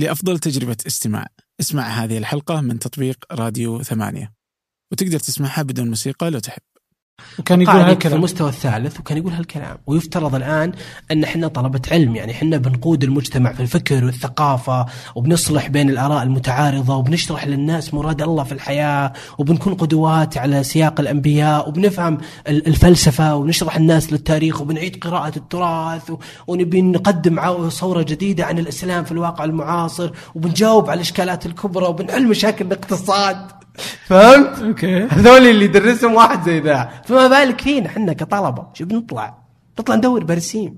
لأفضل تجربة استماع. اسمع هذه الحلقة من تطبيق راديو ثمانية. وتقدر تسمعها بدون موسيقى لو تحب. وكان يقول قاعد في هالكلام المستوى الثالث وكان يقول هالكلام. ويفترض الآن أن إحنا طلبة علم يعني إحنا بنقود المجتمع في الفكر والثقافة وبنصلح بين الآراء المتعارضة وبنشرح للناس مراد الله في الحياة وبنكون قدوات على سياق الأنبياء وبنفهم ال- الفلسفة ونشرح الناس للتاريخ وبنعيد قراءة التراث ونبي نقدم صورة جديدة عن الإسلام في الواقع المعاصر وبنجاوب على الإشكالات الكبرى وبنحل مشاكل الاقتصاد. فهمت؟ okay. هذول اللي يدرسهم واحد زي ذا. فما بالك فينا إحنا كطلبة. شو بنطلع؟ نطلع ندور برسيم.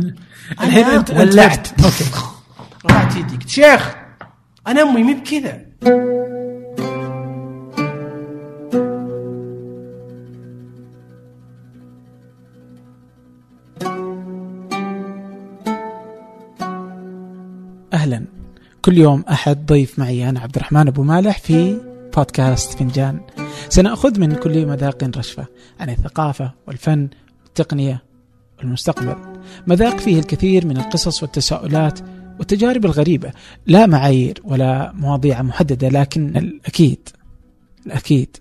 الحين أنت- ولعت. okay. رفعت يدي قلت شيخ أنا أمي مي بكذا. أهلا. كل يوم أحد ضيف معي أنا عبد الرحمن أبو مالح في بودكاست فنجان. سنأخذ من كل مذاق رشفة عن الثقافة والفن والتقنية والمستقبل. مذاق فيه الكثير من القصص والتساؤلات والتجارب الغريبة. لا معايير ولا مواضيع محددة لكن الأكيد الأكيد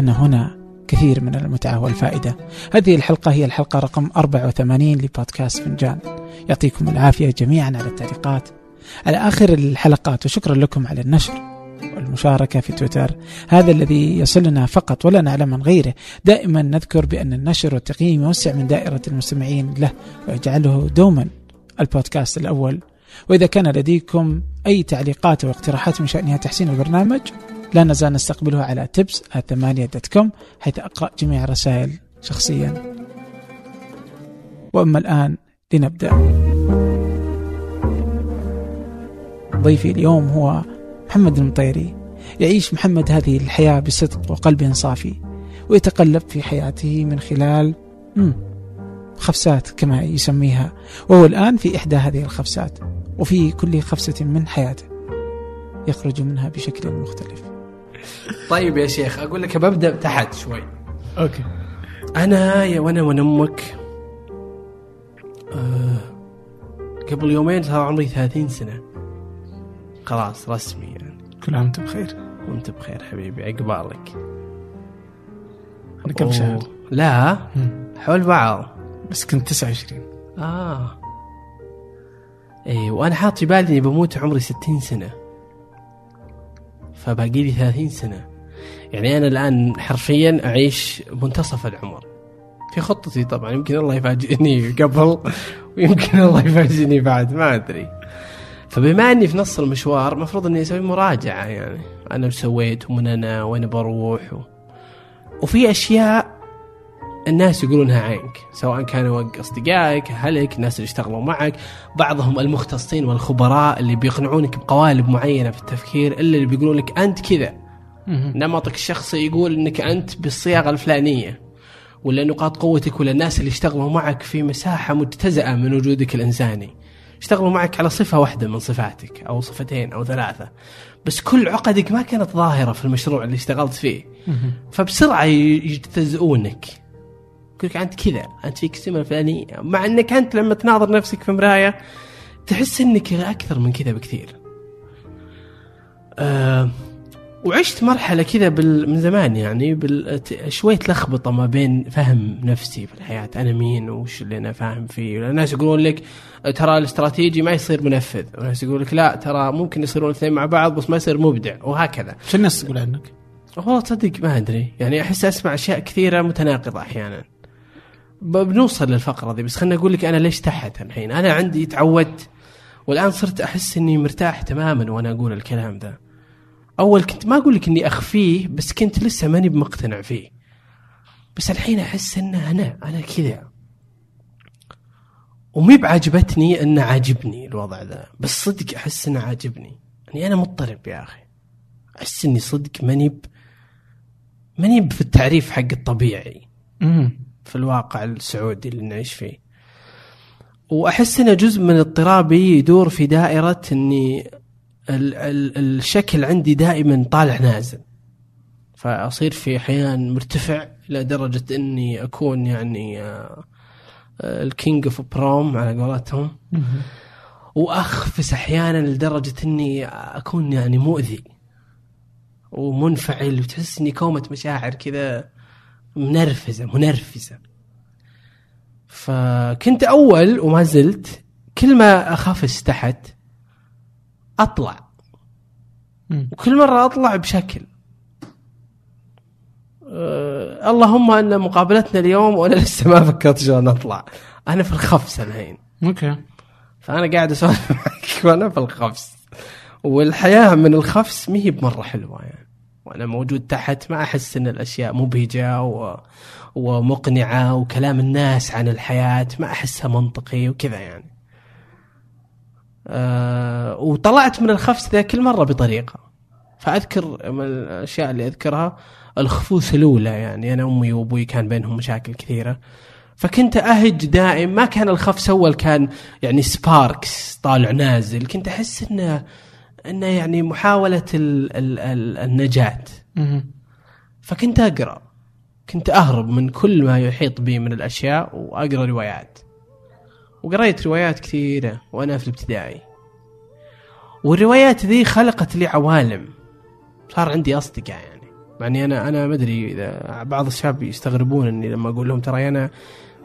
أن هنا كثير من المتعة والفائدة. هذه الحلقة هي الحلقة رقم 84 لبودكاست فنجان. يعطيكم العافية جميعا على التعليقات. على آخر الحلقات وشكرا لكم على النشر. والمشاركة في تويتر. هذا الذي يصلنا فقط ولا نعلم عن غيره. دائما نذكر بأن النشر والتقييم يوسع من دائرة المستمعين له ويجعله دوما البودكاست الأول. وإذا كان لديكم أي تعليقات أو اقتراحات من شأنها تحسين البرنامج لا نزال نستقبلها على تبس كوم حيث أقرأ جميع الرسائل شخصيا. وأما الآن لنبدأ. ضيفي اليوم هو محمد المطيري يعيش محمد هذه الحياة بصدق وقلب صافي ويتقلب في حياته من خلال خفسات كما يسميها وهو الآن في إحدى هذه الخفسات وفي كل خفسة من حياته يخرج منها بشكل مختلف. طيب يا شيخ أقول لك ببدأ تحت شوي. أوكي. أنا يا وأنا من أمك آه قبل يومين صار عمري 30 سنة. خلاص رسمي يعني. كل عام وأنت بخير. وأنت بخير حبيبي عقبالك. كم. شهر؟ لا. حول بعض. بس كنت 29 آه. اي وأنا حاط في بالي إني بموت عمري 60 سنة. فباقي لي 30 سنة. يعني أنا الآن حرفيا أعيش منتصف العمر. في خطتي طبعا يمكن الله يفاجئني قبل ويمكن الله يفاجئني بعد ما أدري. فبما أني في نص المشوار المفروض إني أسوي مراجعة يعني. أنا وش سويت ومن أنا وين بروح و... وفي أشياء الناس يقولونها عنك سواء كانوا أصدقائك أهلك الناس اللي اشتغلوا معك بعضهم المختصين والخبراء اللي بيقنعونك بقوالب معينة في التفكير الا اللي بيقولون لك أنت كذا. نمطك الشخصي يقول إنك أنت بالصياغة الفلانية. ولا نقاط قوتك ولا الناس اللي اشتغلوا معك في مساحة مجتزأة من وجودك الإنساني. اشتغلوا معك على صفة واحدة من صفاتك أو صفتين أو ثلاثة. بس كل عقدك ما كانت ظاهرة في المشروع اللي اشتغلت فيه. فبسرعة ي- يجتزئونك. يقول لك أنت كذا أنت فيك السمه الفلانيه مع إنك أنت لما تناظر نفسك في مراية تحس إنك أكثر من كذا بكثير. أه وعشت مرحلة كذا بال... من زمان يعني بال... شوية لخبطة ما بين فهم نفسي في الحياة. أنا مين؟ وش اللي أنا فاهم فيه؟ الناس يقولون لك ترى الاستراتيجي ما يصير منفذ. وناس يقول لك لا ترى ممكن يصيرون الاثنين مع بعض بس ما يصير مبدع وهكذا. شو الناس تقول عنك؟ والله تصدق ما أدري. يعني أحس أسمع أشياء كثيرة متناقضة أحيانا. بنوصل للفقرة دي بس خليني أقول لك أنا ليش تحت الحين؟ أنا عندي تعودت والآن صرت أحس إني مرتاح تماما وأنا أقول الكلام ذا أول كنت ما أقول لك إني أخفيه بس كنت لسه ماني بمقتنع فيه. بس الحين أحس انه أنا أنا كذا. ومي بعجبتني إنه عاجبني الوضع ذا. بس صدق أحس إنه عاجبني. يعني أنا مضطرب يا أخي. أحس إني صدق ماني ب... ماني ب- في التعريف حق الطبيعي. امم في الواقع السعودي اللي نعيش فيه. وأحس إنه جزء من اضطرابي يدور في دائرة إني ال ال الشكل عندي دائما طالع نازل. فأصير في أحيان مرتفع إلى درجة إني أكون يعني ال king of prom على قولتهم. وأخفس أحيانا لدرجة إني أكون يعني مؤذي ومنفعل وتحس إني كومة مشاعر كذا منرفزة منرفزة. فكنت أول وما زلت كل ما اخافس تحت أطلع. وكل مرة أطلع بشكل. أه اللهم إن مقابلتنا اليوم وأنا لسه ما فكرت شلون اطلع أنا في الخفس الحين. أوكي. فأنا قاعد أسولف معك وأنا في الخفس والحياة من الخفس ما هي بمرة حلوة يعني. وأنا موجود تحت ما أحس إن الأشياء مبهجة و... ومقنعة وكلام الناس عن الحياة ما أحسها منطقي وكذا يعني. أه وطلعت من الخفس ذا كل مره بطريقة. فأذكر من الأشياء اللي أذكرها. الخفوس الأولى يعني. أنا أمي وأبوي كان بينهم مشاكل كثيرة. فكنت أهج دائم. ما كان الخفس اول كان يعني سباركس طالع نازل. كنت أحس إنه إنه يعني محاولة ال ال ال النجاة. فكنت أقرأ. كنت أهرب من كل ما يحيط بي من الأشياء وأقرأ روايات. وقريت روايات كثيرة وأنا في الابتدائي. والروايات ذي خلقت لي عوالم. صار عندي أصدقاء يعني. يعني أنا أنا ما أدري إذا بعض الشباب يستغربون إني لما أقول لهم ترى أنا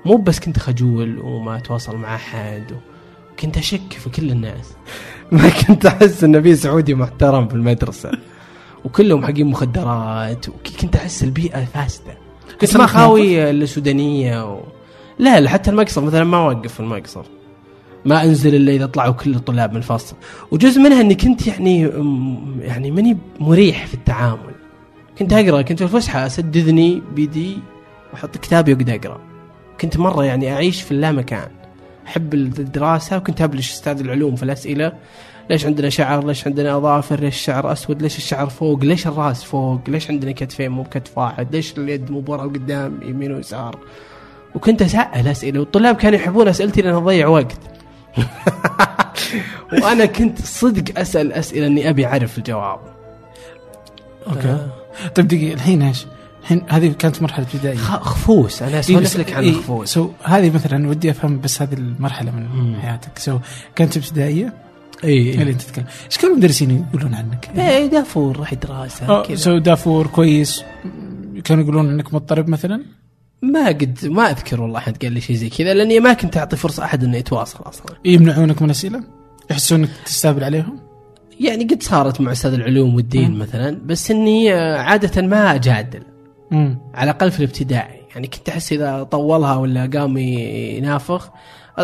مو بس كنت خجول وما أتواصل مع أحد كنت أشك في كل الناس. ما كنت أحس إن في سعودي محترم في المدرسة. وكلهم حقين مخدرات وكنت أحس البيئة فاسدة. كنت ما خاوي السودانية و... لا لا حتى المقصف مثلا ما أوقف في المقصف ما أنزل إلا إذا طلعوا كل الطلاب من الفصل. وجزء منها إني كنت يعني يعني ماني مريح في التعامل. كنت أقرأ كنت في الفسحة اسد اذني بيدي وأحط كتابي واقعد أقرأ. كنت مرة يعني أعيش في اللامكان. أحب الدراسة وكنت أبلش أستاذ العلوم في الأسئلة. ليش عندنا شعر؟ ليش عندنا أظافر؟ ليش الشعر أسود؟ ليش الشعر فوق؟ ليش الراس فوق؟ ليش عندنا كتفين مو بكتف واحد؟ ليش اليد مو بورا وقدام يمين ويسار؟ وكنت أسأل أسئلة والطلاب كانوا يحبون أسئلتي لأن أضيع وقت. وأنا كنت صدق أسأل أسئلة إني أبي أعرف الجواب. okay. طيب دقيقة الحين إيش؟ الحين هذه كانت مرحلة ابتدائية خ- خفوس أنا إيه اسولف لك عن إيه، الخفوس so هذه مثلا ودي أفهم بس هذه المرحلة من مم. حياتك so كانت ابتدائية اي اللي أنت تتكلم إيش كانوا المدرسين يقولون عنك؟ إيه دافور راح دراسه آه، كذا so دافور كويس كانوا يقولون إنك مضطرب مثلا؟ ما قد ما أذكر والله أحد قال لي شيء زي كذا لأني ما كنت أعطي فرصة أحد إنه يتواصل أصلا يمنعونك من اسئله؟ يحسون انك تستهبل عليهم؟ يعني قد صارت مع أستاذ العلوم والدين. مثلا بس إني آه، عادة ما أجادل. على الأقل في الابتدائي. يعني كنت أحس إذا طولها ولا قام ينافخ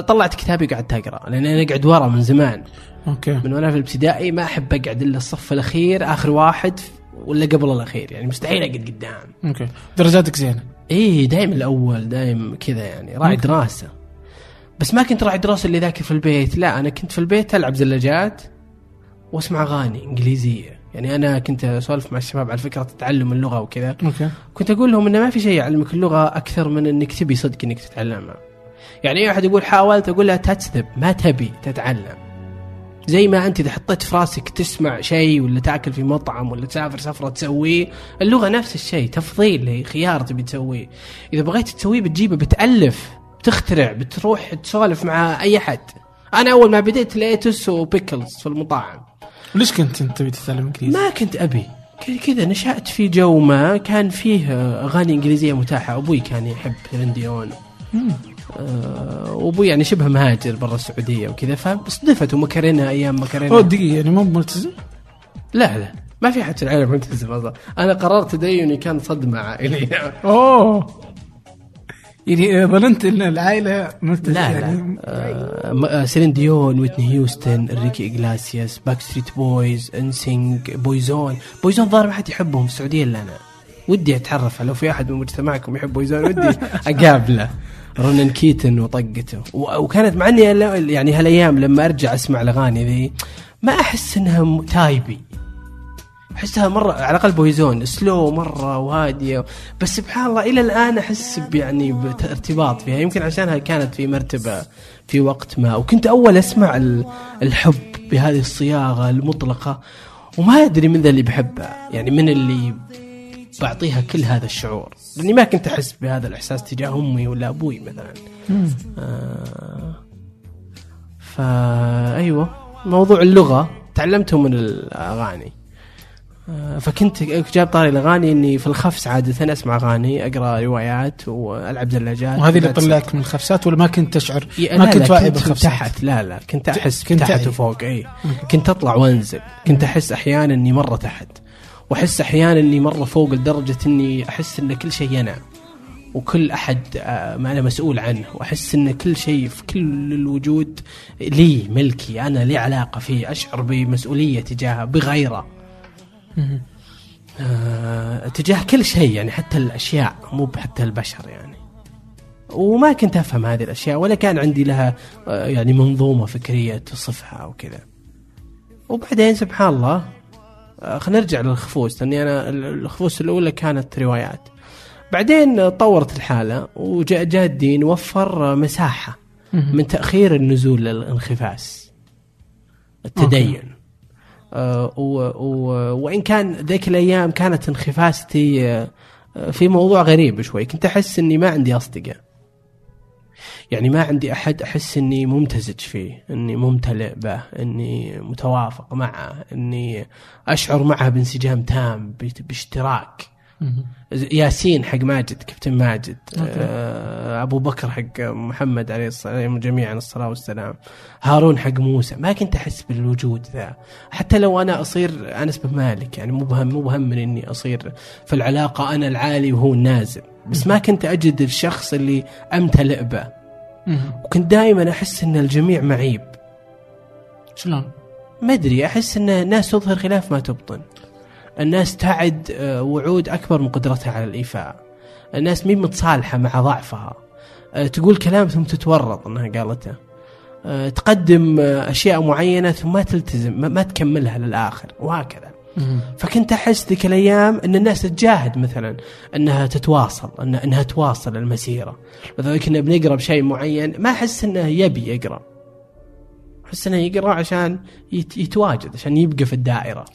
طلعت كتابي وقعدت أقرأ لأن أنا أقعد ورا من زمان. okay. من وأنا في الابتدائي ما أحب أقعد إلا الصف الأخير آخر واحد ولا قبل الأخير. يعني مستحيل أقعد قدام. okay. درجاتك زينة. إيه دايم الأول دايم كذا يعني راعي. دراسة. بس ما كنت راعي دراسة اللي ذاكر في البيت. لا أنا كنت في البيت ألعب زلاجات. واسمع أغاني إنجليزية. يعني أنا كنت أسولف مع الشباب على فكرة تعلم اللغة وكذا. أوكي. كنت أقول لهم انه ما في شيء يعلمك اللغة أكثر من إنك تبي صدق إنك تتعلمها. يعني أي أحد يقول حاولت أقول له تكذب ما تبي تتعلم. زي ما أنت إذا حطيت في راسك تسمع شيء ولا تأكل في مطعم ولا تسافر سفرة تسويه اللغة نفس الشيء تفضيل خيار تبي تسويه. إذا بغيت تسويه بتجيبه بتألف بتخترع بتروح تسولف مع أي أحد. أنا أول ما بديت lettuce و pickles في المطاعم. ليش كنت أنت تبي تتعلم إنجليزي؟ ما كنت أبي. كذا نشأت في جو ما كان فيه أغاني إنجليزية متاحة. أبوي كان يحب رنديون مم. آه، وابوي يعني شبه مهاجر برا السعودية وكذا. فاصطدفته Macarena أيام أوه Macarena دقيقة يعني مو ملتزم؟ لا لا. ما في حد في العالم ملتزم أصلا. أنا قررت تديني كان صدمة عائلية. أوه. يعني ظننت ان العائلة ملتزمه لا يعني لا. آه، آه، سيلين ديون ويتني هيوستن انريكي اجلاسياس Backstreet Boys NSYNC Boyzone. Boyzone ظاهر ما حد يحبهم في السعودية إلا أنا. ودي أتعرف لو في أحد من مجتمعكم يحب Boyzone ودي أقابله. رونن كيتن وطقته. وكانت مع إني يعني هالأيام لما أرجع أسمع الأغاني ذي ما أحس إنها type ي. أحسها مرة على الاقل Boyzone slow مرة وهادية. بس سبحان الله إلى الآن أحس يعني بارتباط فيها. يمكن عشانها كانت في مرتبة في وقت ما. وكنت أول أسمع ال- الحب بهذه الصياغة المطلقة. وما أدري من ذا اللي بحبها يعني من اللي بعطيها كل هذا الشعور. لأني ما كنت أحس بهذا الإحساس تجاه أمي ولا أبوي مثلا. آه، ف فايوه موضوع اللغة. تعلمته من الأغاني. فكنت جاب طاري الأغاني إني في الخفس عادة أسمع أغاني أقرأ روايات وألعب زلاجات. وهذه اللي لا طلعك من الخفسات ولا ما كنت تشعر؟ ما لا، كنت واعي بالخفسات. تحت لا لا كنت أحس كنت تحت. وفوق إي. كنت أطلع وأنزل. كنت أحس أحيانا إني مرة تحت. وأحس أحيانا إني مرة فوق لدرجة إني أحس إن كل شيء أنا وكل أحد آه، ما أنا مسؤول عنه. وأحس إن كل شيء في كل الوجود لي ملكي أنا لي علاقة فيه أشعر بمسؤولية تجاهه بغيره. آه، تجاه كل شيء يعني حتى الأشياء مو حتى البشر يعني. وما كنت أفهم هذه الأشياء ولا كان عندي لها آه، يعني منظومة فكرية تصفها أو كذا. وبعدين سبحان الله آه، خلينا نرجع للخفوس لأني أنا ال- الخفوس الأولى كانت روايات. بعدين طورت الحالة وجاء جاء الدين وفر مساحة. من تأخير النزول للانخفاس. التدين. وإن كان ذيك الأيام كانت انخفاستي آه، آه، في موضوع غريب شوي كنت أحس إني ما عندي أصدقاء يعني ما عندي أحد أحس إني ممتزج فيه إني ممتلئ به إني متوافق معه إني أشعر معه بانسجام تام باشتراك. ياسين حق ماجد كابتن ماجد. آه أبو بكر حق محمد عليه الصلاه عليهم جميعا الصلاة والسلام. هارون حق موسى. ما كنت أحس بالوجود ذا. حتى لو أنا أصير انس بن مالك يعني مو بهم مو بهم من إني أصير في العلاقة أنا العالي وهو النازل. بس ما كنت أجد الشخص اللي أمتلئ به. وكنت دائما أحس إن الجميع معيب. شلون؟ ما أدري أحس إن الناس تظهر خلاف ما تبطن. الناس تعد آه، وعود أكبر من قدرتها على الإيفاء. الناس مي متصالحة مع ضعفها. آه، تقول كلام ثم تتورط إنها قالته. آه، تقدم أشياء معينة ثم ما تلتزم ما- تكملها للآخر وهكذا. فكنت أحس ذيك الأيام إن الناس تجاهد مثلا إنها تتواصل إنها تواصل المسيرة. مثلا كنا بنقرأ بشيء معين ما أحس إنه يبي يقرأ. أحس إنه يقرأ عشان يت- يتواجد عشان يبقى في الدائرة.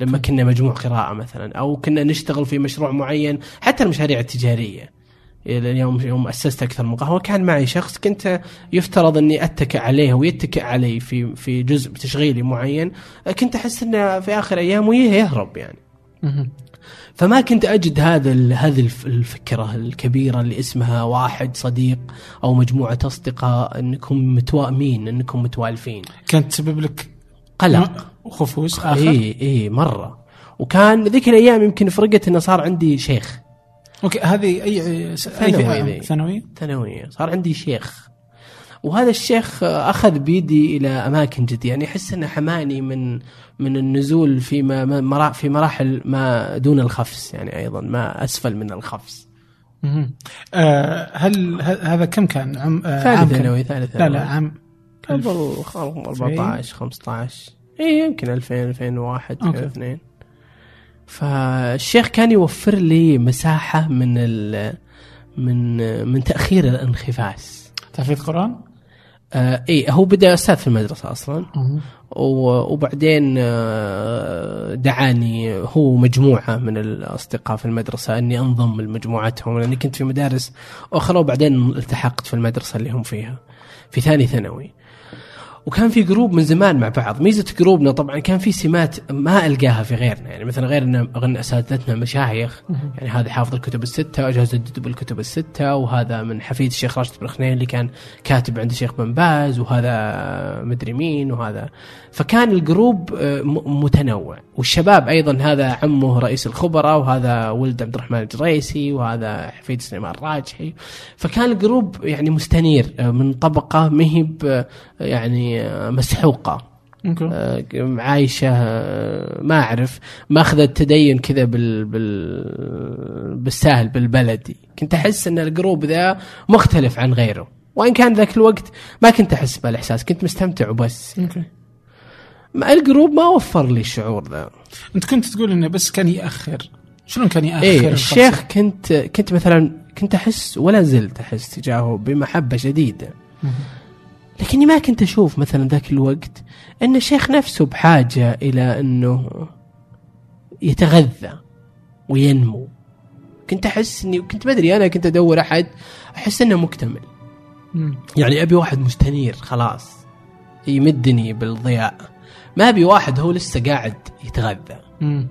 لما كنا مجموع قراءة مثلا أو كنا نشتغل في مشروع معين حتى المشاريع التجارية. يوم يوم أسست أكثر من قهوة كان معي شخص كنت يفترض إني أتكئ عليه ويتكئ علي في في جزء تشغيلي معين كنت أحس إنه في آخر ايامه يهرب يعني. فما كنت أجد هذا هذه الف- الفكرة الكبيرة اللي اسمها واحد صديق أو مجموعة أصدقاء إنكم متوائمين إنكم متوالفين. كانت تسبب لك قلق. وخفوس آخر. اي اي مرة. وكان ذيك الأيام يمكن فرقت إنه صار عندي شيخ. okay هذه أي ثانوي. ثانوي ثانوية؟ صار عندي شيخ. وهذا الشيخ أخذ بيدي إلى أماكن جديدة. يعني أحس إنه حماني من من النزول في ما في مراحل ما دون الخفس يعني أيضا ما أسفل من الخفس. آه هل هذا كم كان؟ عم آه ثالث؟ ثانوي ثالث لا ثانوي. لا عام. قبل خ- 14 15 اي يمكن 2000 2001 okay. 2002 فالشيخ كان يوفر لي مساحة من ال من من تأخير الانخفاس. تحفيظ قرآن؟ آه اي هو بدأ أستاذ في المدرسة أصلا. وبعدين آه، دعاني هو مجموعة من الأصدقاء في المدرسة أني أنضم لمجموعتهم لأني كنت في مدارس أخرى وبعدين التحقت في المدرسة اللي هم فيها في ثاني ثانوي. وكان في group من زمان مع بعض. ميزة group نا طبعا كان في سمات ما ألقاها في غيرنا يعني مثلا غيرنا إن أساتذتنا مشايخ. يعني هذا حافظ الكتب الستة وأجيز الكتب الكتب الستة وهذا من حفيد الشيخ راشد بن خنين اللي كان كاتب عند الشيخ بن باز وهذا مدري مين وهذا. فكان ال group آه، متنوع. والشباب أيضا هذا عمه رئيس الخبراء وهذا ولد عبد الرحمن الجريسي وهذا حفيد سليمان الراجحي. فكان ال group يعني مستنير آه، من طبقة مهب آه، يعني آه، آه، عايشة ما أعرف. ماخذه التدين كذا بال بال بالسهل بالبلدي. كنت أحس إن ال group ذا مختلف عن غيره. وإن كان ذاك الوقت ما كنت أحس بالإحساس كنت مستمتع وبس. okay. مع ال group ما وفر لي الشعور ذا انت كنت تقول إنه بس كان يأخر شلون كان يأخر الخمسة؟ الشيخ كنت كنت مثلا كنت أحس ولا زلت أحس تجاهه بمحبة شديدة. لكني ما كنت أشوف مثلا ذاك الوقت إن الشيخ نفسه بحاجة إلى إنه يتغذى وينمو كنت أحس اني كنت بدري أنا كنت أدور أحد أحس إنه مكتمل. يعني أبي واحد مستنير خلاص يمدني بالضياء ما أبي واحد هو لسه قاعد يتغذى مم.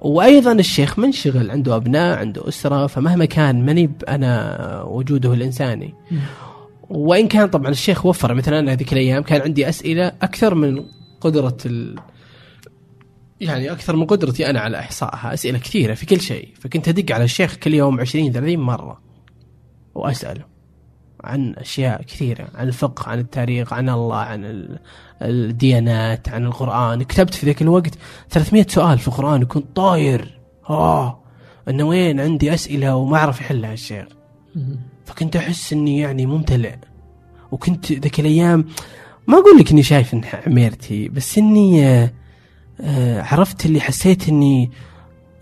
وأيضا الشيخ منشغل عنده أبناء عنده أسرة فمهما كان ماني أنا وجوده الإنساني مم. وإن كان طبعا الشيخ وفر مثلا أنا هذيك الأيام كان عندي أسئلة أكثر من قدرة ال... يعني أكثر من قدرتي أنا على إحصائها أسئلة كثيرة في كل شيء فكنت أدق على الشيخ كل يوم 20 30 مرة وأسأله عن أشياء كثيرة عن الفقه عن التاريخ عن الله عن ال- الديانات عن القرآن. كتبت في ذاك الوقت 300 سؤال في القرآن وكنت طاير. آه إنه وين عندي أسئلة وما أعرف يحلها الشيخ. فكنت أحس إني يعني ممتلئ. وكنت ذيك الأيام ما أقول لك إني شايف ان عميرتي بس إني آه، آه، عرفت اللي حسيت إني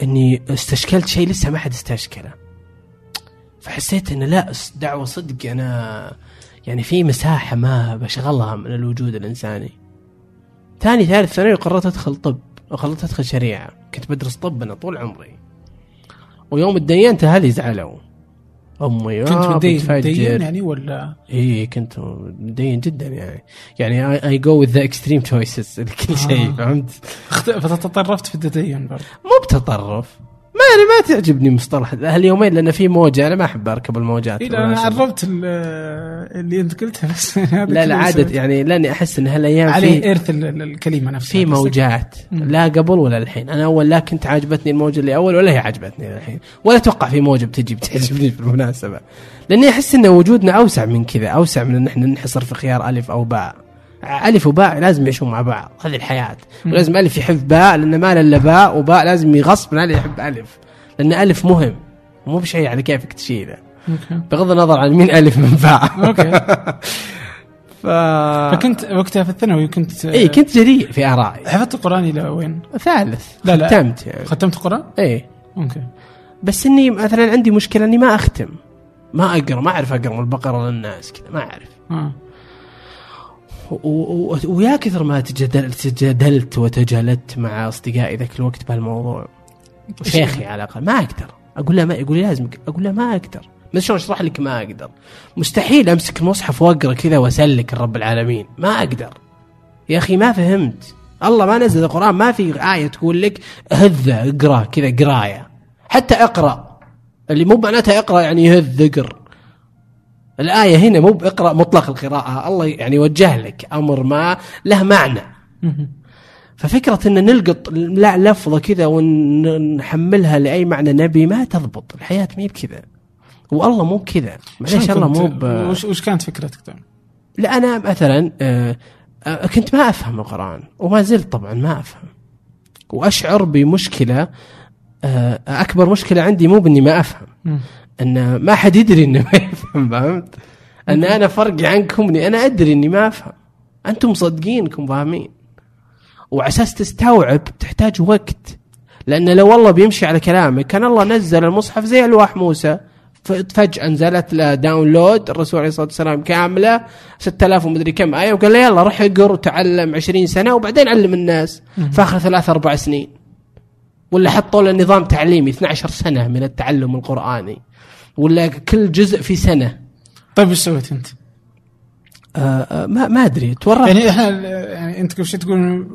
إني استشكلت شيء لسه ما حد استشكله. فحسيت ان لا دعوة صدق أنا يعني في مساحة ما بشغلها من الوجود الإنساني. ثاني ثالث ثانوي قررت أدخل طب وقررت أدخل شريعة. كنت بدرس طب أنا طول عمري. ويوم تدينت أهلي زعلوا. أمي كنت آه، متدين بتفجر. متدين يعني ولا؟ اي كنت مدين جدا يعني. يعني I go with the extreme choices لكل شيء آه. فهمت؟ فتطرفت في التدين برضه. مو بتطرف. ما يعني ما تعجبني مصطلح هاليومين لأن في موجة. أنا ما أحب أركب الموجات. إيه أنا. عربت ال- اللي أنت قلتها بس لا لا عادة يعني لأني أحس إن هالأيام عليه في إرث ال- ال- الكلمة نفسها في موجات. لا قبل ولا الحين. أنا أول لا كنت عاجبتني الموجة اللي أول ولا هي عجبتني الحين. ولا أتوقع في موجة بتجي بتعجبني بالمناسبه لأني أحس إن وجودنا أوسع من كذا أوسع من إن إحنا ننحصر في خيار ألف أو باء. ألف وباء لازم يعيشون مع بعض هذه الحياة. ولازم ألف يحب باء لأن ما إلا باء وباء لازم يغصب عليه يحب ألف. لأن ألف مهم مو بشيء على كيفك تشيله. بغض النظر عن مين ألف من باء. okay. ف... فكنت وقتها في الثانوي كنت إي كنت جريء في آرائي. حفظت القرآن إلى وين؟ ثالث. لا، لا. ختمت يعني. ختمت القرآن؟ إيه okay. بس إني مثلا عندي مشكلة إني ما أختم. ما أقرأ ما أعرف أقرأ من البقرة للناس كذا ما أعرف. و- ويا كثر ما تجادلت تجادلت وتجالدت مع أصدقائي ذاك الوقت بهالموضوع. شيخي على الأقل. ما أقدر. أقول له ما يقول لي لازم أقول له ما أقدر. بس شلون أشرح لك ما أقدر؟ مستحيل أمسك المصحف وأقرأ كذا وأسلك رب العالمين. ما أقدر. يا أخي ما فهمت. الله ما نزل القرآن ما في آية تقول لك هذا اقرأ كذا قراية. حتى اقرأ. اللي مو معناتها اقرأ يعني هذ اقر. الآية هنا مو بإقرأ مطلق القراءة الله يعني يوجه لك أمر ما له معنى مهم. ففكرة أن نلقط لا لفظة كذا ونحملها لأي معنى نبي ما تضبط الحياة ما بكذا والله مو بكذا معليش الله مو ب... وش, وش كانت فكرتك طيب؟ لا أنا مثلا آه، آه، كنت ما أفهم القرآن وما زلت طبعا ما أفهم وأشعر بمشكلة آه، أكبر مشكلة عندي مو بإني ما أفهم مم. أن ما حد يدري انه ما يفهم فهمت؟ أن أنا فرقي عنكم اني أنا أدري إني ما أفهم. أنتم مصدقين انكم فاهمين؟ وعلى أساس تستوعب تحتاج وقت. لأن لو والله بيمشي على كلامك كان الله نزل المصحف زي ألواح موسى. ف- فجأة نزلت له داونلود الرسول عليه الصلاة والسلام كاملة 6000 ومدري كم آية وقال له يلا روح اقر وتعلم 20 سنة وبعدين علم الناس. في آخر ثلاث أربع سنين. ولا حطوا له نظام تعليمي 12 سنة من التعلم القرآني. ولا كل جزء في سنة. طيب إيش سويت أنت؟ آه آه ما ما أدري تورطت يعني إحنا يعني أنت قبل شوي تقول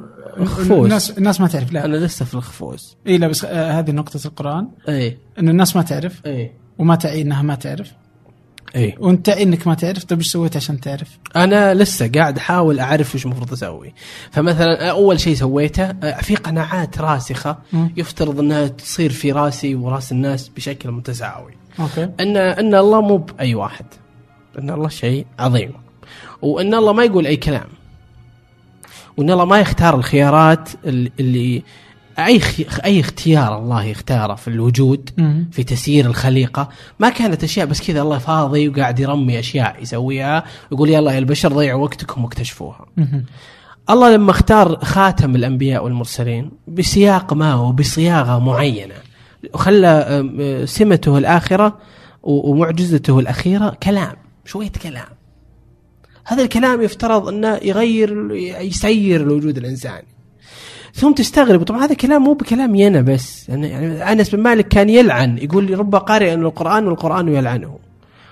خفوز. الناس الناس ما تعرف لا. أنا لسه في الخفوز إي لا بس آه هذه نقطة القرآن. إي. إن الناس ما تعرف إي. وما تعي إنها ما تعرف. إي. وأنت تعي إنك ما تعرف طيب إيش سويت عشان تعرف؟ أنا لسه قاعد أحاول أعرف وش المفروض أسوي. فمثلا أول شيء سويته آه، في قناعات راسخة مم. يفترض إنها تصير في راسي ورأس الناس بشكل متساوي. okay. ان إن الله مو باي واحد. إن الله شيء عظيم. وإن الله ما يقول أي كلام. وإن الله ما يختار الخيارات اللي- أي خي- أي اختيار الله يختاره في الوجود. في تسيير الخليقة. ما كانت أشياء بس كذا الله فاضي وقاعد يرمي أشياء يسويها ويقول يلا يا البشر ضيعوا وقتكم واكتشفوها. الله لما اختار خاتم الأنبياء والمرسلين بسياق ما وبصياغه معينة. وخلى أه، سمته الآخرة ومعجزته الأخيرة كلام شوية كلام. هذا الكلام يفترض أنه يغير يسير الوجود الانساني ثم تستغرب طبعا هذا كلام مو بكلامي أنا بس. يعني يعني أنس بن مالك كان يلعن يقول رب قارئ القرآن والقرآن يلعنه.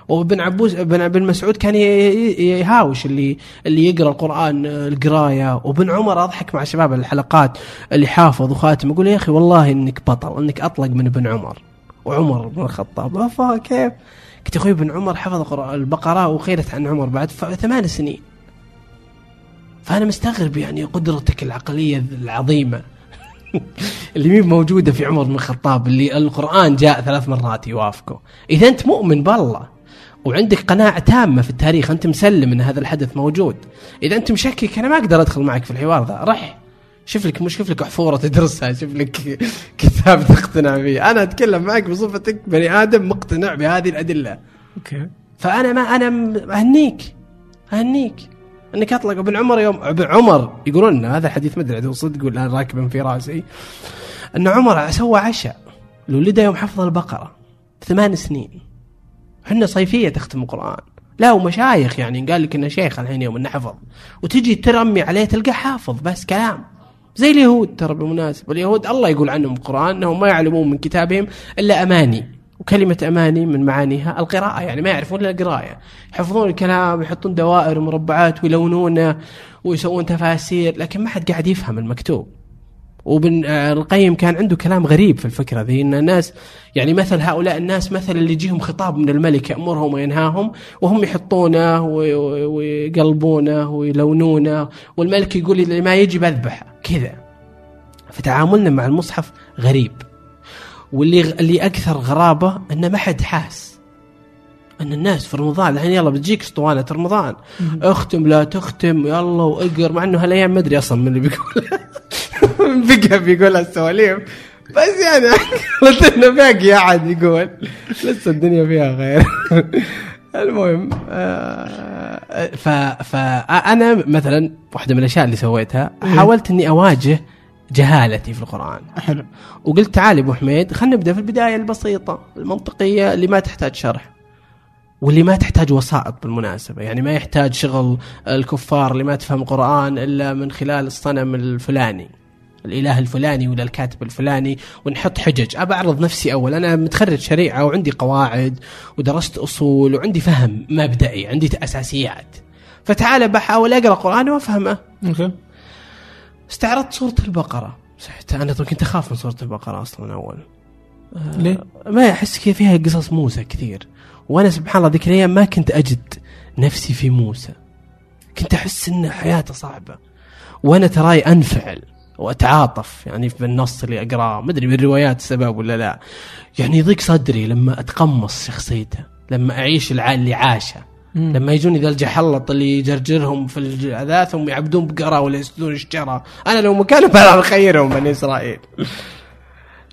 وابن عبوس ابن ابن مسعود كان يهاوش اللي اللي يقرأ القرآن القراية. وابن عمر أضحك مع شباب الحلقات اللي حافظ وخاتم يقول يا أخي والله إنك بطل إنك أطلق من ابن عمر. وعمر بن الخطاب أفا كيف؟ قلت أخوي ابن عمر حفظ البقرة وخيرت عن عمر بعد ثمان سنين. فأنا مستغرب يعني قدرتك العقلية العظيمة اللي مين موجودة في عمر بن الخطاب اللي القرآن جاء ثلاث مرات يوافقه. إذا أنت مؤمن بالله. وعندك قناعة تامة في التاريخ أنت مسلم إن هذا الحدث موجود. إذا أنت مشكك أنا ما أقدر أدخل معك في الحوار ذا رح. شوف لك مش شوف لك حفوره تدرسها شوف لك كتاب تقتنع فيه أنا أتكلم معك بصفتك بني آدم مقتنع بهذه الأدلة. أوكي. فأنا ما أنا أهنيك أهنيك. أنك أطلق ابن عمر يوم ابن عمر يقولون إن هذا الحديث ما أدري صدق ولا أنا راكبا في راسي. إن عمر سوى عشاء لولده يوم حفظ البقرة ثمان سنين. إحنا صيفية تختم القرآن. لا ومشايخ يعني. قال لك إنه شيخ الحين يوم انه حفظ وتجي ترمي عليه تلقاه حافظ بس كلام. زي اليهود ترى بالمناسبة. اليهود الله يقول عنهم القرآن إنهم ما يعلمون من كتابهم إلا أماني. وكلمة أماني من معانيها القراءة. يعني ما يعرفون إلا القراية. يحفظون الكلام يحطون دوائر ومربعات ويلونونه ويسوون تفاسير لكن ما حد قاعد يفهم المكتوب. وابن آه، القيم كان عنده كلام غريب في الفكرة ذي أن الناس يعني مثل هؤلاء الناس مثل اللي يجيهم خطاب من الملك يأمرهم وينهاهم وهم يحطونه وي- وي- ويقلبونه ويلونونه والملك يقول اللي ما يجي بذبحه كذا. فتعاملنا مع المصحف غريب. واللي اللي أكثر غرابة إنه ما حد حاس. إن الناس في رمضان الحين يلا بتجيك أسطوانة رمضان. أختم لا تختم يلا وأقر مع إنه هالأيام ما أدري أصلا من اللي بيقول بقى بيقول السواليف. بس يعني قلت إنه باقي أحد يقول. لسه الدنيا فيها غير المهم آه، ف فانا مثلا واحدة من الأشياء اللي سويتها حاولت إني أواجه جهالتي في القرآن. حلو. وقلت تعال أبو حميد خلينا نبدأ في البداية البسيطة المنطقية اللي ما تحتاج شرح. واللي ما تحتاج وسائط بالمناسبة. يعني ما يحتاج شغل الكفار اللي ما تفهم قرآن إلا من خلال الصنم الفلاني. الإله الفلاني ولا الكاتب الفلاني ونحط حجج. أبى أعرض نفسي أول. أنا متخرج شريعة وعندي قواعد ودرست أصول وعندي فهم مبدئي عندي أساسيات. فتعال بحاول أقرأ قرآن وأفهمه. أوكي. استعرضت سورة البقرة. صحت. طبعا كنت أخاف من سورة البقرة أصلا أول. ليه؟ ما أحس كذا فيها قصص موسى كثير. وأنا سبحان الله ذيك الأيام ما كنت أجد نفسي في موسى. كنت أحس إن حياته صعبة. وأنا تراي أنفعل. وأتعاطف يعني بالنص اللي أقرأه. ما أدري بالروايات السبب ولا لا. يعني يضيق صدري لما أتقمص شخصيته لما الع- اللي عاشه. مم. لما يجوني ذا الجحلط اللي يجرجرهم في الأذى ثم يعبدون بقرة ولا يسدون الشجرة أنا لو مكانهم أنا أخيرهم بني إسرائيل.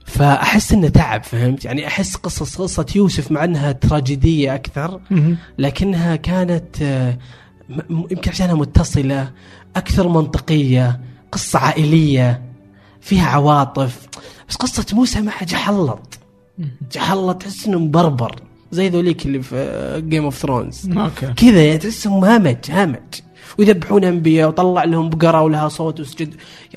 فأحس إنه تعب فهمت؟ يعني أحس قصص قصة يوسف مع أنها تراجيدية أكثر مهم. لكنها كانت آه، يمكن عشانها متصلة أكثر منطقية قصة عائلية فيها عواطف بس قصة موسى معها جحلط. جحلط تحس إنه مبربر زي ذوليك اللي في Game of Thrones okay. كذا يعني تحسهم همج همج ويذبحون أنبياء وطلع لهم بقرة ولها صوت وسجد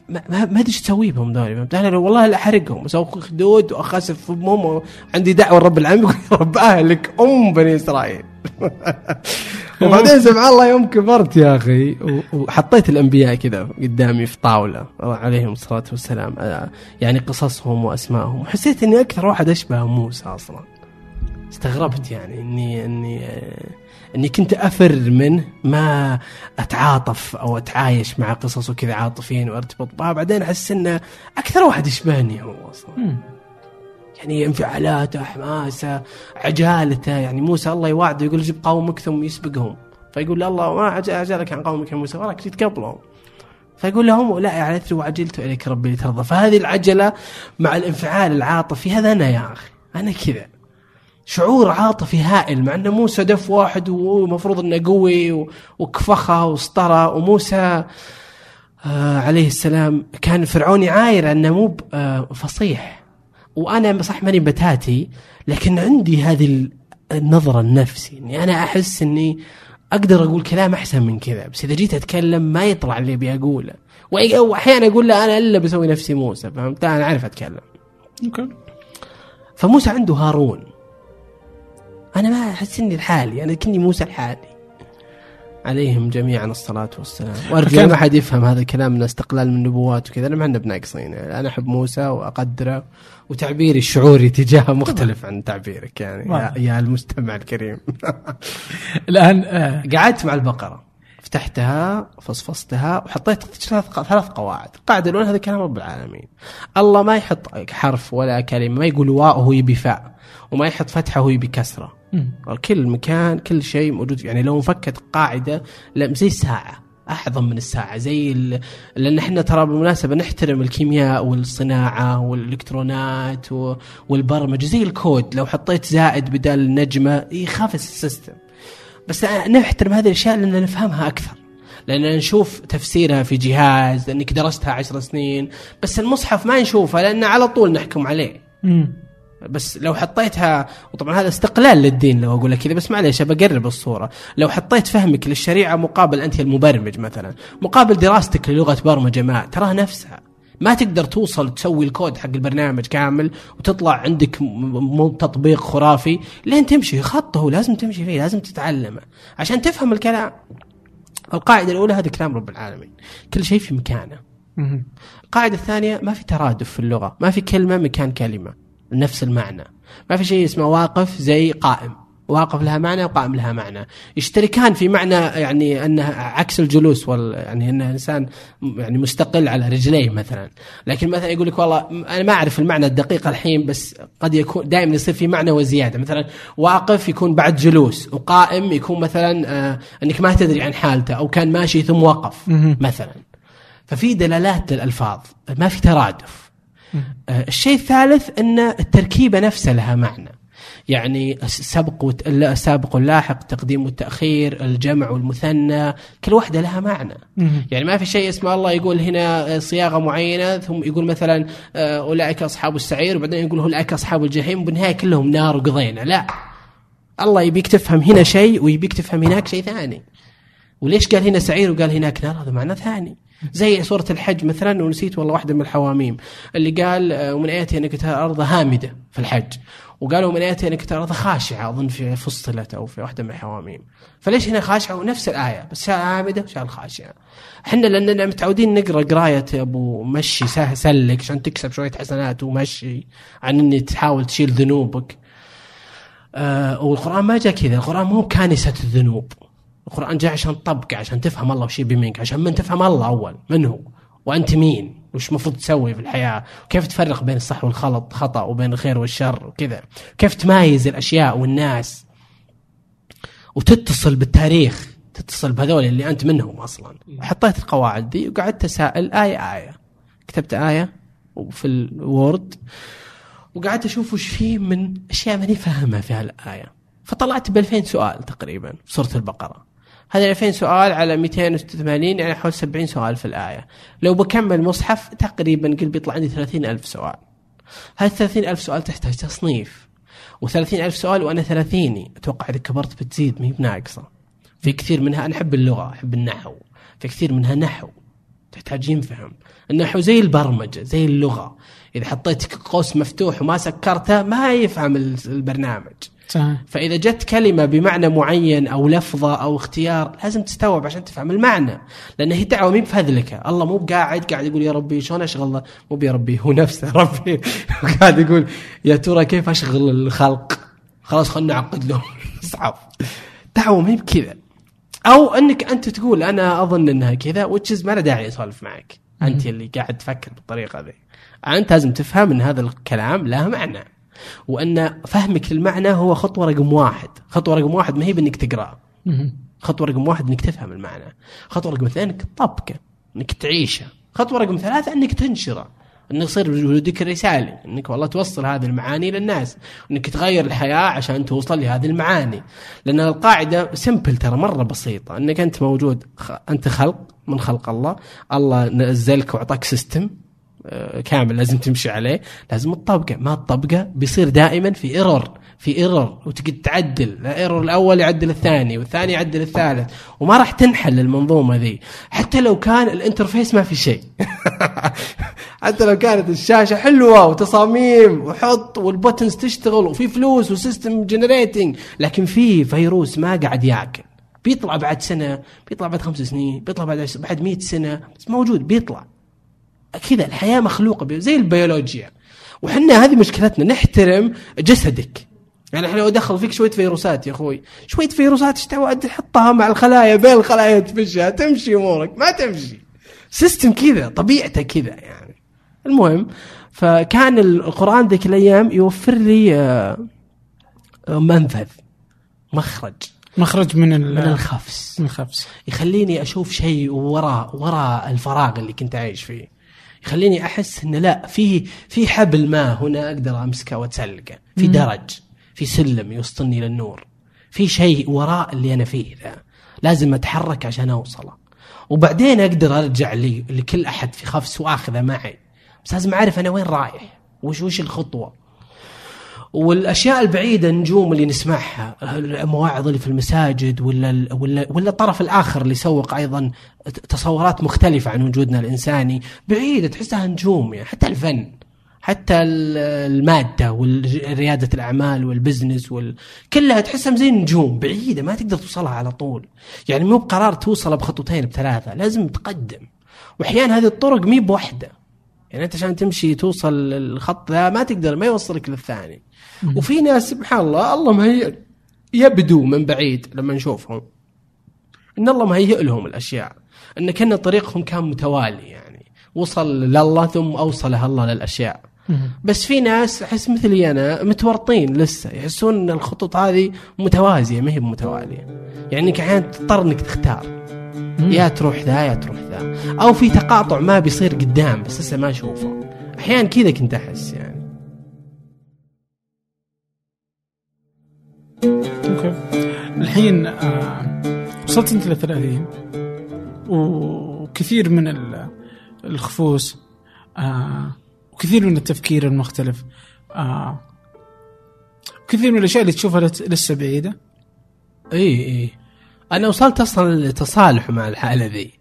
ما أدري إيش تسوي بهم ذولي؟ أنا والله لا أحرقهم. أسوي أخدود واخسف أمهم عندي دعوة لرب العالمين يقول رب أهلك أم بني إسرائيل. وبعدين سبحان الله يوم كبرت يا أخي وحطيت الأنبياء كذا قدامي في طاولة عليهم الصلاة والسلام آه، يعني قصصهم واسمائهم وحسيت إني أكثر واحد أشبه موسى أصلا. استغربت يعني اني إني آه، إني كنت أفر منه ما أتعاطف أو أتعايش مع قصصه كذا عاطفيا وأرتبط بها. بعدين أحس إنه أكثر واحد يشبهني هو أصلا. يعني انفعالاته حماسه عجالته. يعني موسى الله يوعده يقول جيب قومك ثم يسبقهم. فيقول له الله ما عج- عجلك عن قومك يا موسى وراك جيت قبلهم فيقول لهم لا يا ليتني وعجلت إليك ربي لترضى. فهذه العجلة مع الانفعال العاطفي هذا أنا يا أخي أنا كذا. شعور عاطفي هائل مع أن موسى دف واحد ومفروض إنه قوي وكفخه واسطره. وموسى آه عليه السلام كان فرعوني عاير أنه مو آه فصيح. وأنا صح ماني بتاتي لكن عندي هذه ال- النظرة النفسي إني أنا أحس إني أقدر أقول كلام أحسن من كذا. بس إذا جيت أتكلم ما يطلع اللي أبي أقوله. واحيانا أقول لا أنا إلا بسوي نفسي موسى فهمت؟ أنا أعرف أتكلم. أوكي. فموسى عنده هارون. أنا ما أحس إني لحالي أنا كني موسى لحالي. عليهم جميعا الصلاة والسلام. وأرجو ما أحد يفهم هذا الكلام من استقلال من النبوات وكذا أنا ما إحنا بناقصين. يعني أنا أحب موسى وأقدره وتعبيري الشعوري تجاهه مختلف عن تعبيرك يعني يا. يا المستمع الكريم. الآن آه. قعدت مع البقرة. فتحتها فصفصتها وحطيت ثلاث قواعد. القاعدة الأولى هذا كلام رب العالمين. الله ما يحط حرف ولا كلمة ما يقول واو وهو يبي فاء وما يحط فتحة وهو يبي كسرة. كل مكان كل شيء موجود يعني لو انفكت قاعدة زي الساعة أعظم من الساعة زي. لأن إحنا ترى بالمناسبة نحترم الكيمياء والصناعة والإلكترونات. والبرمجة زي الكود لو حطيت زائد بدال النجمه يخاف ال system بس نحترم هذه الأشياء لأن نفهمها أكثر لأن نشوف تفسيرها في جهاز لأنك درستها عشر سنين بس المصحف ما نشوفه لأن على طول نحكم عليه. بس لو حطيتها وطبعا هذا استغلال للدين لو أقول لك كذا بس معليش بقرب الصورة. لو حطيت فهمك للشريعة مقابل أنت المبرمج مثلا مقابل دراستك للغة برمجة ما تراها نفسها. ما تقدر توصل تسوي الكود حق البرنامج كامل وتطلع عندك م- م- تطبيق خرافي لين تمشي. خطه لازم تمشي فيه لازم تتعلمه. عشان تفهم الكلام. القاعدة الأولى هذا كلام رب العالمين. كل شيء في مكانه. مم. القاعدة الثانية ما في ترادف في اللغة ما في كلمة مكان كلمة. نفس المعنى. ما في شيء اسمه واقف زي قائم. واقف لها معنى وقائم لها معنى. يشتركان في معنى يعني أنه عكس الجلوس وال يعني أنه إنسان يعني مستقل على رجليه مثلا. لكن مثلا يقول لك والله أنا ما أعرف المعنى الدقيق الحين بس قد يكون دائما يصير في معنى وزيادة. مثلا واقف يكون بعد جلوس وقائم يكون مثلا آه أنك ما تدري عن حالته أو كان ماشي ثم وقف. مثلا. ففي دلالات للألفاظ ما في ترادف. الشيء الثالث إن التركيبة نفسها لها معنى. يعني السبق السابق واللاحق التقديم والتأخير الجمع والمثنى كل واحدة لها معنى. يعني ما في شيء اسمه الله يقول هنا صياغة معينة ثم يقول مثلا آه، أولئك أصحاب السعير وبعدين يقول اولئك أصحاب الجحيم وبالنهاية كلهم نار وقضينا لا. الله يبيك تفهم هنا شيء ويبيك تفهم هناك شيء ثاني. وليش قال هنا سعير وقال هناك نار؟ هذا معنى ثاني. زي سورة الحج مثلا ونسيت والله واحدة من الحواميم. اللي قال آه، ومن آياته أنك ترى الأرض هامدة في الحج. وقالوا من آياته أنك ترى الأرض خاشعة أظن في فصلت أو في واحدة من الحواميم. فليش هنا خاشعة؟ ونفس الآية بس شال هامدة وشال خاشعة إحنا لأننا متعودين نقرأ قراية أبو مشي سلك عشان تكسب شوية حسنات ومشي عن أني تحاول تشيل ذنوبك. آه والقرآن ما جاء كذا القرآن مو كانسة الذنوب. القرآن جاء عشان تطبقه عشان تفهم الله وش يبي منك عشان من تفهم الله أول من هو؟ وأنت مين؟ وش المفروض تسوي في الحياة؟ كيف تفرق بين الصح والخلط خطأ وبين الخير والشر وكذا؟ كيف تمايز الأشياء والناس؟ وتتصل بالتاريخ تتصل بهذول اللي أنت منهم أصلا. حطيت القواعد دي وقعدت أسائل آية آية. كتبت آية في الوورد. وقعدت أشوف وش فيه من أشياء ماني فاهمها في هالآية. فطلعت ب 2000 سؤال تقريبا في سورة البقرة. هذا 2000 سؤال على 286 يعني حول 70 سؤال في الآية. لو بكمل مصحف تقريبا قل بيطلع عندي 30 ألف سؤال. هذه 30 ألف سؤال تحتاج تصنيف. و30 ألف سؤال وأنا ثلاثيني. أتوقع إذا كبرت بتزيد ما هي بناقصة. في كثير منها أنا أحب اللغة أحب النحو. في كثير منها نحو. تحتاج ينفهم. النحو زي البرمجة زي اللغة. إذا حطيت قوس مفتوح وما سكرته ما يفهم ال- البرنامج. صحيح. فإذا جت كلمة بمعنى معين أو لفظة أو اختيار لازم تستوعب عشان تفهم المعنى لأن هي دعوة مي بفذلكة الله مو قاعد قاعد يقول يا ربي شلون أشغل مو يا ربي هو نفسه ربي. قاعد يقول يا ترى كيف أشغل الخلق؟ خلاص خلنا نعقد لهم صعب. دعوة مي بكذا. أو أنك أنت تقول أنا أظن إنها كذا وتشز ما له داعي اسولف معك. أنت اللي قاعد تفكر بالطريقة ذي. أنت لازم تفهم إن هذا الكلام له معنى. وأن فهمك للمعنى هو خطوة رقم واحد. خطوة رقم واحد ما هي بإنك تقرأ. مهم. خطوة رقم واحد إنك تفهم المعنى. خطوة رقم اثنين إنك تطبقه إنك تعيشه. خطوة رقم ثلاثة إنك تنشره. إنك يصير وجودك رسالي إنك والله توصل هذه المعاني للناس. إنك تغير الحياة عشان توصل لهذه المعاني. لأن القاعدة simple ترى مرة بسيطة. إنك أنت موجود. أنت خلق من خلق الله. الله نزلك وأعطاك system كامل لازم تمشي عليه لازم تطبقه ما تطبقه بيصير دائما في error في error وتقعد تعدل ال error الأول يعدل الثاني والثاني يعدل الثالث وما راح تنحل المنظومة ذي. حتى لو كان ال interface ما في شيء. حتى لو كانت الشاشة حلوة وتصاميم وحط وال buttons تشتغل وفي فلوس و system generating لكن في فيروس ما قاعد ياكل. بيطلع بعد سنة بيطلع بعد خمس سنين بيطلع بعد عش- بعد 100 سنة بس موجود بيطلع. كذا الحياة مخلوقة زي البيولوجيا. وحنا هذه مشكلتنا نحترم جسدك. يعني إحنا لو دخل فيك شوية فيروسات يا أخوي شوية فيروسات إيش تحطها مع الخلايا بين الخلايا تفشها تمشي أمورك ما تمشي. system كذا طبيعته كذا يعني. المهم فكان القرآن ذيك الأيام يوفر لي آه، آه، منفذ مخرج. مخرج من من الخفس. من الخفس. يخليني أشوف شيء وراء وراء الفراغ اللي كنت عايش فيه. يخليني أحس إن لا في في حبل ما هنا أقدر أمسكه وأتسلقه. في درج في سلم يوصلني للنور في شيء وراء اللي أنا فيه ذا. لازم أتحرك عشان أوصله. وبعدين أقدر أرجع لي لكل أحد في خفس وأخذه معي. بس لازم أعرف أنا وين رايح وش وش الخطوة. والأشياء البعيدة النجوم اللي نسمعها المواعظ اللي في المساجد ولا ولا ولا الطرف االاخر اللي يسوق أيضا تصورات مختلفة عن وجودنا الإنساني. بعيدة تحسها نجوم يعني حتى الفن حتى ال- المادة ورياده الأعمال وال business وال... كلها تحسها زي النجوم بعيدة ما تقدر توصلها على طول. يعني مو بقرار توصل بخطوتين بثلاثة لازم تقدم. واحيانا هذه الطرق مي بوحدة. يعني أنت عشان تمشي توصل الخط ذا ما تقدر ما يوصلك للثاني. وفي ناس سبحان الله الله مهيئ يبدو من بعيد لما نشوفهم. إن الله مهيئ لهم الأشياء. إن كأن طريقهم كان متوالي يعني. وصل لله ثم اوصله الله للأشياء. بس في ناس أحس مثلي أنا متورطين لسه. يحسون إن الخطوط هذه متوازية ما هي متواليه يعني انك أحيانا تضطر انك تختار يا تروح ذا يا تروح ذا. أو في تقاطع ما بيصير قدام بس لسه ما أشوفه. أحيانا كذا كنت أحس يعني. الحين آه وصلت أنت ل 30 وكثير من ال- الخفوس آه وكثير من التفكير المختلف آه كثير من الأشياء اللي تشوفها لسه بعيدة. إي إي. أنا وصلت أصلا لتصالح مع الحالة ذي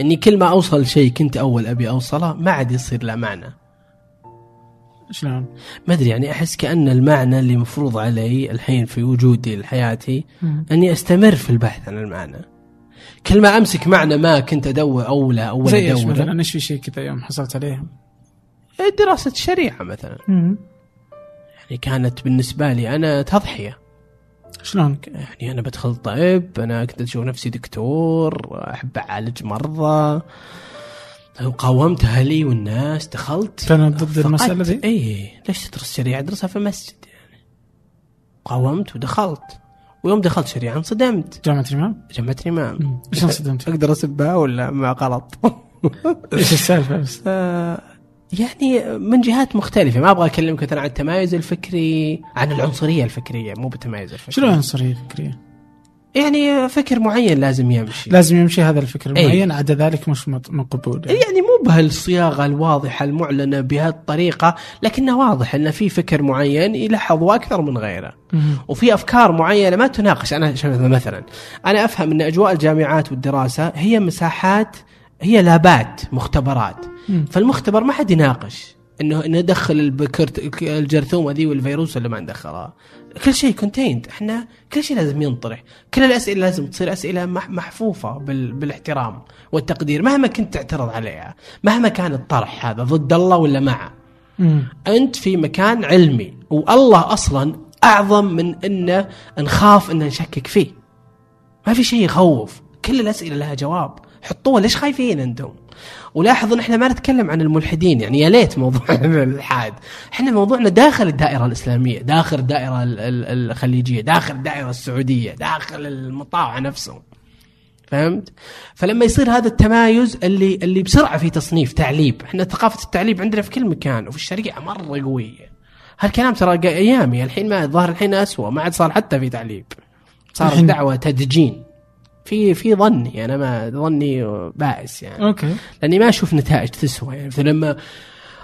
إني كل ما أوصل شيء كنت أول أبي أوصله ما عاد يصير له معنى. شلون؟ ما أدري يعني أحس كأن المعنى اللي مفروض علي الحين في وجودي لحياتي أني أستمر في البحث عن المعنى. كل ما أمسك معنى ما كنت أدور أولى اول زي ادور مثلا؟ إيش في شيء كذا يوم حصلت عليه؟ دراسة الشريعة مثلا. يعني كانت بالنسبة لي أنا تضحية. شلون؟ يعني أنا بدخل طب أنا كنت أشوف نفسي دكتور أحب أعالج مرضى. وقاومت أهلي والناس دخلت كانوا ضد المسألة ذي؟ اي ليش تدرس شريعة؟ ادرسها في مسجد يعني. قاومت ودخلت. ويوم دخلت شريعة انصدمت. جامعة الإمام؟ جمعة الإمام. إيش انصدمت؟ أقدر اسبها ولا ما غلط؟ إيش السالفة بس؟ آه، يعني من جهات مختلفة. ما أبغى أكلمك مثلا عن التمايز الفكري عن العنصرية الفكرية مو بالتمايز الفكري. شنو عنصرية فكرية؟ يعني فكر معين لازم يمشي لازم يمشي هذا الفكر إيه. المعين عدا ذلك مش مقبول يعني. يعني مو بهالصياغة الواضحة المعلنة بهالطريقة لكنه واضح إن في فكر معين يلحظ أكثر من غيره. وفي أفكار معينة ما تناقش أنا مثلا أنا أفهم إن أجواء الجامعات والدراسة هي مساحات هي لابات مختبرات مم. فالمختبر ما حد يناقش إنه ندخل البكرت الجرثومه ذي والفيروس ولا ما ندخلها. كل شيء كونتيند إحنا كل شيء لازم ينطرح. كل الأسئلة لازم تصير أسئلة مح- محفوفة بال... بالاحترام والتقدير مهما كنت تعترض عليها مهما كان الطرح هذا ضد الله ولا معه. أنت في مكان علمي والله أصلا أعظم من إن نخاف إن نشكك فيه. ما في شيء يخوف. كل الأسئلة لها جواب. حطوها. ليش خايفين أنتم؟ ولاحظ إن إحنا ما نتكلم عن الملحدين يعني يا ليت موضوع الإلحاد إحنا موضوعنا داخل الدائرة الإسلامية داخل الدائرة ال- ال- الخليجية داخل الدائرة السعودية داخل المطاوع نفسه فهمت؟ فلما يصير هذا التمايز اللي اللي بسرعة في تصنيف تعليب، إحنا ثقافة التعليب عندنا في كل مكان وفي الشريعة مرة قوية. هالكلام ترى أيامي الحين ما الظاهر الحين اسوء ما عاد صار حتى في تعليب. صار دعوة تدجين. في في ظني أنا ما ظني بائس يعني. أوكي. لأني ما أشوف نتائج تسوى يعني مثل لما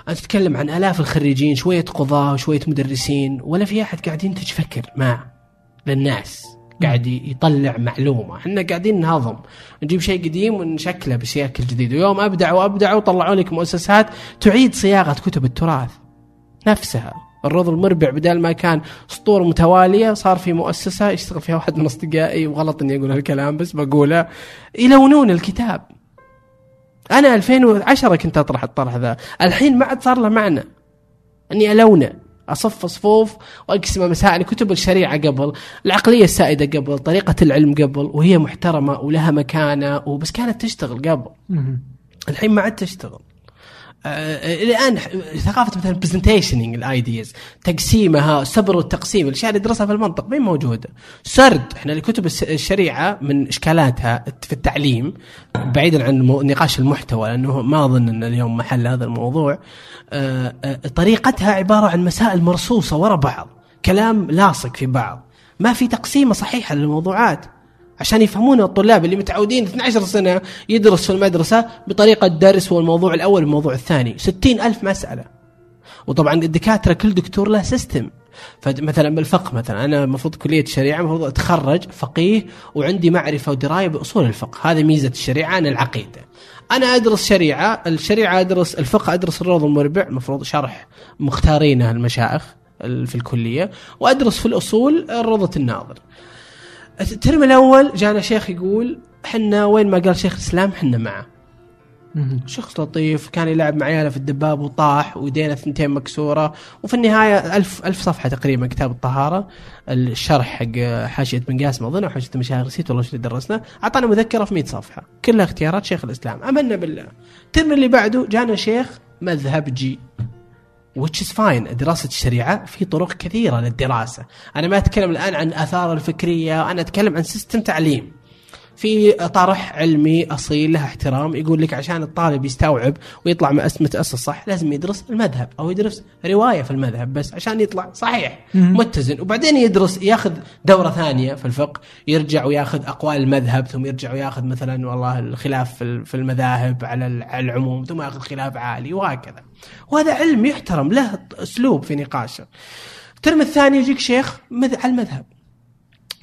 انت تتكلم عن آلاف الخريجين شوية قضاه وشويه مدرسين ولا في أحد قاعد ينتج فكر ما للناس قاعد يطلع معلومة. إحنا قاعدين نهضم نجيب شيء قديم ونشكله بشكل جديد. ويوم ابدعوا ابدعوا طلعوا لك مؤسسات تعيد صياغة كتب التراث نفسها. الرضا المربع بدل ما كان سطور متوالية صار في مؤسسة يشتغل فيها واحد من أصدقائي وغلط إني أقول هالكلام بس بقوله. يلونون الكتاب. أنا 2010 كنت أطرح الطرح ذا. الحين ما عاد صار له معنى. إني ألونه. أصف صفوف وأقسم مسائل كتب الشريعة قبل العقلية السائدة قبل طريقة العلم قبل وهي محترمة ولها مكانة وبس كانت تشتغل قبل. الحين ما عاد تشتغل. الآن ثقافة مثلا برزنتيشننج الايديز تقسيمها صبر والتقسيم الأشياء اللي ندرسها في المنطق مين موجودة. سرد إحنا لكتب الشريعة من إشكالاتها في التعليم بعيدا عن نقاش المحتوى لأنه ما أظن أن اليوم محل هذا الموضوع. آه، آه، طريقتها عبارة عن مسائل مرصوصة ورا بعض كلام لاصق في بعض. ما في تقسيمة صحيحة للموضوعات. عشان يفهمون الطلاب اللي متعودين 12 سنة يدرس في المدرسة بطريقة درس هو الموضوع الأول والموضوع الثاني. 60 ألف مسألة. وطبعا الدكاترة كل دكتور له سيستم فمثلا بالفقه مثلا أنا المفروض كلية الشريعه المفروض أتخرج فقيه وعندي معرفة ودراية بأصول الفقه. هذه ميزة الشريعة عن العقيدة. أنا أدرس شريعة الشريعة أدرس الفقه أدرس الروض المربع المفروض شرح مختارينه المشايخ في الكلية وأدرس في الأصول روضه الناظر. الترم الأول جانا شيخ يقول حنا وين ما قال شيخ الإسلام حنا معه. شخص لطيف كان يلعب مع عياله في الدباب وطاح ويدينا ثنتين مكسورة. وفي النهاية ألف ألف صفحة تقريبا كتاب الطهارة. الشرح حق حاشية بن قاسم أظن أو حاشية المشايخ نسيت والله اللي درسنا. أعطانا مذكرة في 100 صفحة. كلها اختيارات شيخ الإسلام. آمنا بالله. ال term اللي بعده جانا شيخ مذهبجي. Which is fine. دراسة الشريعة في طرق كثيرة للدراسة. أنا ما أتكلم الآن عن آثار الفكرية أنا أتكلم عن system تعليم. في طرح علمي أصيل له احترام يقول لك عشان الطالب يستوعب ويطلع متأسس صح لازم يدرس المذهب أو يدرس رواية في المذهب بس عشان يطلع صحيح متزن. وبعدين يدرس ياخذ دورة ثانية في الفقه يرجع وياخذ أقوال المذهب ثم يرجع وياخذ مثلا والله الخلاف في المذاهب على العموم ثم ياخذ خلاف عالي وهكذا. وهذا علم يحترم له أسلوب في نقاشه. ال term الثاني يجيك شيخ على المذهب.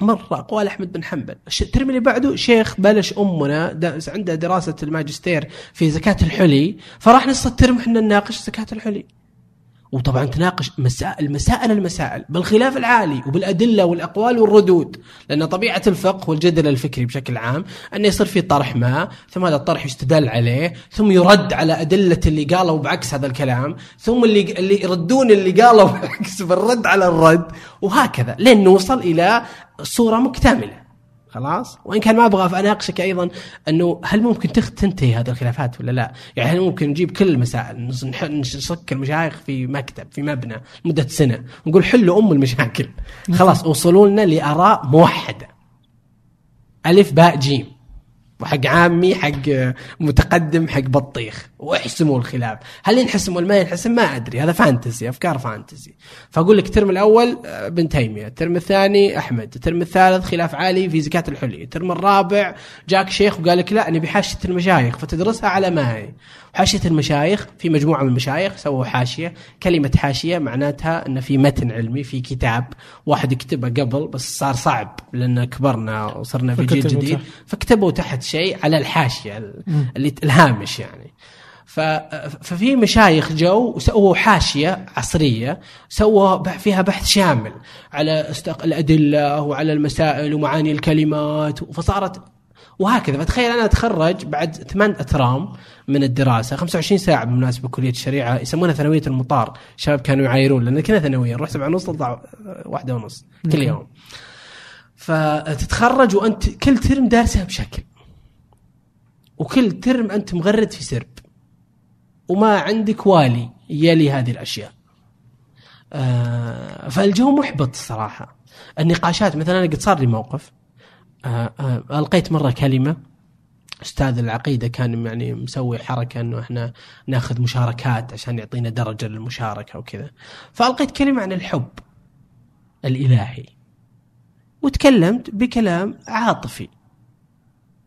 مرة أقوال أحمد بن حنبل. ال term اللي بعده شيخ بلش أمنا عنده دراسة الماجستير في زكاة الحلي فراح نص ال term إحنا نناقش زكاة الحلي. وطبعا تناقش مسائل مسائل المسائل بالخلاف العالي وبالأدلة والأقوال والردود لأن طبيعة الفقه والجدل الفكري بشكل عام انه يصير في طرح ما ثم هذا الطرح يستدل عليه ثم يرد على أدلة اللي قالوا بعكس هذا الكلام ثم اللي اللي يردون اللي قالوا بعكس بالرد على الرد وهكذا لين نوصل إلى صورة مكتملة. خلاص؟ وإن كان ما أبغى اناقشك أيضا أنه هل ممكن تنتهي هذه الخلافات ولا لا؟ يعني هل ممكن نجيب كل المسائل نصك المشايخ في مكتب في مبنى مده سنة ونقول حلوا أم المشاكل. خلاص وصلوا لنا لآراء موحدة. ألف باء جيم. وحق عامي حق متقدم حق بطيخ. واحسموا الخلاف. هل ينحسم ولا ما ينحسم؟ ما أدري. هذا fantasy أفكار fantasy. فأقول لك ال term الأول آه، ابن تيمية. ال term الثاني أحمد. ال term الثالث خلاف عالي في زكاه الحلي ال term الرابع جاك شيخ وقال لك لا نبي حاشيه المشايخ فتدرسها على ما هي. حاشية المشايخ في مجموعة من المشايخ سووا حاشية كلمة حاشية معناتها ان في متن علمي في كتاب واحد يكتبه قبل بس صار صعب لأن كبرنا وصرنا في جيل جديد. فكتبوا تحت شيء على الحاشية اللي الهامش يعني. ففي مشايخ جو وسووا حاشية عصرية سووا فيها بحث شامل على الأدلة وعلى المسائل ومعاني الكلمات فصارت وهكذا. فتخيل أنا أتخرج بعد ثمان أترام من الدراسة 25 ساعة بالمناسبة كليه الشريعة يسمونها ثانوية المطار. الشباب كانوا يعايرون لأن كنا ثانوية نروح سبعة ونص تطلع واحدة ونص كل يوم. فتتخرج وأنت كل ترم دارسها بشكل. وكل ترم أنت مغرد في سرب. وما عندك والي يلي هذه الأشياء. آه فالجو محبط الصراحة. النقاشات مثلا أنا قد صار لي موقف. آه آه ألقيت مرة كلمة. أستاذ العقيدة كان يعني مسوي حركة إنه إحنا ناخذ مشاركات عشان يعطينا درجة للمشاركة وكذا. فألقيت كلمة عن الحب الإلهي. وتكلمت بكلام عاطفي.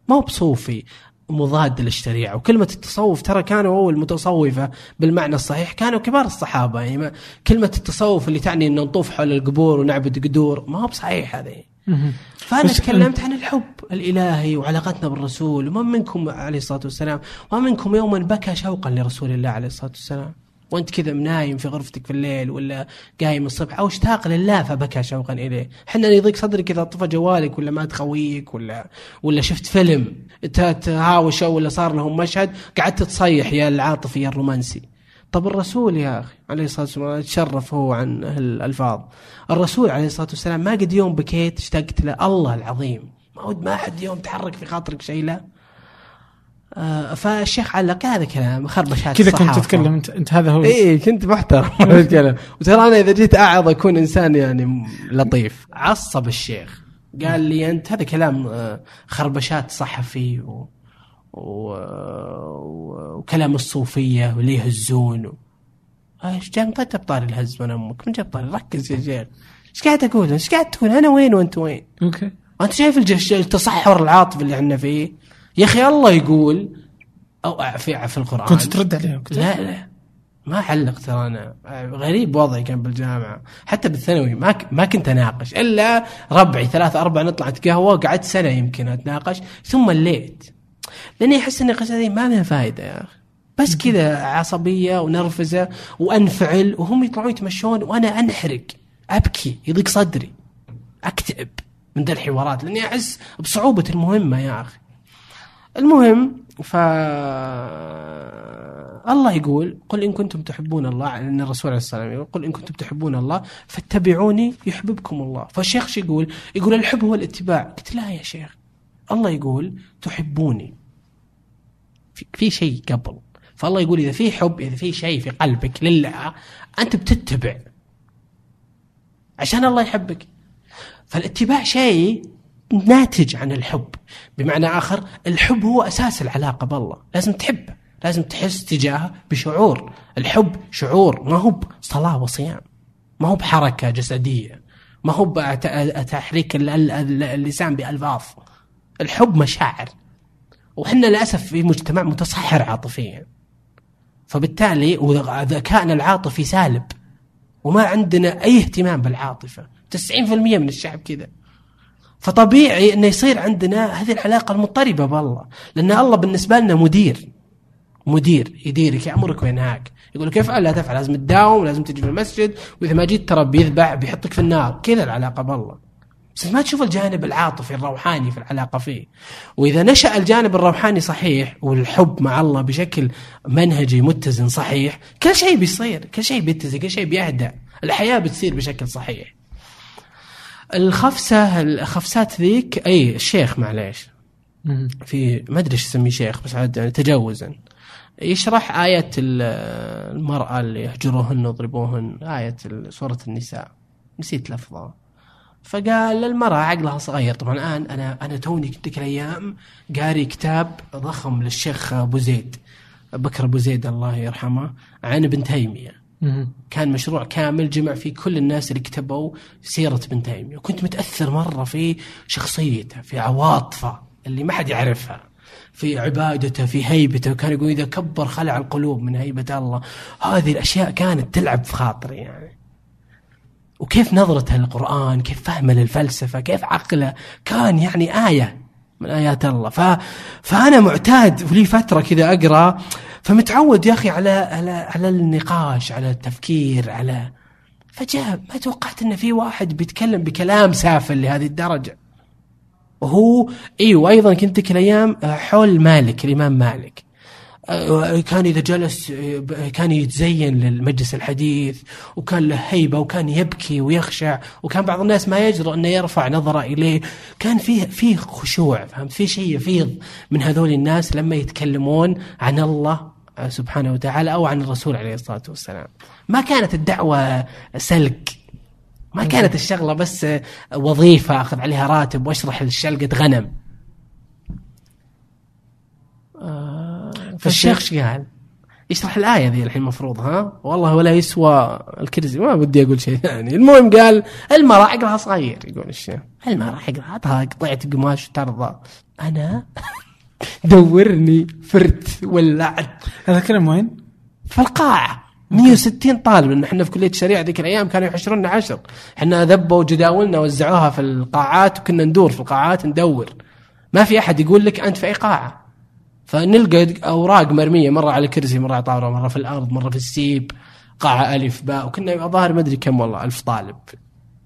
ما هو بصوفي مضاد للشريعة. وكلمه التصوف ترى كانوا أول متصوفة بالمعنى الصحيح كانوا كبار الصحابة. يعني ما كلمه التصوف اللي تعني ان نطوف حول القبور ونعبد قدور ما هو بصحيح هذه. فأنا تكلمت عن الحب الإلهي وعلاقتنا بالرسول وما منكم عليه الصلاة والسلام وما منكم يوما بكى شوقا لرسول الله عليه الصلاة والسلام. وأنت كذا منايم في غرفتك في الليل ولا قايم الصبح أو اشتاق لله فبكى شوقا إليه، إحنا يضيق صدرك اذا طفى جوالك ولا مات خويك ولا ولا شفت فيلم. تهاوشوا ولا صار لهم مشهد قعدت تصيح يا العاطفي يا الرومانسي. طب الرسول يا أخي عليه الصلاة والسلام تشرف هو عن هالالفاظ. الرسول عليه الصلاة والسلام ما قد يوم بكيت اشتقت له الله العظيم. ما ود ما حد يوم تحرك في خاطرك شيء لا. آه فالشيخ علق هذا كلام خربشات كذا كنت. تتكلم انت انت هذا هو اي كنت محترم بتكلم وترى أنا إذا جيت أعظ أكون إنسان يعني لطيف عصب الشيخ قال لي أنت هذا كلام آه، خربشات صحفي و... وكلام الصوفية واللي يهزون. و... آه، إيش جاب طيب طاري الهز من أمك؟ من جاب طاري ركز يا شيخ إيش قاعد أقول؟ إيش قاعد تقول؟ أنا وين وأنت وين؟ أوكي. أنت شايف الجش... التصحر العاطفي اللي إحنا فيه؟ يا أخي الله يقول أو في في القرآن. كنت ترد عليه وقتها؟ لا لا. ما علق ترى أنا. غريب وضعي كان بالجامعة. حتى بالثانوي ما ك... ما كنت أناقش. إلا ربعي ثلاثة أربعة نطلع نتقهوى قعدت سنة يمكن أتناقش. ثم مليت لاني احس ان القصة هذه ما لها فائده يا أخي. بس كذا عصبية ونرفزة وأنفعل وهم يطلعون يتمشون وأنا أنحرق. أبكي. يضيق صدري. أكتئب من ذا الحوارات. لأني أحس بصعوبة المهمة يا أخي. المهم ف الله يقول قل إن كنتم تحبون الله ان الرسول عليه الصلاه والسلام يقول قل إن كنتم تحبون الله فاتبعوني يحببكم الله. فالشيخ شو يقول؟ يقول الحب هو الاتباع. قلت لا يا شيخ. الله يقول تحبوني. في, شيء قبل. فالله يقول إذا في حب إذا في شيء في قلبك لله أنت بتتبع. عشان الله يحبك. فالاتباع شيء ناتج عن الحب. بمعنى آخر الحب هو أساس العلاقة بالله. لازم تحبه لازم تحس تجاهه بشعور. الحب شعور ما هو صلاه وصيام. ما هو بحركة جسدية. ما هو بت- تحريك ال- ال- ال- اللسان بألفاظ. الحب مشاعر. وحنا للأسف في مجتمع متصحر عاطفيا. فبالتالي ذكائنا العاطفي سالب وما عندنا أي اهتمام بالعاطفة 90% من الشعب كذا. فطبيعي إنه يصير عندنا هذه العلاقة المضطربة بالله. لأن الله بالنسبة لنا مدير. مدير. يديرك يأمرك وينهاك. يقول لك افعل لا تفعل؟ لازم تداوم لازم تجي في المسجد. وإذا ما جيت ترى بيذبح بيحطك في النار. كذا العلاقة بالله. بس ما تشوف الجانب العاطفي الروحاني في العلاقة فيه. وإذا نشأ الجانب الروحاني صحيح والحب مع الله بشكل منهجي متزن صحيح كل شيء بيصير كل شيء بيتزن كل شيء بيهدى الحياة بتصير بشكل صحيح. الخفسة الخفسات ذيك أي الشيخ معليش. في ما أدري إيش اسميه شيخ بس عاد يعني تجاوزا يشرح آية ال- المرأة اللي يهجروهن ويضربوهن آية سورة النساء. نسيت لفظها. فقال المرأة عقلها صغير. طبعا الآن أنا أنا توني كنت ذيك الأيام قاري كتاب ضخم للشيخ أبو زيد بكر أبو زيد الله يرحمه عن ابن تيمية. كان مشروع كامل جمع فيه كل الناس اللي كتبوا سيرة ابن تيمية. وكنت متأثر مرة في شخصيته في عواطفه اللي ما حد يعرفها في عبادته في هيبته. وكان يقول إذا كبر خلع القلوب من هيبة الله. هذه الأشياء كانت تلعب في خاطري يعني. وكيف نظرته للقرآن كيف فهمه للفلسفة؟ كيف عقله؟ كان يعني آية من آيات الله. ف... فأنا معتاد ولي فترة كذا أقرأ فمتعود يا أخي على على على النقاش على التفكير على فجاء ما توقعت أن في واحد بيتكلم بكلام سافل لهذه الدرجة. وهو إيوه أيضا كنت ذيك الأيام حول مالك الإمام مالك. كان إذا جلس كان يتزين للمجلس الحديث وكان له هيبة وكان يبكي ويخشع وكان بعض الناس ما يجرؤ إنه يرفع نظرة إليه. كان فيه فيه خشوع فهمت؟ في شيء يفيض من هذول الناس لما يتكلمون عن الله سبحانه وتعالى أو عن الرسول عليه الصلاة والسلام. ما كانت الدعوة سلك. ما كانت الشغلة بس وظيفة أخذ عليها راتب وأشرح للشلقه غنم آه، فالشيخ إيش قال؟ يشرح الآية ذي الحين المفروض ها؟ والله ولا يسوى الكرزي ما بدي أقول شيء ثاني. المهم قال المرأة عقلها صغير يقول الشيخ. المرأة عقلها قطعه قماش ترضى أنا؟ دورني فرت ولعت. هذا الكلام وين؟ في القاعة. 160 طالب لأن إحنا في كلية الشريعة ذيك الأيام كانوا يحشروننا عشر إحنا ذبوا جداولنا وزعوها في القاعات وكنا ندور في القاعات ندور. ما في أحد يقول لك أنت في أي قاعة. فنلقى أوراق مرمية مرة على كرسي مرة على طاولة مرة في الأرض مرة في السيب قاعة ألف باء وكنا ظاهر ما أدري كم والله ألف طالب.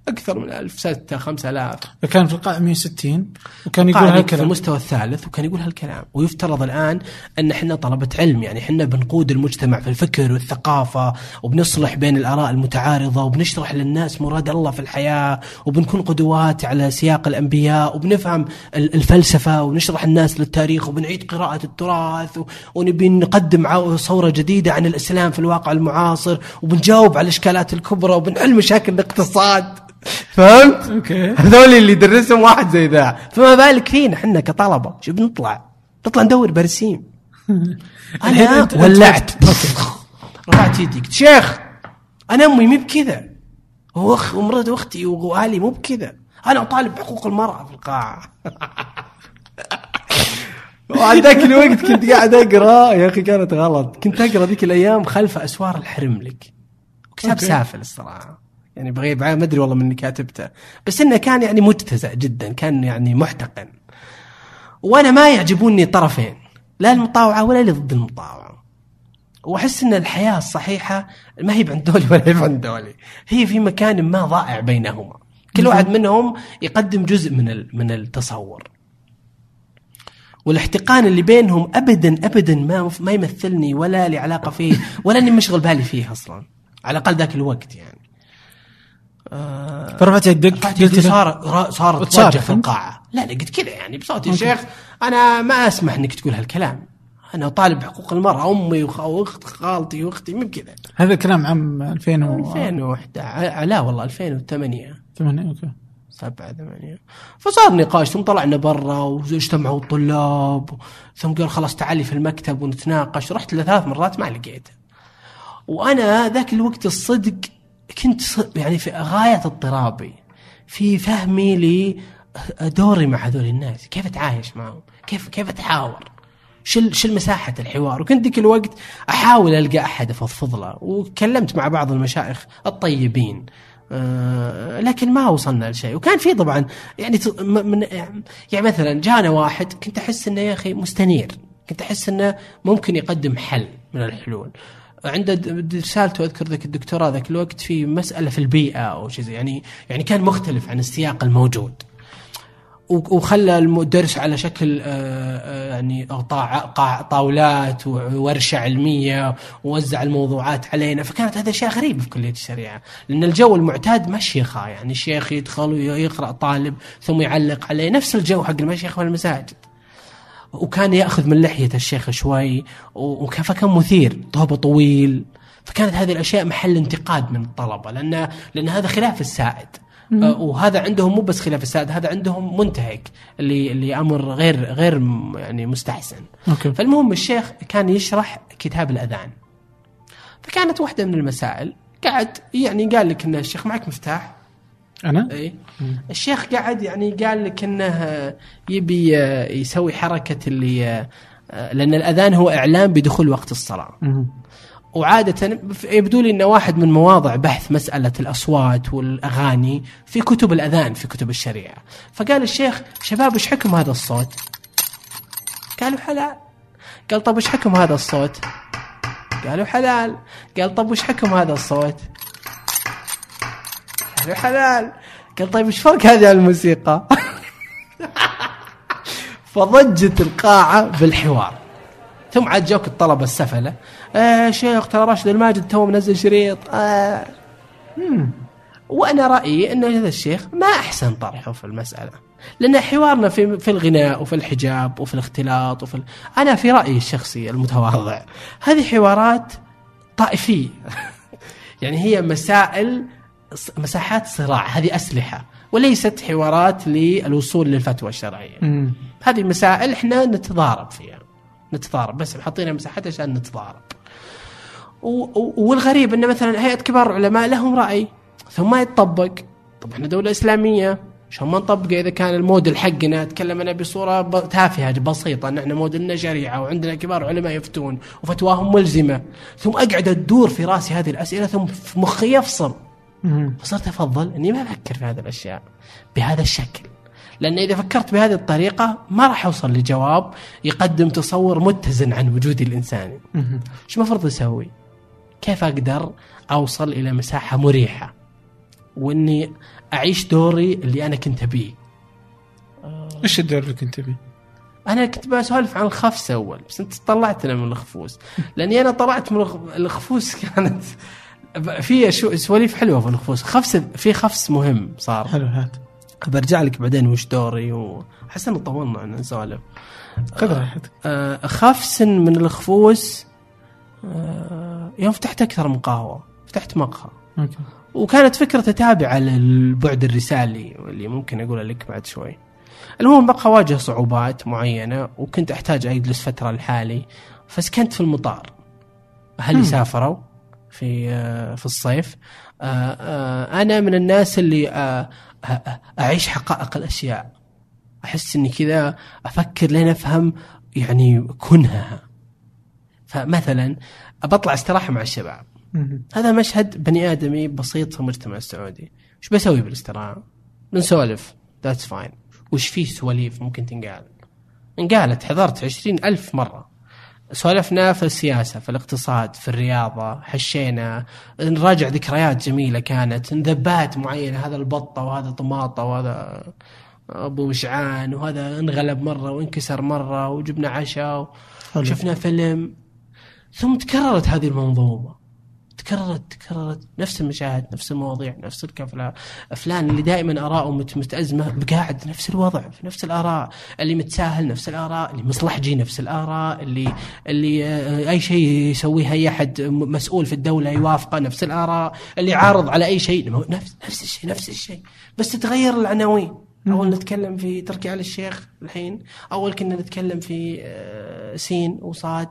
أكثر من ألف ستة خمسة آلاف. كان في القاعة 160 وكان يقول قاعد في هالكلام المستوى الثالث وكان يقول هالكلام. ويفترض الآن أن إحنا طلبة علم يعني إحنا بنقود المجتمع في الفكر والثقافة وبنصلح بين الآراء المتعارضة وبنشرح للناس مراد الله في الحياة وبنكون قدوات على سياق الأنبياء وبنفهم ال- الفلسفة ونشرح الناس للتاريخ وبنعيد قراءة التراث ونبي نقدم صورة جديدة عن الإسلام في الواقع المعاصر وبنجاوب على الإشكالات الكبرى وبنحل مشاكل الاقتصاد. فهمت؟ okay. هذول اللي يدرسهم واحد زي ذا. فما بالك فينا إحنا كطلبة؟ شو بنطلع نطلع ندور برسيم. أنا ولعت. رفعت يدي. قلت شيخ أنا أمي مو بكذا. واخ ومرات أختي وأهلي مو بكذا. أنا أطالب بحقوق المرأة في القاعة. وعن ذاك الوقت كنت قاعد أقرأ. يا أخي كانت غلط. كنت أقرأ ذيك الأيام خلف أسوار الحرم لك. كتاب. سافل الصراحة. يعني بغيب ما أدري والله من اني كاتبته. بس إنه كان يعني مجتزأ جدا كان يعني محتقن. وأنا ما يعجبوني طرفين لا المطاوعة ولا اللي ضد المطاوعة. وأحس إن الحياة الصحيحة ما هي عند دولي ولا هي عند دولي هي في مكان ما ضائع بينهما. كل واحد منهم يقدم جزء من من التصور. والاحتقان اللي بينهم ابدا ابدا ما ما يمثلني ولا لي علاقة فيه ولا إني مشغل بالي فيه أصلا. على الأقل ذاك الوقت يعني. فرفعت يدك؟ قلت له. صار صارت ضجه في؟ القاعة. لا لا قلت كذا يعني بصوتي يا شيخ. أنا ما أسمح إنك تقول هالكلام. أنا طالب بحقوق المرأة أمي واخت خالتي وأختي مو بكذا هذا الكلام عام 2008 2011 لا والله 2008 أوكي. سبعة ثمانية. فصار نقاش ثم طلعنا برا واجتمعوا الطلاب. ثم قال خلاص تعالي في المكتب ونتناقش. رحت لثلاث مرات ما لقيته. وأنا ذاك الوقت الصدق كنت يعني في غاية اضطرابي في فهمي لدوري مع هذول الناس كيف أتعايش معهم؟ كيف كيف اتحاور شل شل مساحة الحوار؟ وكنت ذيك الوقت أحاول ألقى أحد أفضفض له وكلمت مع بعض المشايخ الطيبين آه، لكن ما وصلنا لشيء. وكان في طبعا يعني من يعني مثلا جانا واحد كنت أحس إنه يا أخي مستنير كنت أحس إنه ممكن يقدم حل من الحلول. عنده رسالته أذكر ذاك الدكتوراه ذاك الوقت في مسألة في البيئة أو شيء يعني يعني كان مختلف عن السياق الموجود. وخلى الدرس على شكل آه، آه، يعني طاولات وورشه علمية ووزع الموضوعات علينا. فكانت هذا اشياء غريبه في كلية الشريعة. لأن الجو المعتاد مشيخه يعني الشيخ يدخل ويقرأ طالب ثم يعلق عليه. نفس الجو حق المشيخ والمساجد. وكان يأخذ من لحية الشيخ شوي فكان مثير طوبه طويل. فكانت هذه الأشياء محل انتقاد من الطلبة لأن لأن هذا خلاف السائد. آه، وهذا عندهم مو بس خلاف السائد هذا عندهم منتهك اللي اللي أمر غير غير يعني مستحسن. أوكي. فالمهم الشيخ كان يشرح كتاب الأذان. فكانت واحدة من المسائل قاعد يعني قال لك إن الشيخ معك مفتاح. أنا؟ اي الشيخ قاعد يعني قال لك إنه يبي يسوي حركة اللي لأن الأذان هو إعلان بدخول وقت الصلاة. وعادة يبدو لي إنه واحد من مواضع بحث مسألة الأصوات والأغاني في كتب الأذان في كتب الشريعة. فقال الشيخ شباب إيش حكم هذا الصوت؟ قالوا حلال. قال طب إيش حكم هذا الصوت؟ قالوا حلال. قال طب إيش حكم هذا الصوت؟ قالوا حلال. قال طيب إيش فرق هذه عن الموسيقى؟ فضجت القاعة بالحوار. ثم عاد جوك الطلبة السفلة. آه شيخ ترى راشد الماجد تو منزل شريط. آه وأنا رأيي أن هذا الشيخ ما أحسن طرحه في المسألة. لأن حوارنا في في الغناء وفي الحجاب وفي الاختلاط وفي ال... أنا في رأيي الشخصي المتواضع. هذه حوارات طائفية. يعني هي مسائل مساحات صراع هذه أسلحة وليست حوارات للوصول للفتوى الشرعية. مم. هذه مسائل إحنا نتضارب فيها نتضارب بس حاطينها مساحات عشان نتضارب. والغريب إن مثلا هيئة كبار العلماء لهم رأي ثم ما يتطبق. طب إحنا دولة إسلامية عشان ما نطبقه إذا كان الموديل حقنا اتكلم أنا بصوره تافهة بسيطة إن إحنا موديلنا شريعه وعندنا كبار علماء يفتون وفتواهم ملزمة. ثم أقعد أدور في رأسي هذه الأسئلة ثم في مخي يفصل. فصرت أفضل أني ما أفكر في هذه الأشياء بهذا الشكل. لأن إذا فكرت بهذه الطريقة ما راح أوصل لجواب يقدم تصور متزن عن وجودي الانساني. إيش المفروض أسوي؟ كيف أقدر أوصل إلى مساحة مريحة؟ وإني أعيش دوري اللي أنا كنت أبيه. إيش الدور اللي كنت تبي؟ أنا كنت بسولف عن الخفس أول بس أنت طلعتنا من الخفوس. لأني أنا طلعت من الخ- الخفوس كانت في شو سواليف حلوة في الخفوس خفس في خفس مهم صار. حلو هات. برجع لك بعدين وش دوري واحس ان طولنا عن نسولف خذ راحتك آه، خفس من الخفوس آه، يوم فتحت أكثر من قهوة فتحت مقهى. أوكي. وكانت فكرته تابعة للبعد الرسالي واللي ممكن أقولها لك بعد شوي. المهم بقى واجه صعوبات معينة وكنت أحتاج أجلس فترة لحالي فسكنت في المطار. مم. سافروا؟ في آه، في الصيف. آه، آه، أنا من الناس اللي أعيش حقائق الأشياء. أحس إني كذا أفكر لين أفهم يعني كنهها فمثلا بطلع استراحة مع الشباب. هذا مشهد بني آدمي بسيط في المجتمع السعودي. إيش بسوي بالإستراحة؟ بنسولف. that's fine وش فيه سواليف ممكن تنقال؟ انقالت حضرت عشرين ألف مرة. سولفنا في السياسة في الاقتصاد في الرياضة حشينا نراجع ذكريات جميلة كانت نذبات معينة هذا البطة وهذا طماطة وهذا أبو مشعان وهذا انغلب مرة وانكسر مرة وجبنا عشاء. وشفنا فيلم ثم تكررت هذه المنظومة تكررت تكررت نفس المشاهد نفس المواضيع نفس الكفلة. فلان اللي دائما آراءه مت- متأزمة قاعد نفس الوضع في نفس الآراء. اللي متساهل نفس الآراء اللي مصلحجي نفس الآراء اللي اللي آه، أي شيء يسويه أي أحد مسؤول في الدولة يوافقه نفس الآراء. اللي عارض على أي شيء نفس نفس الشيء نفس الشيء. بس تتغير العناوين. أول نتكلم في تركي آل الشيخ الحين. أول كنا نتكلم في آه، سين وصاد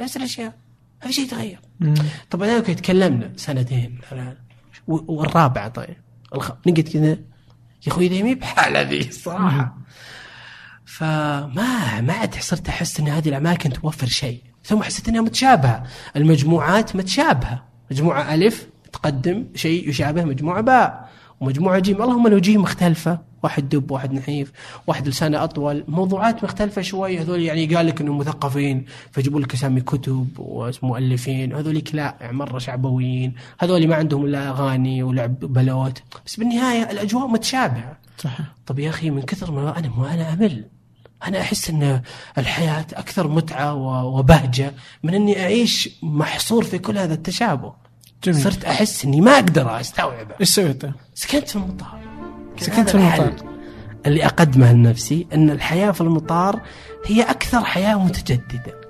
نفس الأشياء. ما في شيء تغير مم. طب بعدين okay تكلمنا سنتين الآن والرابعة طيب الخ... نقعد كذا. يا أخوي ذي مي بحالة ذي صراحة. فما ما عاد صرت أحس إن هذه الأماكن توفر شيء. ثم حسيت إنها متشابهة. المجموعات متشابهة. مجموعة ألف تقدم شيء يشابه مجموعة باء. ومجموعة جيم. اللهم إنه جيم مختلفة. واحد دب واحد نحيف واحد لسانه أطول. موضوعات مختلفة شوي. هذول يعني قال لك انهم مثقفين فيجيبوا لك أسامي كتب ومؤلفين هذوليك لا يعني مرة شعبويين. هذول ما عندهم الا أغاني ولعب بلوت. بس بالنهاية الأجواء متشابهة. صح طب يا أخي من كثر ما أنا ما أنا أمل. أنا أحس إن الحياة أكثر متعة وبهجة من إني أعيش محصور في كل هذا التشابه. جميل. صرت أحس إني ما أقدر أستوعبه. إيش سويت؟ سكنت في المطار. سكنت في المطار. اللي أقدمه لنفسي أن الحياة في المطار هي أكثر حياة متجددة.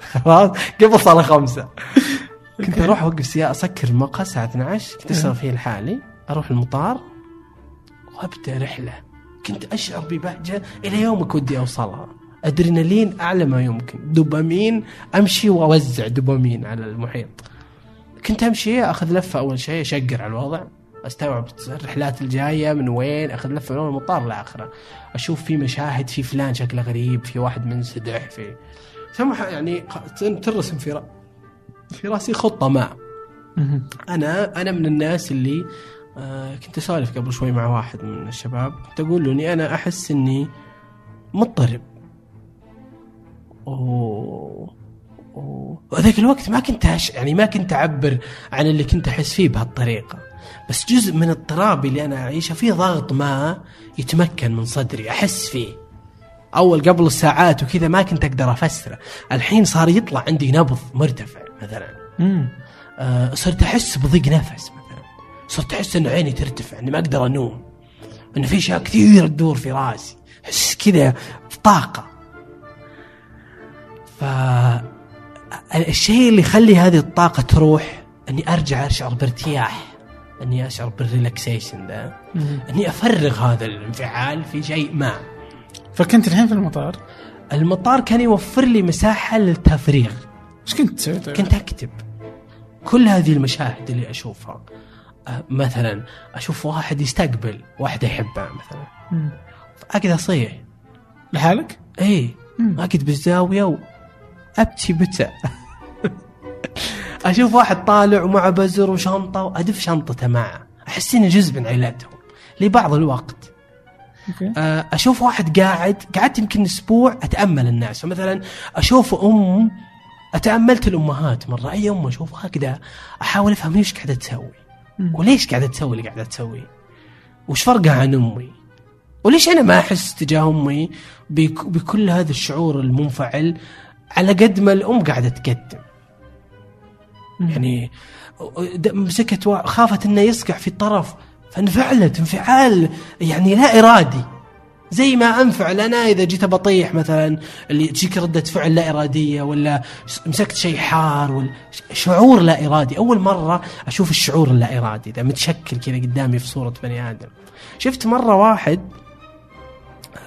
خلاص؟ قبل صار خمسة. كنت أروح اوقف سيارة أسكر المقهى الساعة 12 كنت اشتغل فيه لحالي أروح المطار وأبدأ رحلة. كنت أشعر ببهجة إلى يومك ودي أوصلها. أدرينالين أعلى ما يمكن. دوبامين أمشي وأوزع دوبامين على المحيط. كنت أمشي أخذ لفة أول شيء أشقر على الوضع. استوعب الرحلات الجاية من وين؟ أخذ لفة من المطار لآخرة. أشوف في مشاهد في فلان شكله غريب في واحد منسدح في ثم يعني ترسم في را... في رأسي خطة ما. أنا أنا من الناس اللي آه كنت أسولف قبل شوي مع واحد من الشباب. كنت أقول له إني أنا أحس إني مضطرب. و... و- وذاك الوقت ما كنت أش... يعني ما كنت أعبر عن اللي كنت أحس فيه بهالطريقة. بس جزء من اضطرابي اللي أنا أعيشه في ضغط ما يتمكن من صدري أحس فيه. أول قبل الساعات وكذا ما كنت أقدر أفسره. الحين صار يطلع عندي نبض مرتفع مثلا. مم. آه، صرت أحس بضيق نفس مثلا. صرت أحس ان عيني ترتفع إني ما أقدر أنوم. ان في أشياء كثير تدور في راسي. أحس كذا طاقه ف الشيء اللي يخلي هذه الطاقة تروح إني أرجع اشعر بارتياح. اني اشعر بال relaxation ذا. اني افرغ هذا الانفعال في شيء ما فكنت الحين في المطار المطار كان يوفر لي مساحة للتفريغ إيش كنت تسوي طيب؟ كنت أكتب كل هذه المشاهد اللي أشوفها آه، مثلا أشوف واحد يستقبل واحدة يحبها مثلا مم. اقعد أصيح لحالك؟ اي. اقعد بالزاوية وابكي بكى أشوف واحد طالع ومعه بزر وشنطة وأدف شنطته معه. أحس اني جزء من عيلتهم. لبعض الوقت. آه، أشوف واحد قاعد قعدت يمكن أسبوع أتأمل الناس. فمثلا أشوف أم أتأملت الأمهات مرة. أي أم أشوفها كذا أحاول أفهم إيش قاعدة تسوي. وليش قاعدة تسوي اللي قاعدة تسويه وش فرقها عن أمي؟ وليش أنا ما أحس تجاه أمي بك- بكل هذا الشعور المنفعل؟ على قد ما الأم قاعدة تقدم. يعني مسكت خافت إنه يصقع في الطرف فانفعلت انفعال يعني لا إرادي. زي ما انفعل أنا إذا جيت بطيح مثلا اللي تجيك ردة فعل لا إرادية ولا مسكت شيء حار ولا شعور لا إرادي. أول مرة أشوف الشعور اللا إرادي ذا متشكل كذا قدامي في صورة بني آدم. شفت مرة واحد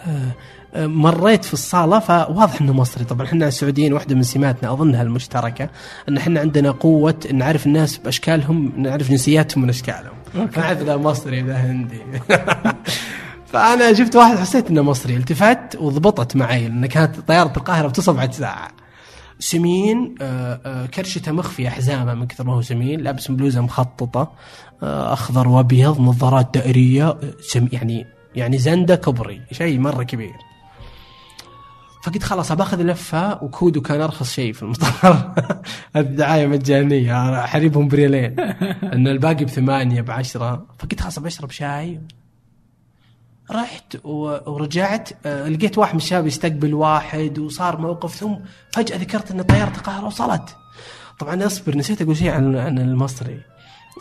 آه، مريت في الصالة فواضح إنه مصري. طبعا إحنا السعوديين واحدة من سماتنا أظنها المشتركة إن إحنا عندنا قوة نعرف الناس بأشكالهم نعرف جنسياتهم من أشكالهم. نعرف ذا مصري ذا هندي. فأنا شفت واحد حسيت إنه مصري التفت وضبطت معي لأن كانت طيارة القاهرة بتصل بعد ساعة. سمين آه، آه، كرشته مخفية حزامة من كثر ما هو سمين لابس بلوزة مخططة آه، أخضر وأبيض نظارات دائرية يعني يعني زندة كبري شيء مرة كبير. فقلت خلاص باخذ لفة وكودو كان أرخص شيء في المطار الدعاية مجانية حريبهم بريالين إن الباقي بثمانية بعشرة. فقلت خلاص بشرب شاي. رحت ورجعت آه، لقيت واحد من الشباب يستقبل واحد وصار موقف ثم فجأة ذكرت إن طياره القاهره وصلت. طبعا أصبر نسيت أقول شيء عن عن المصري.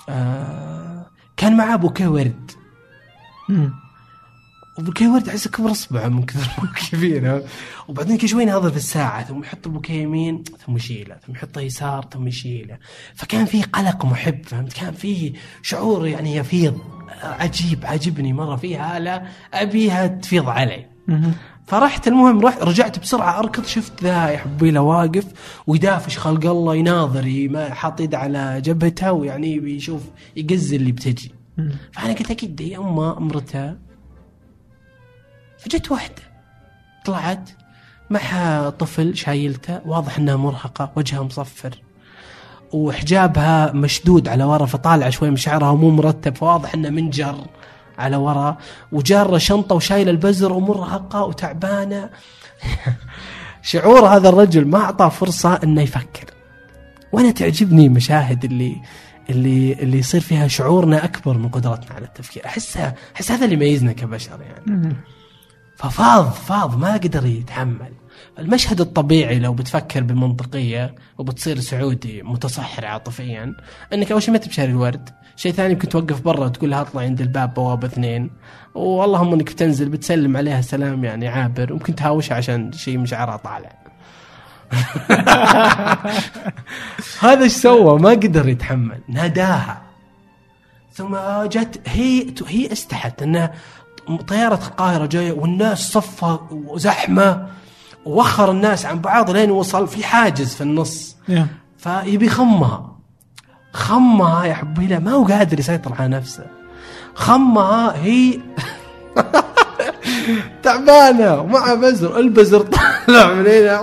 آه كان معاه بوكيه ورد وبوكيه ورد احسه كبر اصبعه من كثر كبير وبعدين كل شوي يناظر في الساعة ثم يحط البوكيه يمين ثم يشيله ثم يحطه يسار ثم يشيله. فكان فيه قلق محب فهمت؟ كان فيه شعور يعني يفيض عجيب عجبني مرة فيه هاله أبيها تفيض علي. فرحت. المهم رحت رجعت بسرعة أركض شفت ذا يا حبيله واقف ويدافش خلق الله يناظر حاط يده على جبهته ويعني بيشوف يقز اللي بتجي. فأنا قلت أكيد هي أمه امرتها فجت واحدة. طلعت معها طفل شايلته واضح إنها مرهقة وجهها مصفر. وحجابها مشدود على ورا فطالع شوي من شعرها مو مرتب فواضح إنه منجر على ورا. وجاره شنطة وشايلة البزر ومرهقة وتعبانة. شعور هذا الرجل ما أعطاه فرصة إنه يفكر. وأنا تعجبني مشاهد اللي اللي اللي يصير فيها شعورنا أكبر من قدرتنا على التفكير. أحسها أحس هذا اللي يميزنا كبشر يعني. ففاض فاض ما قدر يتحمل. المشهد الطبيعي لو بتفكر بمنطقية وبتصير سعودي متصحر عاطفيا إنك أول شيء ما تبشر الورد شيء ثاني يمكن توقف برا وتقول لها اطلع عند الباب بوابة اثنين. واللهم إنك بتنزل بتسلم عليها سلام يعني عابر وممكن تهاوشها عشان شيء من شعرها طالع. هذا إيش سوى؟ ما قدر يتحمل ناداها. ثم جت هي هي استحت إنها طيارة القاهرة جاية والناس صفة وزحمة ووخر الناس عن بعض لين وصل في حاجز في النص. يا. فيبي خمها. خمها يا حبيله ما هو قادر يسيطر على نفسه. خمها هي تعبانة ومعها بزر البزر طالع من هنا.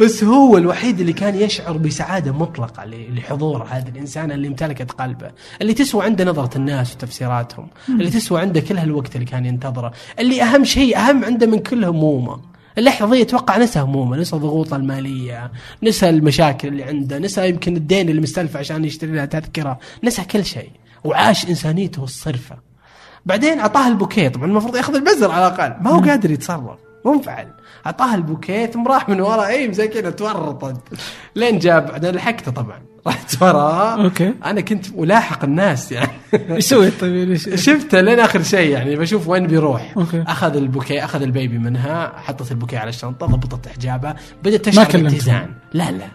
بس هو الوحيد اللي كان يشعر بسعادة مطلقة لحضور هذا الإنسان اللي امتلكت قلبه، اللي تسوى عنده نظرة الناس وتفسيراتهم، اللي تسوى عنده كل هالوقت اللي كان ينتظره، اللي أهم شيء أهم عنده من كل همومه. اللحظة دي أتوقع نسى همومه، نسى ضغوطه المالية، نسى المشاكل اللي عنده، نسى يمكن الدين اللي مستلفه عشان يشتري لها تذكرة، نسى كل شيء، وعاش إنسانيته الصرفة. بعدين أعطاه البوكيه طبعا المفروض يأخذ البزر على الأقل ما هو قادر يتصرف منفعل اعطاه البوكيه ثم راح من ورا. إي زي كذا تورطت. لين جاب بعدين لحقته طبعا. رحت وراه okay. أنا كنت ملاحق الناس يعني. إيش سويت طيب؟ شفته لين آخر شيء يعني. بشوف وين بيروح. okay. أخذ البوكيه أخذ ال baby منها حطت البوكيه على الشنطة ضبطت حجابها بدأت تشعر. باتزان لا لا.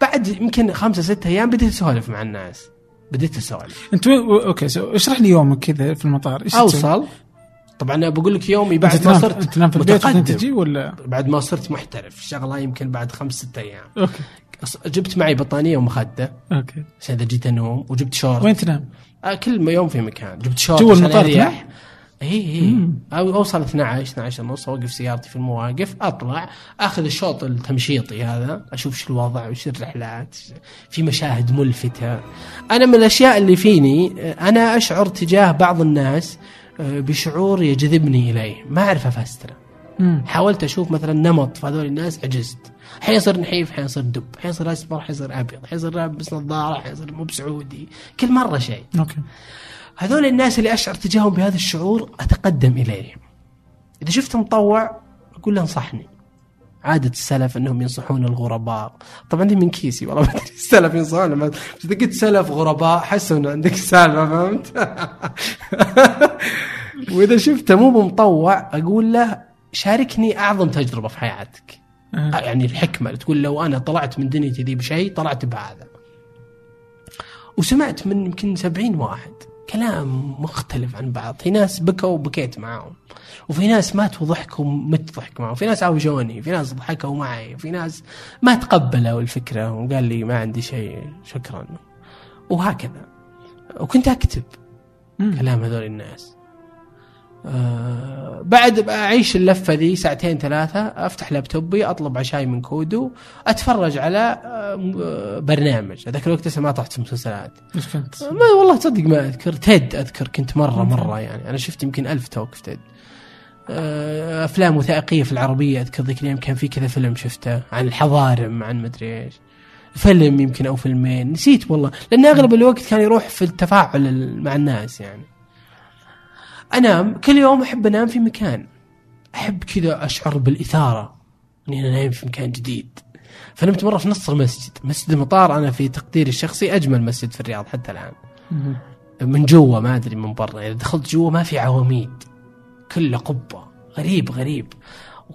بعد يمكن خمسة ستة أيام بديت أسولف مع الناس. بديت أسولف. أنت okay so اشرح لي يومك كذا في المطار. إيش؟ أوصل. طبعا بقول لك يومي بعد ما صرت تنام في البيت تجي ولا؟ بعد ما صرت محترف شغلة يمكن بعد خمس ست أيام. okay. جبت معي بطانية ومخدة. okay. عشان إذا جيت انوم وجبت شورت. وين تنام؟ آه كل ما يوم في مكان. جبت شورت جوا المطار أريح. اي اي أو أوصل 12 12 ونص أوقف سيارتي في المواقف أطلع آخذ الشوط التمشيطي هذا أشوف شو الوضع وش الرحلات في مشاهد ملفتة. أنا من الأشياء اللي فيني آه، أنا أشعر تجاه بعض الناس بشعور يجذبني إليه. ما أعرف أفسره. حاولت أشوف مثلا نمط في هذول الناس عجزت حيصير نحيف حيصير دب حيصير أسمر حيصير أبيض حيصير لابس نظارة حيصير مو بسعودي. كل مرة شيء. أوكي. هذول الناس اللي أشعر تجاههم بهذا الشعور أتقدم إليهم. إذا شفت مطوع أقول له انصحني. عادة السلف إنهم ينصحون الغرباء، طبعا دي من كيسي والله ما أدري السلف ينصحون بس إذا قلت سلف غرباء حسوا إنه عندك سالفة فهمت؟ وإذا شفته مو بمطوع أقول له شاركني أعظم تجربة في حياتك. آه. يعني الحكمة تقول لو أنا طلعت من دنيتي ذي بشيء طلعت بهذا. وسمعت من يمكن سبعين واحد كلام مختلف عن بعض. في ناس بكوا وبكيت معاهم. وفي ناس ماتوا ضحكوا ومت ضحك معهم في ناس عوجوني في ناس ضحكوا معي. في ناس ما تقبلوا الفكرة وقال لي ما عندي شيء. شكرا. وهكذا. وكنت أكتب مم. كلام هذول الناس. آه بعد أعيش اللفة ذي ساعتين ثلاثة أفتح لابتوبي أطلب عشاي من كودو أتفرج على آه آه، برنامج. هذاك الوقت لسه ما طحت في مسلسلات. إيش كنت؟ ما والله تصدق ما أذكر. تيد أذكر كنت مرة مرة يعني. أنا شفت يمكن ألف توك في تيد. آه، أفلام وثائقية في العربية أذكر ذيك الأيام كان في كذا فيلم شفته عن الحضارم عن مدري إيش. فيلم يمكن أو فيلمين. نسيت والله لأن أغلب الوقت كان يروح في التفاعل ال- مع الناس يعني. انام كل يوم أحب أنام في مكان. أحب كذا أشعر بالإثارة إني أنا نايم في مكان جديد. فنمت مرة في نص المسجد. مسجد المطار أنا في تقديري الشخصي أجمل مسجد في الرياض حتى الآن. من جوا ما أدري من برا. إذا دخلت جوا ما في عواميد. كله قبة. غريب غريب.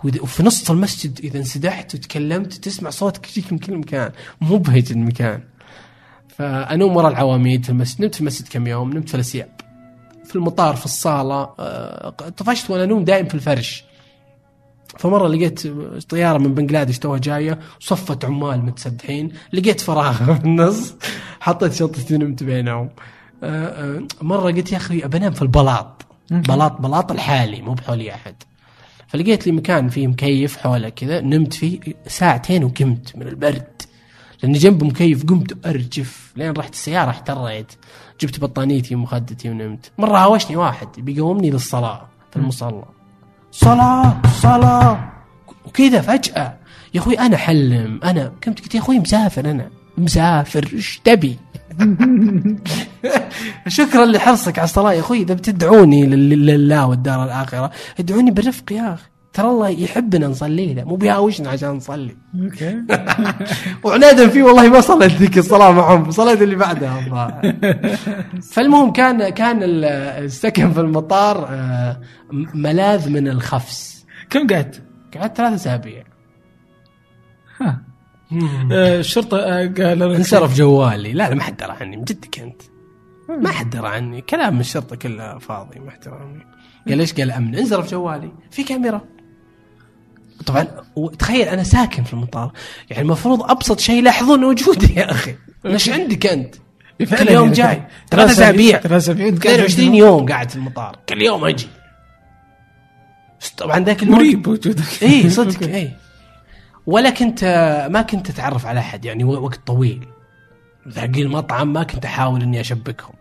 وفي نص المسجد إذا انسدحت وتكلمت تسمع صوتك يجيك من كل مكان. مبهج المكان. فأنوم ورا العواميد في المسجد. نمت في المسجد كم يوم؟ نمت في الأسياب. في المطار في الصالة آه، طفشت وأنا انوم دائم في الفرش. فمرة لقيت طيارة من بنجلاديش توها جاية وصفة عمال متسدحين لقيت فراغ في النص حطيت شنطتي ونمت بينهم. آه، آه، مرة قلت يا أخي ابى انام في البلاط. بلاط بلاط الحالي مو بحولي أحد. فلقيت لي مكان فيه مكيف حوله كذا نمت فيه ساعتين وقمت من البرد. لاني جنب مكيف قمت أرجف. لين رحت السيارة احتريت جبت بطانيتي ومخدتي ونمت. مرة هاوشني واحد بيقومني للصلاة في المصلى. صلاة صلاة. وكذا فجأة يا أخوي أنا حلم أنا قمت قلت يا أخوي مسافر أنا. مسافر إيش تبي؟ شكرا لحرصك على الصلاة يا أخوي إذا بتدعوني لل- لله والدار الآخرة. ادعوني بالرفق يا أخي. ترى الله يحبنا نصلي له. مو بيهاوشنا عشان نصلي. أوكي. وعنادا فيه والله ما صليت ذيك الصلاة معهم صليت اللي بعدها الظاهر فالمهم كان كان ال- السكن في المطار آه، ملاذ من الخفس. كم قعدت؟ قعدت ثلاث أسابيع. ها. آه، الشرطة آه، قال انصرف جوالي. لا لا ما حد درى عني من جدك أنت. ما حد درى عني. كلام الشرطة كله فاضي ما احترامي. قال ليش قال أمن. انصرف جوالي. في كاميرا. طبعا وتخيل أنا ساكن في المطار يعني المفروض أبسط شيء يلاحظون وجودي يا أخي. إيش عندك أنت؟ كل يوم جاي. ثلاث اسابيع ثلاث أسابيع. أنت قاعد 22 يوم قاعد في المطار. كل يوم أجي. طبعا ذاك الوقت مريب وجودك اي صدق اي ولا كنت ما كنت أتعرف على أحد يعني وقت طويل. ذاقي المطعم ما كنت أحاول إني أشبكهم.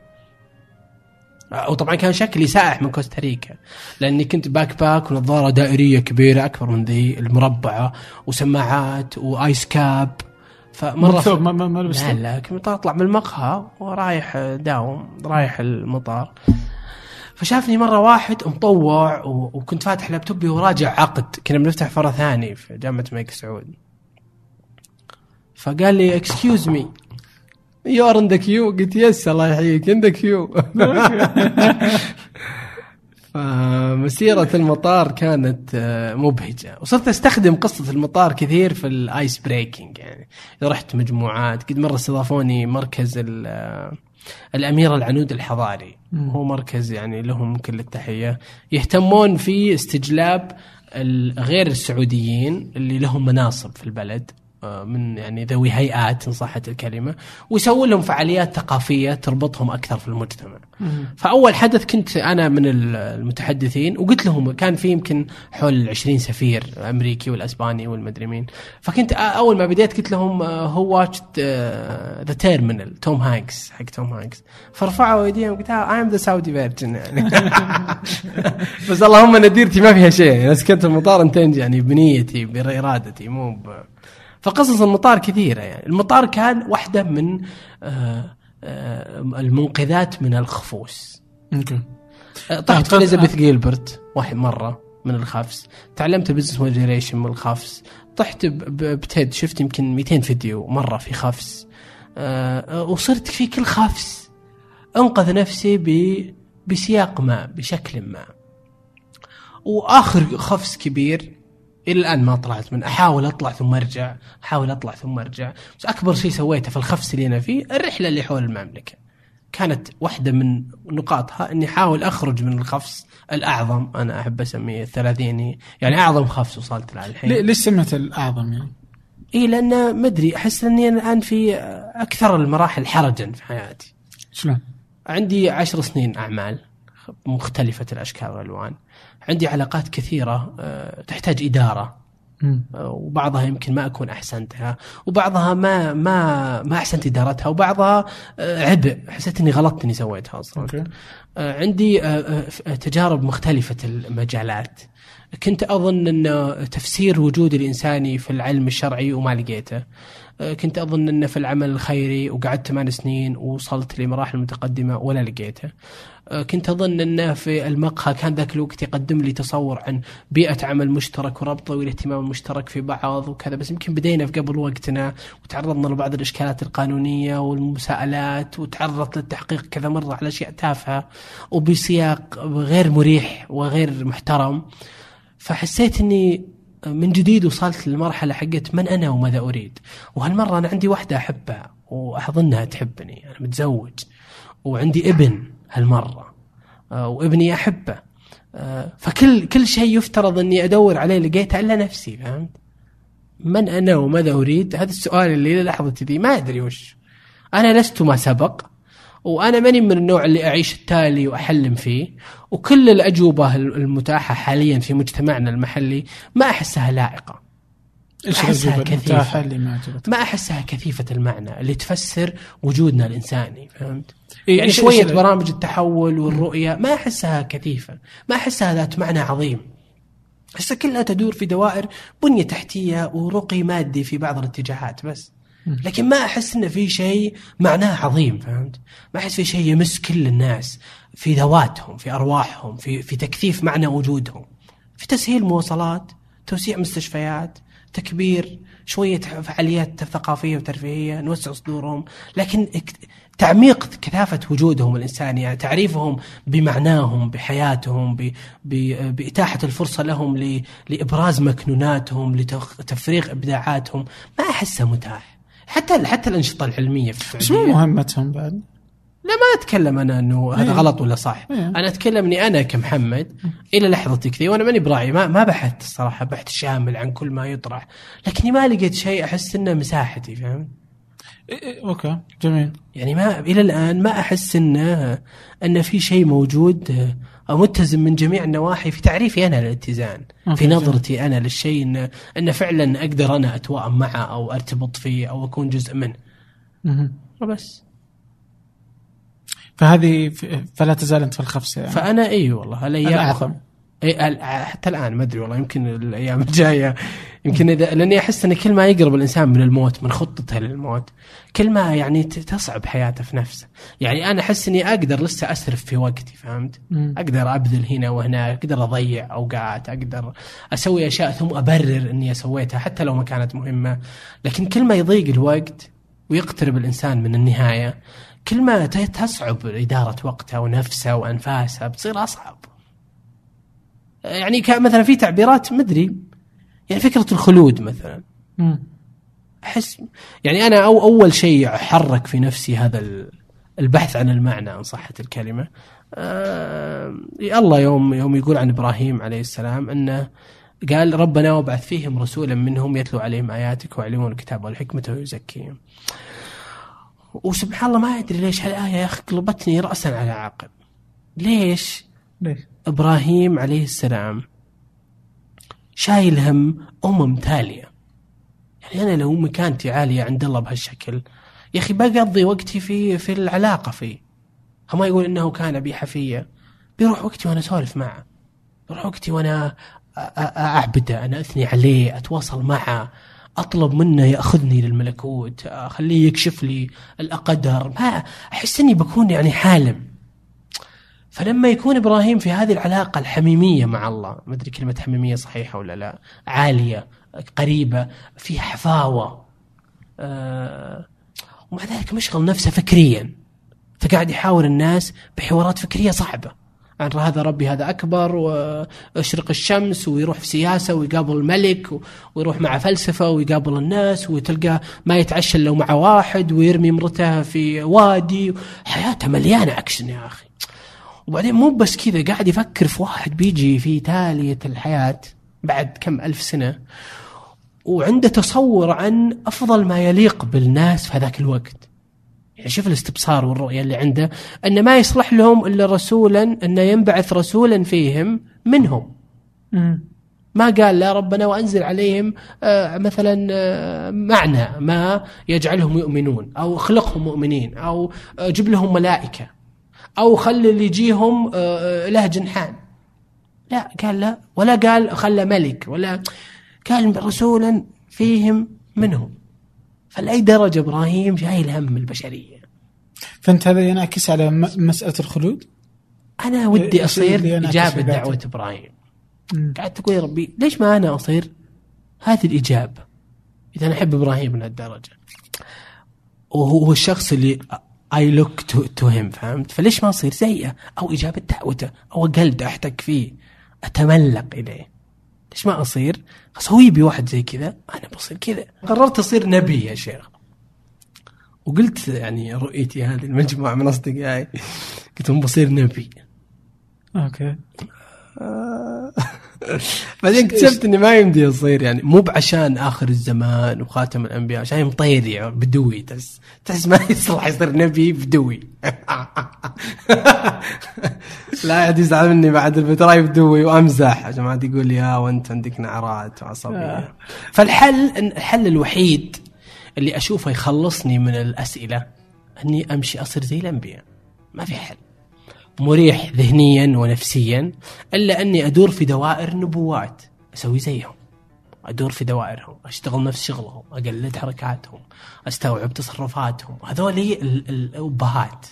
وطبعا كان شكلي سائح من كوستاريكا لأني كنت backpack ونظارة دائرية كبيرة أكبر من ذي المربعة وسماعات و ice cap فمرة ثوب ما ما ما لبست لا لا كنت أطلع من المقهى ورايح داوم رايح المطار. فشافني مرة واحد مطوع وكنت فاتح لابتوبي وراجع عقد. كنا بنفتح فرع ثاني في جامعة الملك سعود. فقال لي excuse me you are in the queue قلت yes الله يحييك in the queue فمسيرة المطار كانت مبهجة وصرت استخدم قصة المطار كثير في ال ice breaking يعني رحت مجموعات قد مرة استضافوني مركز ال- الأميرة العنود الحضاري هو مركز يعني لهم كل التحية يهتمون في استجلاب غير السعوديين اللي لهم مناصب في البلد من يعني ذوي هيئات إن صحت الكلمة ويسوون لهم فعاليات ثقافية تربطهم أكثر في المجتمع. فأول حدث كنت أنا من المتحدثين وقلت لهم كان في يمكن حول 20 سفير أمريكي والأسباني والمدري مين. فكنت أول ما بديت قلت لهم who watched The Terminal توم هانكس حق توم هانكس. فرفعوا إيديهم قلت I am the Saudi version يعني بس اللهم إن ديرتي ما فيها شيء يعني سكنت المطار intention يعني بنيتي بارادتي مو ب... فقصص المطار كثيرة يعني. المطار كان واحدة من آه آه، المنقذات من الخفوس okay. طحت في اليزابيث جيلبرت واحد مرة من الخفس. تعلمت business moderation من الخفس. طحت ب TED شفت يمكن 200 فيديو مرة في خفس. وصرت في كل خفس. أنقذ نفسي ب بسياق ما بشكل ما. وآخر خفس كبير إلى الآن ما طلعت من أحاول أطلع ثم أرجع أحاول أطلع ثم أرجع. بس أكبر شيء سويته في الخفس اللي أنا فيه الرحلة اللي حول المملكة. كانت واحدة من نقاطها إني أحاول أخرج من الخفس الأعظم أنا أحب أسميه الثلاثيني يعني أعظم خفس وصلت له الحين. ليش سميت الأعظم يعني؟ اي لأن ما أدري أحس إني أنا الآن في أكثر المراحل حرجا في حياتي. شلون؟ عندي عشر سنين أعمال مختلفة الأشكال والألوان. عندي علاقات كثيرة آه، تحتاج إدارة. آه، وبعضها يمكن ما أكون أحسنتها وبعضها ما ما ما أحسنت إدارتها وبعضها آه، عبء. حسيت إني غلطت اني سويتها أصلا. أوكي. عندي تجارب مختلفة المجالات. كنت أظن إن تفسير وجود الإنساني في العلم الشرعي وما لقيته. كنت أظن انه في العمل الخيري وقعدت ثمان سنين ووصلت لمراحل متقدمة ولا لقيته آه، كنت أظن انه في المقهى كان ذاك الوقت يقدم لي تصور عن بيئة عمل مشترك وربطه والاهتمام المشترك في بعض وكذا بس يمكن بدينا في قبل وقتنا وتعرضنا لبعض الإشكالات القانونية والمساءلات وتعرضت للتحقيق كذا مرة على أشياء تافهة وبسياق غير مريح وغير محترم. فحسيت أني من جديد وصلت للمرحلة حقت من أنا وماذا أريد وهالمرة أنا عندي واحدة أحبها واظنها تحبني أنا متزوج وعندي ابن هالمرة آه، وابني أحبه آه، فكل كل شيء يفترض إني أدور عليه لقيته إلا نفسي فهمت؟ من أنا وماذا أريد؟ هذا السؤال اللي إلى لحظتي ذي ما أدري وش. أنا لست ما سبق وأنا ماني من النوع اللي أعيش التالي وأحلم فيه وكل الأجوبة المتاحة حاليا في مجتمعنا المحلي ما أحسها لائقة. إيش كثيفة. المتاحة اللي ما عجبتك؟ ما أحسها كثيفة المعنى اللي تفسر وجودنا الإنساني فهمت؟ إيه، يعني إيش- شوية إيش- برامج التحول والرؤية ما أحسها كثيفة، ما أحسها ذات معنى عظيم. احسها كلها تدور في دوائر بنية تحتية ورقي مادي في بعض الاتجاهات بس. لكن ما أحس انه في شيء معناه عظيم فهمت؟ ما أحس في شيء يمس كل الناس في ذواتهم، في أرواحهم، في في تكثيف معنى وجودهم. في تسهيل مواصلات، توسيع مستشفيات، تكبير، شوية فعاليات ثقافية وترفيهية، نوسع صدورهم، لكن تعميق كثافة وجودهم الإنساني، يعني تعريفهم بمعناهم، بحياتهم، ب- ب- بإتاحة الفرصة لهم ل- لإبراز مكنوناتهم، لتفريغ إبداعاتهم، ما احسه متاح. حتى حتى الأنشطة العلمية في بس مو مهمتهم بعد لا ما أتكلم أنا إنه هذا إيه. غلط ولا صح إيه. أنا أتكلم إني أنا كمحمد إلى لحظتك ذي وأنا ماني براعي ما, ما بحثت الصراحة بحث شامل عن كل ما يطرح لكني ما لقيت شيء أحس إنه مساحتي فهمت إيه، إيه، أوكي جميل يعني ما إلى الآن ما أحس انه ان في شيء موجود أو متزن من جميع النواحي في تعريفي أنا للاتزان في جميل. نظرتي أنا للشيء انه إنه فعلا أقدر أنا اتوائم معه أو أرتبط فيه أو أكون جزء منه. وبس فهذه فلا تزال أنت في الخفسه يعني. فأنا اي والله الأيام. اي ال- حتى الآن ما أدري والله يمكن الأيام الجاية. يمكن إذا لأني أحس إن كل ما يقرب الإنسان من الموت من خطته للموت كل ما يعني تصعب حياته في نفسه. يعني أنا أحس إني أقدر لسه أسرف في وقتي فهمت؟ مم. أقدر أبذل هنا وهناك أقدر أضيع أوقات أقدر أسوي أشياء ثم أبرر إني سويتها حتى لو ما كانت مهمة. لكن كل ما يضيق الوقت ويقترب الإنسان من النهاية كل ما تصعب إدارة وقته ونفسه وأنفاسه بتصير أصعب يعني مثلا في تعبيرات مدري يعني فكرة الخلود مثلا. أحس يعني أنا أو أول شيء حرك في نفسي هذا ال- البحث عن المعنى ان صحت الكلمة آه الله يوم يوم يقول عن إبراهيم عليه السلام انه قال ربنا وابعث فيهم رسولا منهم يتلو عليهم آياتك ويعلمون الكتاب والحكمة ويزكيهم. وسبحان الله ما أدري ليش هالآية يا أخي قلبتني راسا على عقب. ليش؟ ليش؟ إبراهيم عليه السلام شايل هم امم تاليه. يعني أنا لو مكانتي عالية عند الله بهالشكل يا أخي بقضي وقتي في في العلاقة فيه. ما يقول إنه كان بي حفية بيروح وقتي وأنا اسولف معه. بيروح وقتي وأنا أعبده أنا أثني عليه أتواصل معه أطلب منه يأخذني للملكوت أخليه يكشف لي القدر ما أحس إني بكون يعني حالم. فلما يكون إبراهيم في هذه العلاقة الحميمية مع الله ما أدري كلمة حميمية صحيحة ولا لا عالية قريبة فيها حفاوة آه ومع ذلك مشغل نفسه فكريا. فقاعد يحاور الناس بحوارات فكرية صعبة. عن هذا ربي هذا أكبر وأشرق الشمس ويروح في سياسة ويقابل الملك ويروح مع فلسفة ويقابل الناس وتلقاه ما يتعشى إلا مع واحد ويرمي امرته في وادي. حياته مليانة أكشن يا أخي. وبعدين مو بس كذا قاعد يفكر في واحد بيجي في تالية الحياة بعد كم ألف سنة وعنده تصور عن أفضل ما يليق بالناس في هذاك الوقت. يعني شوف الاستبصار والرؤية اللي عنده أن ما يصلح لهم إلا رسولا أن ينبعث رسولا فيهم منهم. ما قال لا ربنا وأنزل عليهم آه، مثلا آه، معنى ما يجعلهم يؤمنون أو اخلقهم مؤمنين أو آه، جيب لهم ملائكة أو خلي اللي يجيهم له جنحان. لا قال لا ولا قال خلى ملك ولا قال رسولا فيهم منهم. فلأي درجة إبراهيم شايل هم البشرية؟ فأنت هذا ينعكس على م- مسألة الخلود؟ أنا ودي أصير إجابة؟ دعوة إبراهيم. قعدت تقول يا ربي ليش ما أنا أصير هذه الإجابة؟ إذا أنا أحب إبراهيم لهالدرجه وهو هو الشخص اللي I look to him فهمت؟ فليش ما أصير زيه؟ أو إجابة دعوته أو اقلده احتك فيه. أتملق إليه. ليش ما أصير؟ بس هو يبي واحد زي كذا أنا بصير كذا. قررت أصير نبي يا شيخ. وقلت يعني رؤيتي هذه المجموعة من أصدقائي قلت لهم بصير نبي. أوكي. بعدين اكتشفت إني ما يمدي أصير يعني مو بعشان آخر الزمان وخاتم الأنبياء عشان مطيري بدوي تحس تحس ما يصلح يصير نبي بدوي. لا احد يزعل مني بعد الفترة بدوي وأمزح. عشان ما حد يقول لي ها وأنت عندك نعرات وعصبية. فالحل الحل الوحيد اللي أشوفه يخلصني من الأسئلة إني أمشي أصير زي الأنبياء. ما في حل. مريح ذهنيا ونفسيا إلا إني أدور في دوائر النبوات أسوي زيهم. أدور في دوائرهم أشتغل نفس شغلهم أقلد حركاتهم أستوعب تصرفاتهم. هذول ال- ال- الأبهات.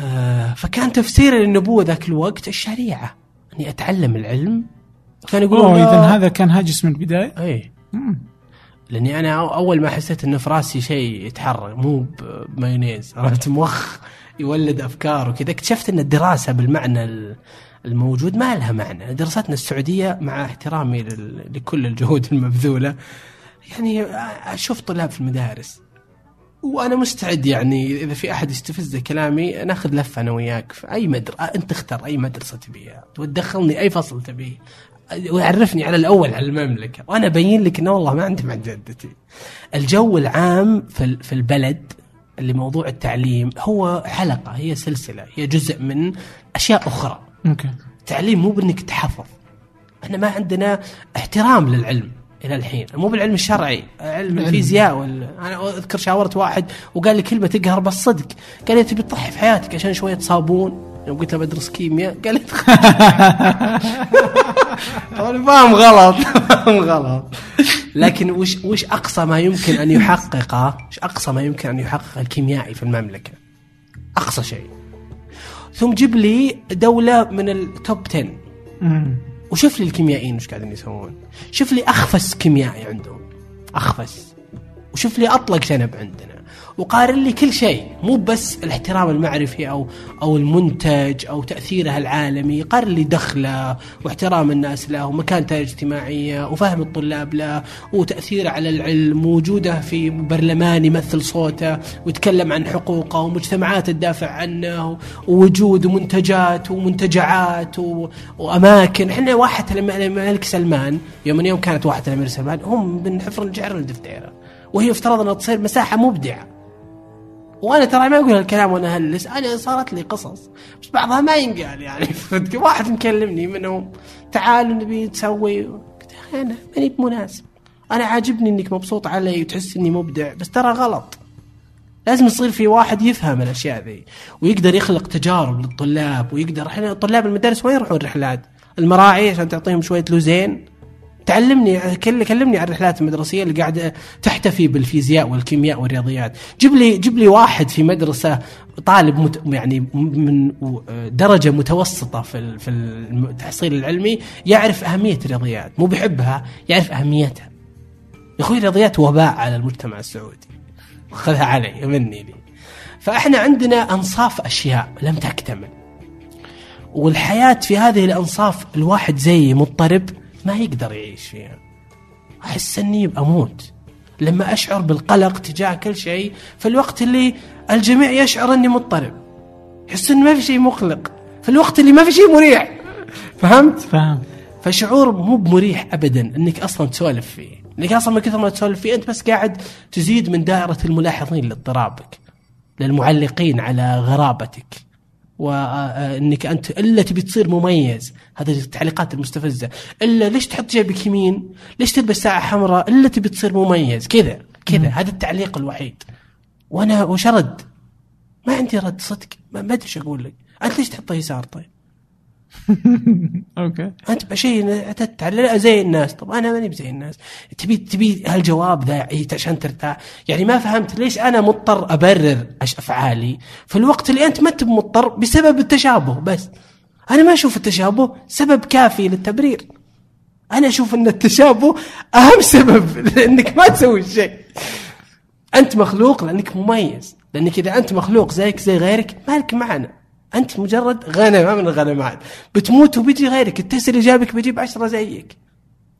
آه، فكان تفسيري للنبوة ذاك الوقت الشريعة. أني أتعلم العلم. كان يقولون أوه. اذا هذا كان هاجس من البداية؟ اي. لأني أنا أول ما حسيت انه في راسي شيء يتحرك مو بمايونيز عرفت؟ مخ يولد أفكار وكذا اكتشفت إن الدراسة بالمعنى ال- الموجود ما لها معنى. دراستنا السعودية مع احترامي لكل الجهود المبذولة. يعني أشوف طلاب في المدارس. وأنا مستعد يعني إذا في أحد يستفز كلامي ناخذ لفة أنا وياك في أي مدرسه أنت اختار أي مدرسة تبيها. وتدخلني أي فصل تبيه. ويعرفني على الأول على المملكة. وأنا أبين لك إنه والله ما عندي مع جدتي. الجو العام في ال- في البلد اللي موضوع التعليم هو حلقة هي سلسلة هي جزء من أشياء أخرى. أوكي التعليم مو بإنك تحفظ. إحنا ما عندنا احترام للعلم إلى الحين، مو بالعلم الشرعي، علم الفيزياء وال... أنا أذكر شاورت واحد وقال لي كلمة تقهر بس صدق، قال لي تبي تضحي في حياتك عشان شوية صابون، يوم قلت له بدرس كيمياء قال لي طبعا فاهم غلط فاهم غلط لكن وش وش أقصى ما يمكن أن يحققه؟ وش أقصى ما يمكن أن يحقق الكيميائي في المملكة؟ أقصى شيء. ثم جيب لي دولة من التوب 10 مم. وشوف لي الكيميائيين وش قاعدين يسوون. شوف لي أخفس كيميائي عندهم. أخفس. وشوف لي أطلق شنب عندنا. وقارن لي كل شيء مو بس الاحترام المعرفي أو أو المنتج أو تأثيره العالمي قارن لي دخله واحترام الناس له ومكانته الاجتماعيه وفهم الطلاب له وتأثيره على العلم ووجوده في برلمان يمثل صوته ويتكلم عن حقوقه ومجتمعات تدافع عنه ووجود ومنتجات ومنتجعات. وأماكن إحنا واحة الملك سلمان يوم من يوم كانت واحة الملك سلمان هم من حفر الجعر للدفتيره وهي افترض انها تصير مساحة مبدعة وأنا ترى ما أقول هالكلام وأنا أهلس أنا صارت لي قصص بس بعضها ما ينقال يعني. واحد مكلمني منهم تعالوا نبي نسوي. قلت يا أخي أنا ماني بمناسب. أنا عاجبني إنك مبسوط علي وتحس إني مبدع بس ترى غلط. لازم يصير في واحد يفهم الأشياء ذي ويقدر يخلق تجارب للطلاب ويقدر إحنا طلاب المدارس وين يروحون رحلات المراعي عشان تعطيهم شوية لوزين؟ تعلمني كل كلمني عن الرحلات المدرسية اللي قاعدة تحتفي بالفيزياء والكيمياء والرياضيات. جيب لي جيب لي واحد في مدرسة طالب مت يعني من درجة متوسطة في في التحصيل العلمي يعرف أهمية الرياضيات مو بيحبها يعرف أهميتها. يا أخوي الرياضيات وباء على المجتمع السعودي. خذها علي مني لي. فإحنا عندنا أنصاف أشياء لم تكتمل. والحياة في هذه الأنصاف الواحد زيي مضطرب ما يقدر يعيش فيها. أحس أني أموت. لما أشعر بالقلق تجاه كل شيء في الوقت اللي الجميع يشعر أني مضطرب. يحس أنه ما في شيء مقلق. في الوقت اللي ما في شيء مريح. فهمت؟ فهم فشعور مو بمريح أبدا أنك أصلا تسولف فيه. إنك أصلا من كثر ما تسولف فيه أنت بس قاعد تزيد من دائرة الملاحظين لاضطرابك للمعلقين على غرابتك. وانك انت الا تبي تصير مميز. هذه التعليقات المستفزة. الا ليش تحط جيبك يمين؟ ليش تلبس ساعة حمراء؟ الا تبي تصير مميز. كذا كذا. هذا التعليق الوحيد. وأنا وش رد؟ ما عندي رد صدق. ما ادري إيش أقول لك. انت ليش تحطه يسار طيب؟ okay. أنت بشيء اعتدت على زي الناس. طب أنا ماني بزي الناس. تبي تبي هالجواب ذا عشان ترتاح. يعني ما فهمت ليش أنا مضطر أبرر أفعالي في الوقت اللي أنت ما انت مضطر بسبب التشابه بس. أنا ما أشوف التشابه سبب كافي للتبرير. أنا أشوف إن التشابه أهم سبب لانك ما تسوي الشيء أنت مخلوق لأنك مميز. لأنك إذا أنت مخلوق زيك زي غيرك ما لك معنى. أنت مجرد غنم من الغنمات بتموت وبيجي غيرك التسر اللي جابك بيجيب عشرة زيك.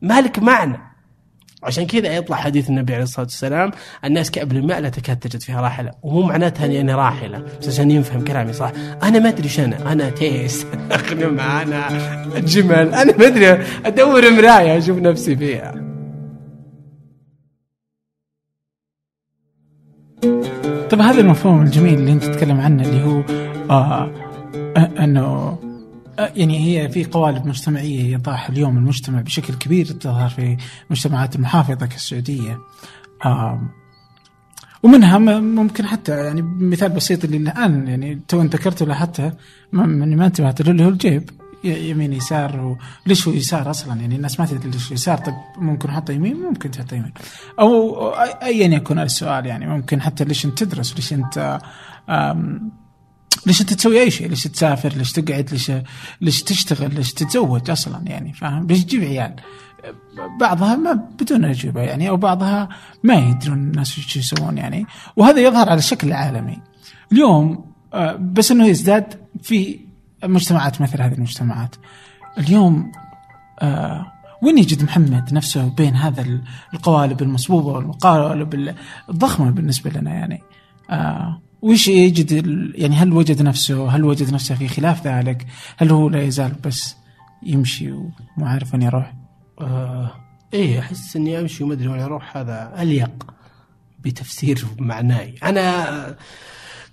مالك معنى. عشان كذا يطلع حديث النبي عليه الصلاة والسلام الناس كأبل الماء لا تكاد تجد فيها راحلة. ومو معناتها اني أنا راحلة بس عشان يفهم كلامي صح. أنا ما أدري أنا أنا تيس. اخدمها أنا جمل. أنا ما أدري أدور مراية أشوف نفسي فيها. طيب هذا المفهوم الجميل اللي انت تتكلم عنه اللي هو آه انه يعني هي في قوالب مجتمعية يضعها اليوم المجتمع بشكل كبير تظهر في مجتمعات المحافظة كالسعودية. آه ومنها ممكن حتى يعني مثال بسيط اللي الآن يعني تو ذكرته ما, ما انتبهت له اللي هو الجيب. يمين يسار وليش هو يسار أصلا يعني الناس ما تدري ليش يسار طيب ممكن احطه يمين ممكن تحطه يمين أو ايا يكن السؤال يعني ممكن حتى ليش أنت تدرس ليش أنت ليش أنت تسوي أي شيء؟ ليش تسافر؟ ليش تقعد؟ ليش ليش تشتغل؟ ليش تتزوج أصلا يعني فاهم؟ ليش تجيب عيال؟ بعضها ما بدون أجوبة يعني أو بعضها ما يدرون الناس إيش يسوون يعني وهذا يظهر على الشكل العالمي. اليوم آه، بس إنه يزداد في مجتمعات مثل هذه المجتمعات. اليوم آه وين يجد محمد نفسه بين هذا القوالب المصبوبة والقوالب الضخمة بالنسبة لنا يعني؟ آه وش يجد يعني هل وجد نفسه هل وجد نفسه في خلاف ذلك؟ هل هو لا يزال بس يمشي وما عارف وين يروح؟ آه إيه أحس إني أمشي وما أدري وين أروح. هذا أليق بتفسير معناي. أنا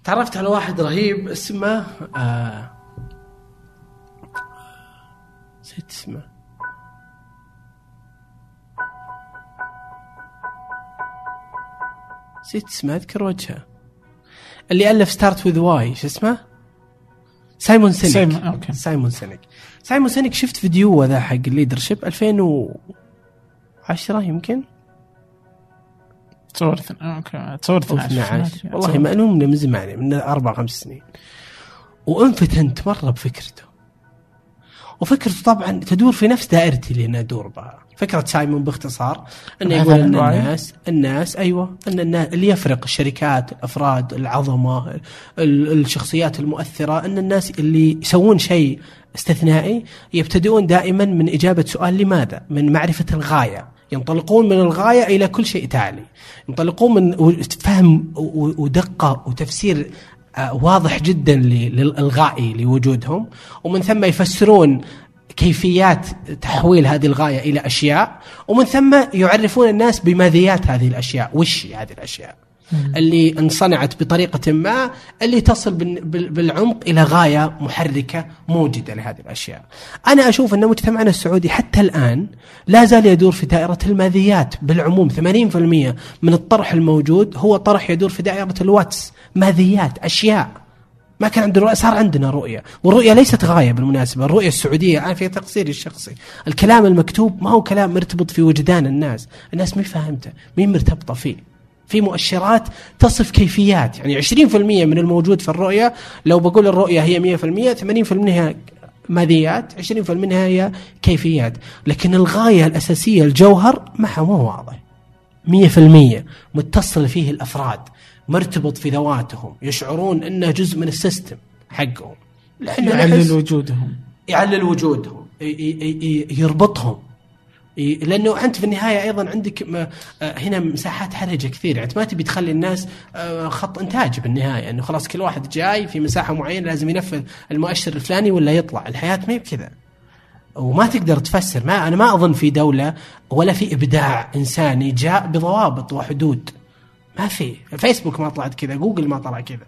تعرفت على واحد رهيب اسمه آه اسمه نسيت اسمه أذكر وجهه. اللي ألف Start With Why شو اسمه؟ سايمون سينيك. سايمون okay. سايمون سينيك. سايمون سينيك شفت فيديو ذا حق ال leadership 2010 يمكن؟ تصور okay تصور 12 والله معلوم من زمان من أربع خمس سنين. وانفتنت مرة بفكرته. وفكرته طبعا تدور في نفس دائرتي اللي أنا أدور بها فكرة سايمون باختصار إنه يقول إن. الناس الناس أيوه إن الناس اللي يفرق الشركات الأفراد العظمة ال- الشخصيات المؤثرة إن الناس اللي يسوون شيء استثنائي يبتدئون دائما من إجابة سؤال لماذا؟ من معرفة الغاية ينطلقون من الغاية إلى كل شيء تالي ينطلقون من فهم ودقة وتفسير واضح جدا للغائي لوجودهم ومن ثم يفسرون كيفيات تحويل هذه الغاية إلى أشياء ومن ثم يعرفون الناس بماذيات هذه الأشياء وش هذه الأشياء؟ اللي انصنعت بطريقة ما اللي تصل بال- بال- بالعمق إلى غاية محركة موجدة لهذه الأشياء. أنا أشوف أن مجتمعنا السعودي حتى الآن لا زال يدور في دائرة الماذيات. بالعموم 80% من الطرح الموجود هو طرح يدور في دائرة الواتس، ماذيات، أشياء. ما كان عندنا رؤية صار عندنا رؤية. والرؤية ليست غاية بالمناسبة. الرؤية السعودية أنا في تقصيري الشخصي. الكلام المكتوب ما هو كلام مرتبط في وجدان الناس. الناس مين فاهمته؟ مين مرتبطة فيه؟ في مؤشرات تصف كيفيات. يعني 20% من الموجود في الرؤية لو بقول الرؤية هي 100% 80% منها ماذيات 20% منها هي كيفيات. لكن الغاية الأساسية الجوهر ما هو مو واضح. مية في المية متصل فيه الأفراد. مرتبط في ذواتهم يشعرون أنه جزء من السيستم حقهم. لأنه يعلل وجودهم. يعلل وجودهم يربطهم. لأنه أنت في النهاية أيضا عندك آه، هنا مساحات حرجة كثير يعني ما تبي تخلي الناس آه، خط إنتاج بالنهاية. إنه خلاص كل واحد جاي في مساحة معينة لازم ينفذ المؤشر الفلاني ولا يطلع. الحياة ما هي بكذا. وما تقدر تفسر. ما أنا ما أظن في دولة ولا في إبداع إنساني جاء بضوابط وحدود. ما في. فيسبوك ما طلعت كذا جوجل ما طلع كذا.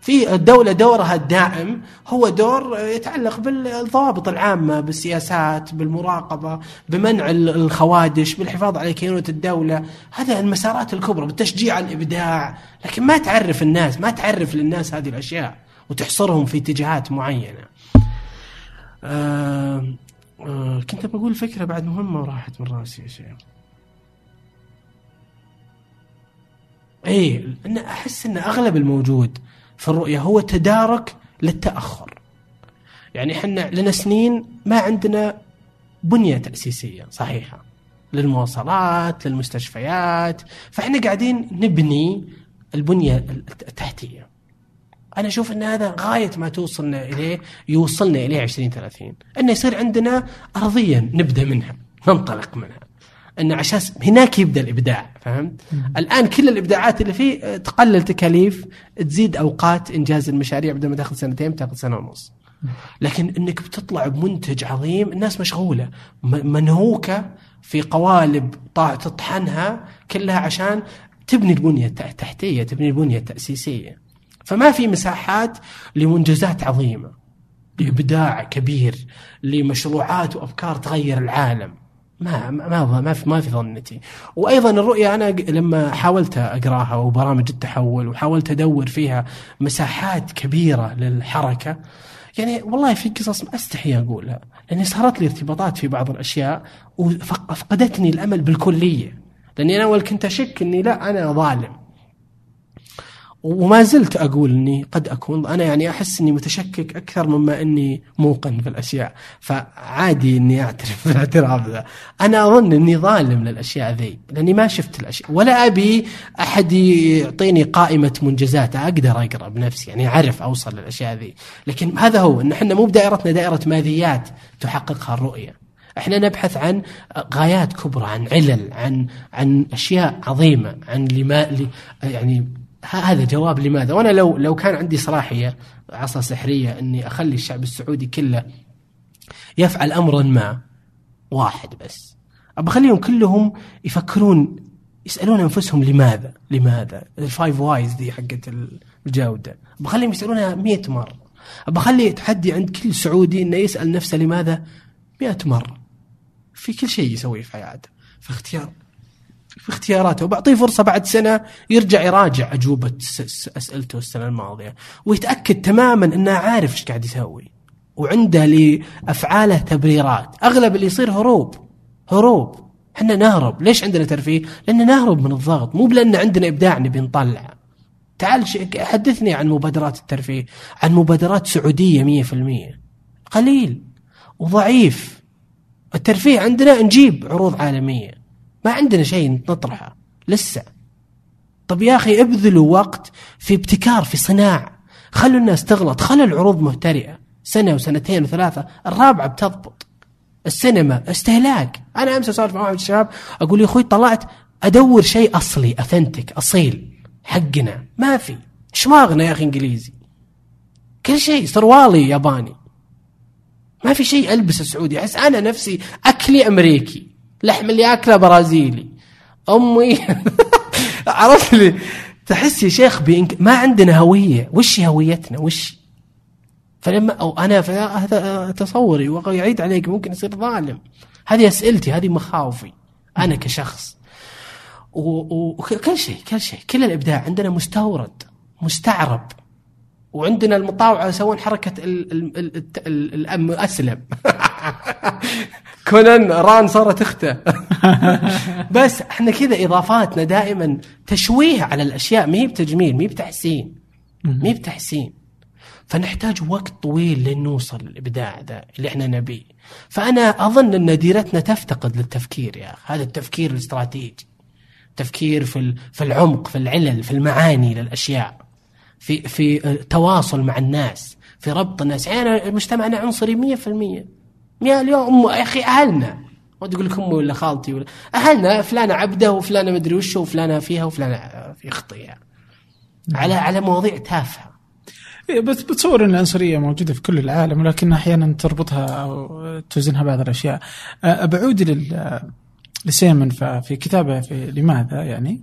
في الدولة دورها الدائم هو دور يتعلق بالضوابط العامة بالسياسات بالمراقبة بمنع ال- الخوادش بالحفاظ على كينونة الدولة. هذا المسارات الكبرى بالتشجيع على الإبداع. لكن ما تعرف الناس ما تعرف للناس هذه الأشياء وتحصرهم في اتجاهات معينة. آه آه كنت بقول فكرة بعد مهمة وراحت من رأسي يا شيخ. إيه إن أحس إن أغلب الموجود في الرؤية هو تدارك للتأخر. يعني إحنا لنا سنين ما عندنا بنية تأسيسية صحيحة للمواصلات للمستشفيات فإحنا قاعدين نبني البنية التحتية. أنا أشوف إن هذا غاية ما توصلنا إليه يوصلنا إليه 2030 إنه يصير عندنا ارضيه نبدأ منها ننطلق منها. ان عشان هناك يبدأ الإبداع فهمت؟ الآن كل الإبداعات اللي فيه تقلل تكاليف تزيد أوقات إنجاز المشاريع بدل ما تأخذ سنتين تأخذ سنة ونص. لكن إنك بتطلع بمنتج عظيم الناس مشغولة منهوكة في قوالب تطحنها كلها عشان تبني البنية الت- التحتية تبني البنية التأسيسية. فما في مساحات لمنجزات عظيمة لإبداع كبير لمشروعات وأفكار تغير العالم ما ما ما ما في ما في ظنتي وأيضا الرؤية أنا لما حاولت أقراها وبرامج التحول وحاولت أدور فيها مساحات كبيرة للحركة يعني والله في قصص أستحي أقولها لأني صارت لي ارتباطات في بعض الأشياء وافقدتني الأمل بالكلية. لأني أنا أول كنت أشك أني لا أنا ظالم. وما زلت أقول إني قد أكون أنا يعني أحس إني متشكك أكثر مما إني موقن في الأشياء. فعادي إني أعترف بالاعتراف ذا. أنا أظن إني ظالم للأشياء ذي لأني ما شفت الأشياء. ولا أبي أحد يعطيني قائمة منجزات أقدر أقرأ بنفسي يعني أعرف أوصل للأشياء ذي. لكن هذا هو إن إحنا مو بدائرتنا دائرة ماذيات تحققها الرؤية. إحنا نبحث عن غايات كبرى عن علل عن عن أشياء عظيمة عن لما يعني هذا جواب لماذا؟ وأنا لو لو كان عندي صلاحية عصا سحرية إني أخلي الشعب السعودي كله يفعل أمرا ما واحد بس. ابى أخليهم كلهم يفكرون يسألون أنفسهم لماذا؟ لماذا؟ ال five whys دي حقت الجودة. ابى أخليهم يسألونها 100 مرة. ابى أخلي تحدي عند كل سعودي إنه يسأل نفسه لماذا؟ 100 مرة. في كل شيء يسويه في حياته. في اختيار في اختياراته. وبعطيه فرصة بعد سنة يرجع يراجع س- أسئلته السنة الماضية. ويتأكد تماما أنه عارف إيش قاعد يسوي. وعنده لأفعاله تبريرات. أغلب اللي يصير هروب. هروب. إحنا نهرب. ليش عندنا ترفيه؟ لأن نهرب من الضغط. مو بلأن عندنا إبداع نبي نطلع. تعال حدثني عن مبادرات الترفيه. عن مبادرات في المية. قليل. وضعيف. الترفيه عندنا نجيب عروض عالمية. ما عندنا شيء نطرحه لسه. طب يا أخي ابذلوا وقت في ابتكار في صناعه خلوا الناس تغلط خلوا العروض مهترئة. سنة وسنتين وثلاثة الرابعة بتضبط. السينما استهلاك. أنا أمس أسولف مع واحد الشباب أقول يا أخوي طلعت أدور شيء أصلي اثنتك أصيل. حقنا. ما في. شماغنا يا أخي إنجليزي. كل شيء سروالي ياباني. ما في شيء البسه سعودي أحس أنا نفسي أكلي أمريكي. لحم اللي أكله برازيلي. أمي عرفت لي؟ تحس يا شيخ بإنك ما عندنا هوية. وش هويتنا؟ وش؟ فلما أو أنا هذا تصوري ويعيد عليك ممكن يصير ظالم. هذه أسئلتي هذه مخاوفي أنا كشخص. وكل شيء كل شيء كل الإبداع عندنا مستورد مستعرب. وعندنا المطاوعة يسوون حركة ال ال ال ال ال الأم أسلم. كونان ران صارت أخته. بس إحنا كذا إضافاتنا دائما تشويه على الأشياء ما هي بتجميل ما هي بتحسين. ما هي بتحسين. فنحتاج وقت طويل لين نوصل الابداع ذا اللي إحنا نبيه. فأنا أظن إن ديرتنا تفتقد للتفكير يا أخي. هذا التفكير الاستراتيجي. تفكير في في العمق في العلل في المعاني للأشياء. في في تواصل مع الناس في ربط الناس. يعني مجتمعنا عنصري 100% يا اليوم يا أخي أهلنا. ما تقول لك أمي ولا خالتي ولا أهلنا فلانة عبده وفلانة مدري وش وفلانة فيها وفلانة في أخطيها. على على مواضيع تافهة. إيه، بس بتصور إن العنصرية موجودة في كل العالم ولكن أحيانا تربطها أو توزنها بعض الأشياء. أه، بعود لل لسيمن ففي كتابه في لماذا يعني؟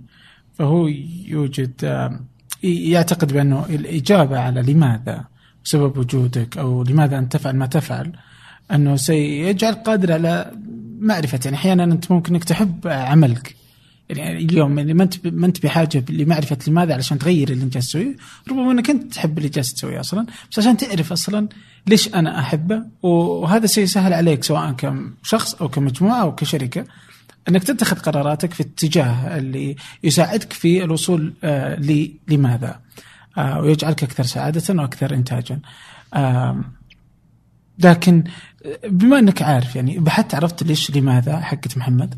فهو يوجد آه، يعتقد بأنه الإجابة على لماذا سبب وجودك أو لماذا انت تفعل ما تفعل أنه سيجعل قادر على معرفة. يعني أحيانا أنت ممكن أنك تحب عملك. يعني اليوم يعني ما أنت ما أنت بحاجة لمعرفة لماذا علشان تغير اللي أنت تسويه، ربما أنك أنت تحب اللي جالس تسويه أصلا، بس عشان تعرف أصلا ليش أنا أحبه. وهذا سيسهل عليك سواء كشخص أو كمجموعة أو كشركة. أنك تتخذ قراراتك في اتجاه اللي يساعدك في الوصول آه لماذا آه ويجعلك أكثر سعادة وأكثر انتاجا. آه لكن بما أنك عارف يعني بحثت عرفت ليش لماذا حقت محمد؟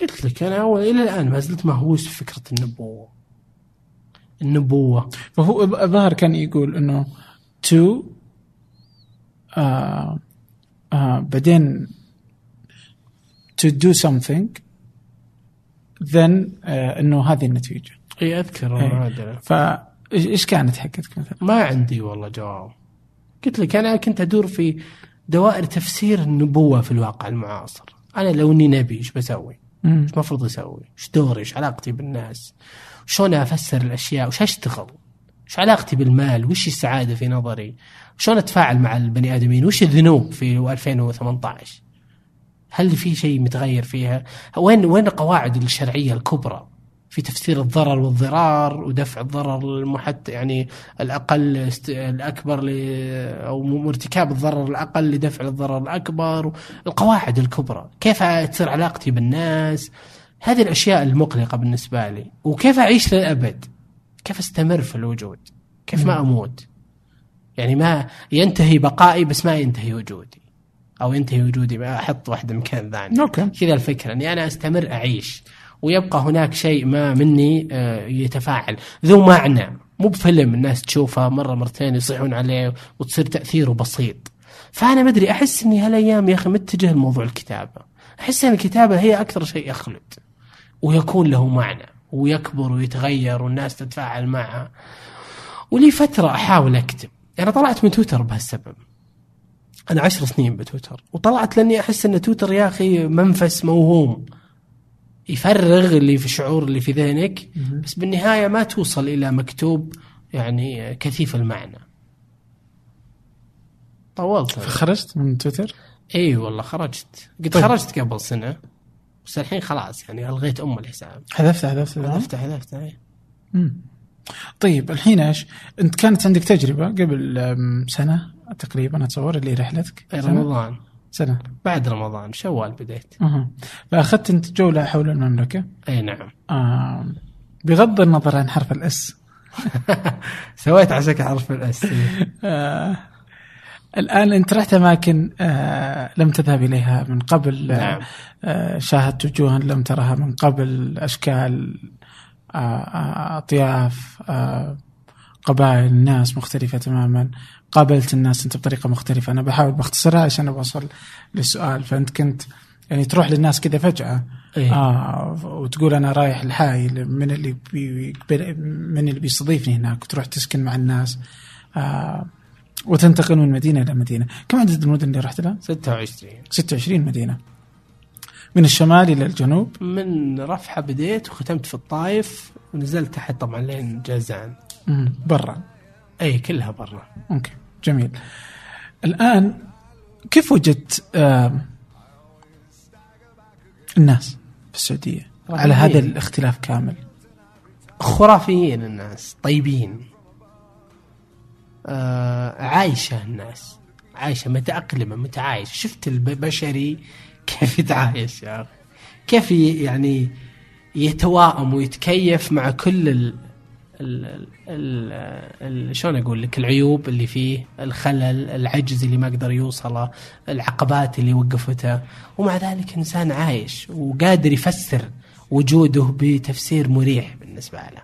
قلت لك أنا اول إلى الآن ما زلت مهووس بفكره النبوة النبوة فهو الظاهر كان يقول إنه تو آه آه بعدين to do something then آه إنه هذه النتيجة إي أذكر. المعادله فايش إيش كانت حقتك مثلا؟ ما عندي والله جواب قلت لك أنا كنت أدور في دوائر تفسير النبوة في الواقع المعاصر أنا لو إني نبي إيش بسوي؟ إيش المفروض أسوي؟ إيش دوري؟ إيش علاقتي بالناس؟ شلون أفسر الأشياء؟ وش أشتغل؟ إيش علاقتي بالمال؟ وش السعادة في نظري؟ شلون أتفاعل مع البني آدمين؟ وش الذنوب في 2018؟ هل في شيء متغير فيها؟ وين وين القواعد الشرعية الكبرى في تفسير الضرر والضرار ودفع الضرر المحت يعني الأقل است... الأكبر ل... أو ارتكاب الضرر الأقل لدفع الضرر الأكبر القواعد الكبرى. كيف تصير علاقتي بالناس؟ هذه الأشياء المقلقة بالنسبة لي. وكيف أعيش للأبد؟ كيف أستمر في الوجود؟ كيف ما أموت؟ يعني ما ينتهي بقائي بس ما ينتهي وجودي. أو ينتهي وجودي أحط واحدة مكان ثاني. أوكي. كذا الفكرة إني أنا أستمر أعيش. ويبقى هناك شيء ما مني آه، يتفاعل. ذو معنى. مو بفيلم الناس تشوفه مرة مرتين يصيحون عليه وتصير تأثيره بسيط. فأنا ما أدري أحس إني هالأيام يا أخي متجه لموضوع الكتابة. أحس إن الكتابة هي أكثر شيء يخلد ويكون له معنى ويكبر ويتغير والناس تتفاعل معه. ولي فترة أحاول أكتب. أنا طلعت من تويتر بهالسبب. أنا عشر سنين بتويتر وطلعت لأني أحس إن تويتر يا أخي منفس موهوم يفرغ اللي في الشعور اللي في ذهنك بس بالنهاية ما توصل إلى مكتوب يعني كثيف المعنى طولت. فخرجت من تويتر إي والله خرجت قد طيب. خرجت قبل سنة بس الحين خلاص يعني ألغيت أم الحساب حذفت حذفت حذفته حذفته إيه. مم. طيب الحين إيش؟ أنت كانت عندك تجربة قبل سنة تقريبا أتصور اللي رحلتك. إيه، سنة؟ رمضان. سنة. بعد رمضان شوال بديت. أها. فأخذت أنت جولة حول المملكة؟ اي نعم. آه بغض النظر عن حرف الإس. سويت عشان حرف الإس. آه. الآن أنت رحت أماكن آه لم تذهب إليها من قبل. آه نعم. آه شاهدت وجوها لم ترها من قبل. أشكال آه آه اطياف آه قبائل ناس مختلفة تماما. قابلت الناس أنت بطريقة مختلفة. أنا بحاول بختصرها عشان بوصل للسؤال. فأنت كنت يعني تروح للناس كذا فجأة إيه. آه وتقول أنا رايح لحالي من اللي بي من اللي بيستضيفني هناك. وتروح تسكن مع الناس آه وتنتقل من مدينة إلى مدينة. كم عدد المدن اللي رحت لها؟ 26 26 مدينة. من الشمال إلى الجنوب؟ من رفحة بديت وختمت في الطايف ونزلت تحت طبعا لين جازان. برا. اي كلها برا. okay جميل. الآن كيف وجدت الناس في السعودية؟ على هذا. الاختلاف كامل. خرافيين الناس طيبين. آه عايشة الناس عايشة متأقلمة متعايشة. شفت البشري كيف يتعايش يا أخي؟ كيف يعني يتواءم ويتكيف مع كل ال ال ال ال شلون أقول لك العيوب اللي فيه الخلل العجز اللي ما قدر يوصله العقبات اللي وقفته. ومع ذلك إنسان عايش وقادر يفسر وجوده بتفسير مريح بالنسبة له.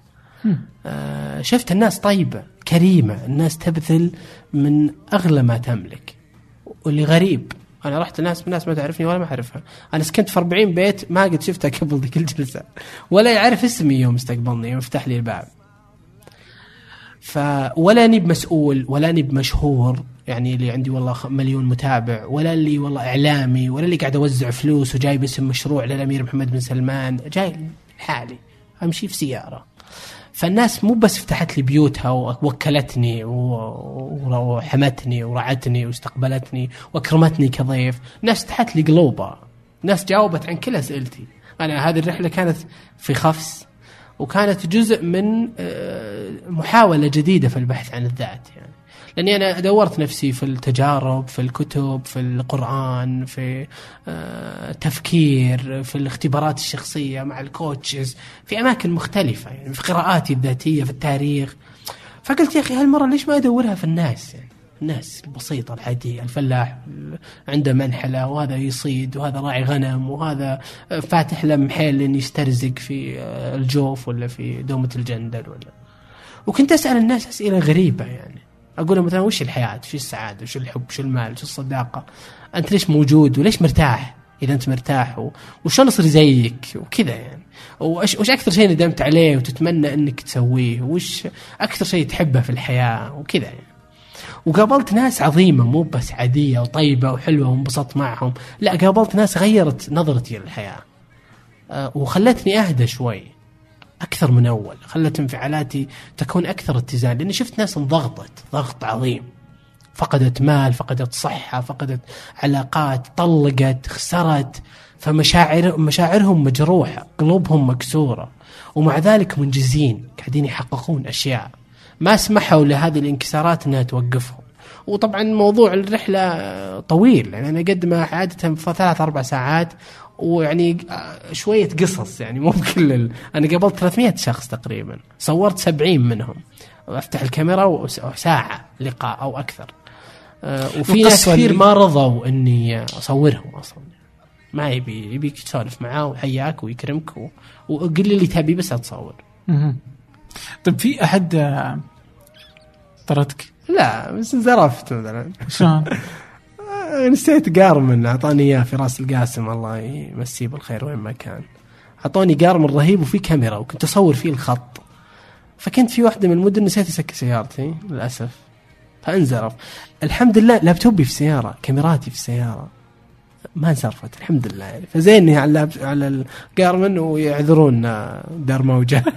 آه، شفت الناس طيبة كريمة. الناس تبذل من أغلى ما تملك. واللي غريب أنا رحت ناس ناس ما تعرفني ولا ما أعرفها. أنا سكنت في 40 بيت ما قد شفتها قبل ذيك الجلسة. ولا يعرف اسمي يوم استقبلني يوم فتح لي الباب. ف ولا اني بمسؤول ولا اني بمشهور يعني اللي عندي والله مليون متابع ولا اللي والله إعلامي ولا اللي قاعد أوزع فلوس وجايب اسم مشروع للأمير محمد بن سلمان جاي لحالي أمشي في سيارة. فالناس مو بس فتحت لي بيوتها ووكلتني وحمتني ورعتني واستقبلتني واكرمتني كضيف ناس فتحت لي قلوبها. ناس جاوبت عن كل أسئلتي. أنا هذه الرحلة كانت في خفس. وكانت جزء من آه، محاولة جديدة في البحث عن الذات يعني. لأني أنا دورت نفسي في التجارب في الكتب في القرآن في آه، تفكير في الاختبارات الشخصية مع الكوتشز في أماكن مختلفة يعني في قراءاتي الذاتية في التاريخ. فقلت يا أخي هالمرة ليش ما أدورها في الناس يعني؟ الناس البسيطة العادية الفلاح عنده منحلة وهذا يصيد وهذا راعي غنم وهذا فاتح له محل إن يسترزق في الجوف ولا في دومة الجندل ولا. وكنت أسأل الناس أسئلة غريبة يعني. أقول لهم مثلا وش الحياة؟ وش السعادة؟ وش الحب؟ وش المال؟ وش الصداقة؟ أنت ليش موجود؟ وليش مرتاح؟ إذا أنت مرتاح و- وشلون أصير زيك؟ وكذا يعني. وش, وش أكثر شيء ندمت عليه وتتمنى أنك تسويه؟ وش أكثر شيء تحبه في الحياة؟ وكذا يعني. وقابلت ناس عظيمة مو بس عادية وطيبة وحلوة وانبسطت معهم لا قابلت ناس غيرت نظرتي للحياة. آه، وخلتني أهدى شوي أكثر من أول. خلت انفعالاتي تكون أكثر اتزان لأني شفت ناس انضغطت ضغط عظيم. فقدت مال فقدت صحة فقدت علاقات طلقت خسرت. فمشاعر مشاعرهم مجروحة قلوبهم مكسورة. ومع ذلك منجزين قاعدين يحققون أشياء. ما سمحوا لهذه الانكسارات إنها توقفهم. وطبعا موضوع الرحلة طويل يعني أنا أقدمه عادة في ثلاث أربع ساعات ويعني شوية قصص يعني مو بكل ال... أنا قابلت 300 شخص تقريبا صورت 70 منهم. أفتح الكاميرا وس- وساعة لقاء أو أكثر. آه، وفي ناس كثير ما رضوا إني أصورهم أصلا. ما يبي يبيك تسولف معاه وحياك ويكرمك و... وقل لي اللي تبي بس اتصور. طيب في أحد طردك؟ لا بس انزرفت مثلا. شلون؟ آه، نسيت قارمن أعطاني إياه في راس القاسم الله يمسيه بالخير وين ما كان. أعطوني قارمن رهيب وفي كاميرا وكنت أصور فيه الخط. فكنت في واحدة من المدن نسيت اسكر سيارتي للأسف. فانزرف. الحمد لله لابتوبي في السياره كاميراتي في السياره ما انزرفت الحمد لله. يعني فزيني على اللاب على القارمن ويعذرون آه، دار موجة.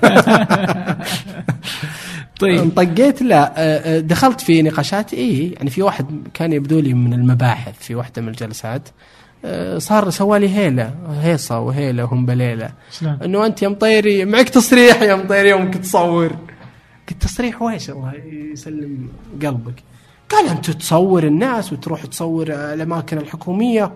طيب. انطقيت لا آه، آه، دخلت في نقاشات إي يعني في واحد كان يبدو لي من المباحث في واحدة من الجلسات صار سوالي هيلة هيصة وهيلة وهمبليله شلون؟ إنه أنت يا مطيري معك تصريح يا مطيري يومك تصور. قلت تصريح ويش؟ الله يسلم قلبك. قال أنت تصور الناس وتروح تصور الأماكن الحكومية.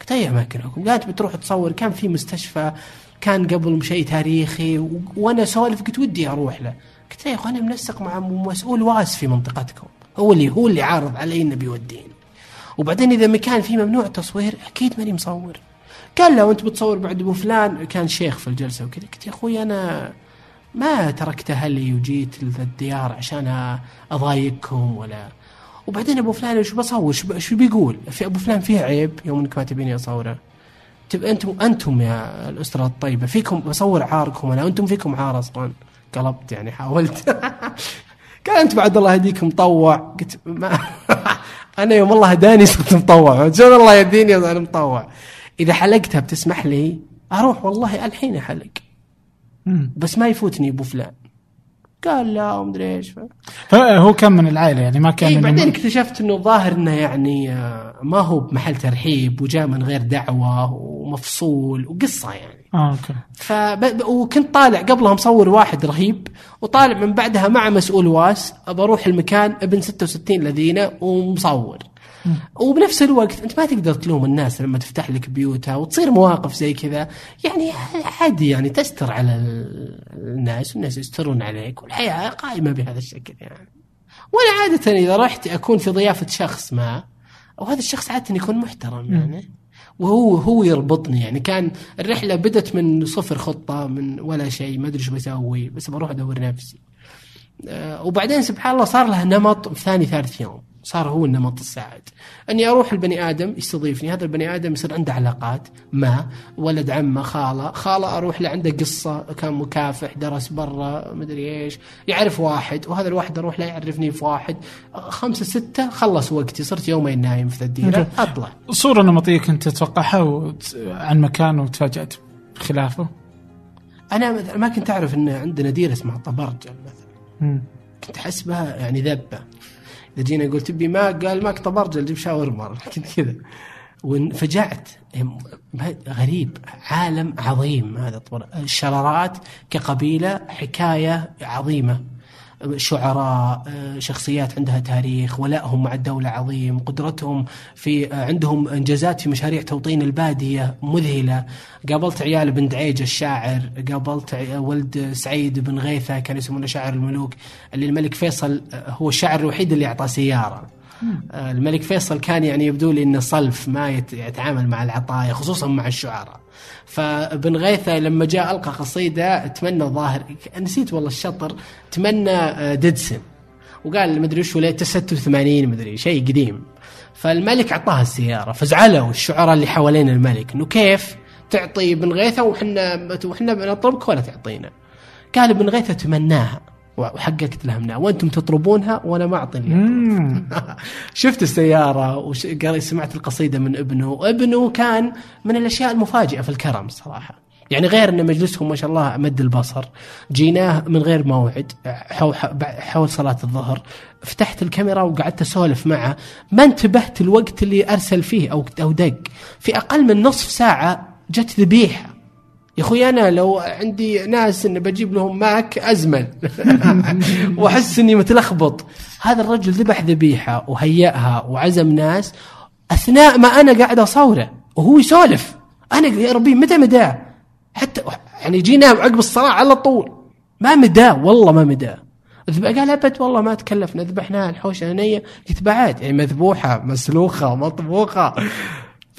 قلت أي أماكن حكوميه قالت بتروح تصور كان في مستشفى كان قبل شيء تاريخي وأنا سوالف قلت ودي أروح له. قلت يا اخوان منسق مع مسؤول واس في منطقتكم. هو اللي هو اللي عارض علي إنه بيوديني. وبعدين إذا مكان فيه ممنوع التصوير أكيد ماني مصور. قال لا وأنت بتصور بعد أبو فلان؟ كان شيخ في الجلسة وكذا. قلت يا أخوي أنا ما تركت أهلي وجيت للديار عشان أضايقكم ولا وبعدين أبو فلان شو بصور؟ شو, شو بيقول؟ في أبو فلان فيه عيب يوم انك ما تبيني اصوره تب أنتم أنتم يا الاسره الطيبة فيكم بصور عاركم أنا أنتم فيكم عار أصلا. قلبت يعني حاولت. قال انت بعد الله يهديك مطوع. قلت ما أنا يوم الله هداني صرت مطوع. شلون الله يهديني أنا مطوع؟ إذا حلقتها بتسمح لي أروح والله الحين أحلق. بس ما يفوتني أبو فلان. قال لا ومدري إيش. ف... فهو كان من العائلة يعني ما كان إيه بعدين اكتشفت إنه ظاهر إنه يعني آه، ما هو بمحل ترحيب وجاء من غير دعوة ومفصول وقصة يعني. آه أوكي. فب... ب- وكنت طالع قبلها مصور واحد رهيب وطالع من بعدها مع مسؤول واس بروح المكان ابن 66 لذينة ومصور. وبنفس الوقت أنت ما تقدر تلوم الناس لما تفتح لك بيوتها وتصير مواقف زي كذا. يعني عادي يعني تستر على ال- الناس والناس يسترون عليك والحياة قائمة بهذا الشكل يعني. وأنا عادة إذا رحت أكون في ضيافة شخص ما وهذا الشخص عادة يكون محترم يعني. وهو هو يربطني يعني. كان الرحلة بدت من صفر خطة من ولا شيء ما أدري شو بسوي بس بروح أدور نفسي. آه، وبعدين سبحان الله صار له نمط في ثاني ثالث يوم. صار هو النمط السائد. أني أروح البني آدم يستضيفني هذا البني آدم يصير عنده علاقات ما ولد عمه خالة. خالة أروح له عنده قصة كان مكافح درس برا مدري إيش يعرف واحد وهذا الواحد أروح له يعرفني في واحد. خمسة ستة خلص وقتي صرت يومين نايم في الديرة. أوكي. أطلع. صورة نمطية كنت تتوقعها. عن مكان وتفاجأت خلافه أنا ما كنت أعرف إن عندنا ديرة اسمها طبرجل مثلا. كنت احسبها يعني ذبة. اذا جينا قلت تبي ماك قال ماك طبرجل جيب شاورما كنت كذا وانفجعت. غريب. عالم عظيم هذا. الشرارات كقبيلة حكاية عظيمة. شعراء شخصيات عندها تاريخ ولائهم مع الدولة عظيم قدرتهم في عندهم إنجازات في مشاريع توطين البادية مذهلة. قابلت عيال بن دعيج الشاعر قابلت ولد سعيد بن غيثة كان يسمونه شاعر الملوك اللي الملك فيصل هو الشاعر الوحيد اللي أعطاه سيارة. آه، الملك فيصل كان يعني يبدو لي انه صلف ما يت- يتعامل مع العطايا خصوصا مع الشعراء. فابن غيثة لما جاء ألقى قصيدة تمنى ظاهر نسيت والله الشطر تمنى آه، ديدسن وقال مدري وش ولا 86 مدري شيء قديم. فالملك اعطاها السياره فزعلوا الشعراء اللي حوالين الملك إنه كيف تعطي ابن غيثة وحنا وحنا بنطلبك ولا تعطينا؟ قال ابن غيثة تمناها. وحققت لها منها. وأنتم تطلبونها وأنا ما اعطي. شفت السيارة وش... قال سمعت القصيدة من ابنه. وابنه كان من الأشياء المفاجئة في الكرم صراحة. يعني غير أن مجلسهم ما شاء الله مد البصر. جيناه من غير موعد. حول, حول صلاة الظهر. فتحت الكاميرا وقعدت أسولف معه. ما انتبهت الوقت اللي أرسل فيه أو أو دق. في أقل من نصف ساعة جت ذبيحة. يا أخوي أنا لو عندي ناس إني بجيب لهم ماك ازمل وأحس إني متلخبط. هذا الرجل ذبح ذبيحة وهيأها وعزم ناس أثناء ما أنا قاعد أصوره وهو يسولف. أنا يا ربي متى مداه؟ حتى يعني جينا عقب الصلاه على طول. ما مداه والله ما مداه. قال أبد والله ما تكلفنا ذبحناها الحوشه هنيه قلت بعد يعني مذبوحة مسلوخة مطبوخة.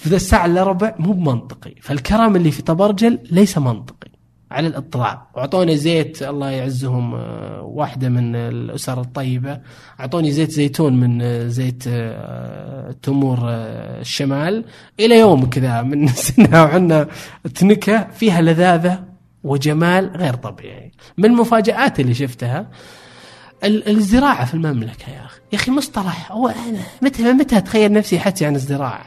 في ذا الساعة إلا ربع مو بمنطقي. فالكرم اللي في طبرجل ليس منطقي. على الاطلاق واعطونا زيت الله يعزهم آه، واحدة من الأسر الطيبة. أعطوني زيت زيتون من آه، زيت آه، تمور الشمال. إلى يوم كذا من سنها وعنا تنكة فيها لذاذة وجمال غير طبيعي. من المفاجآت اللي شفتها ال- الزراعة في المملكة يا أخي. يا أخي مصطلح هو أنا متى متى أتخيل نفسي حتى عن الزراعة.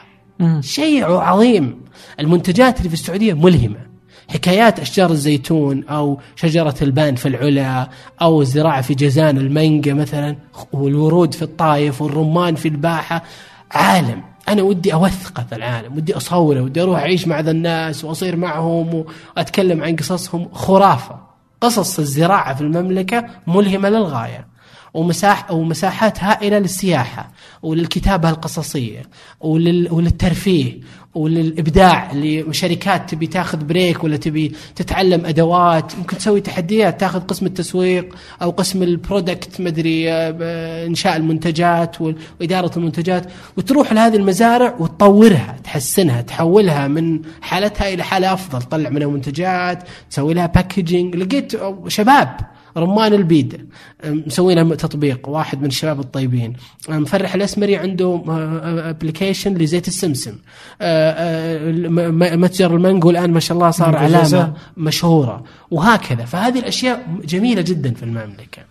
شيء عظيم. المنتجات اللي في السعودية ملهمة. حكايات أشجار الزيتون أو شجرة البان في العلا أو الزراعة في جازان المانجا مثلا والورود في الطايف والرمان في الباحة. عالم. أنا ودي أوثقه في العالم. ودي أصوره. ودي أروح أعيش مع ذا الناس وأصير معهم وأتكلم عن قصصهم. خرافة. قصص الزراعة في المملكة ملهمة للغاية. ومساح ومساحات هائلة للسياحة وللكتابة القصصية ولل وللترفيه وللإبداع لشركات تبي تاخذ break ولا تبي تتعلم أدوات. ممكن تسوي تحديات تاخذ قسم التسويق أو قسم ال product مدري آه، إنشاء المنتجات وإدارة المنتجات. وتروح لهذه المزارع وتطورها تحسنها تحولها من حالتها إلى حالة أفضل. تطلع منها منتجات تسوي لها packaging لقيت شباب رمان البيدة مسوي له تطبيق واحد من الشباب الطيبين. مفرح الأسمري عنده application لزيت السمسم. متجر المانجو الآن ما شاء الله صار علامة مشهورة. وهكذا. فهذه الأشياء جميلة جدا في المملكة.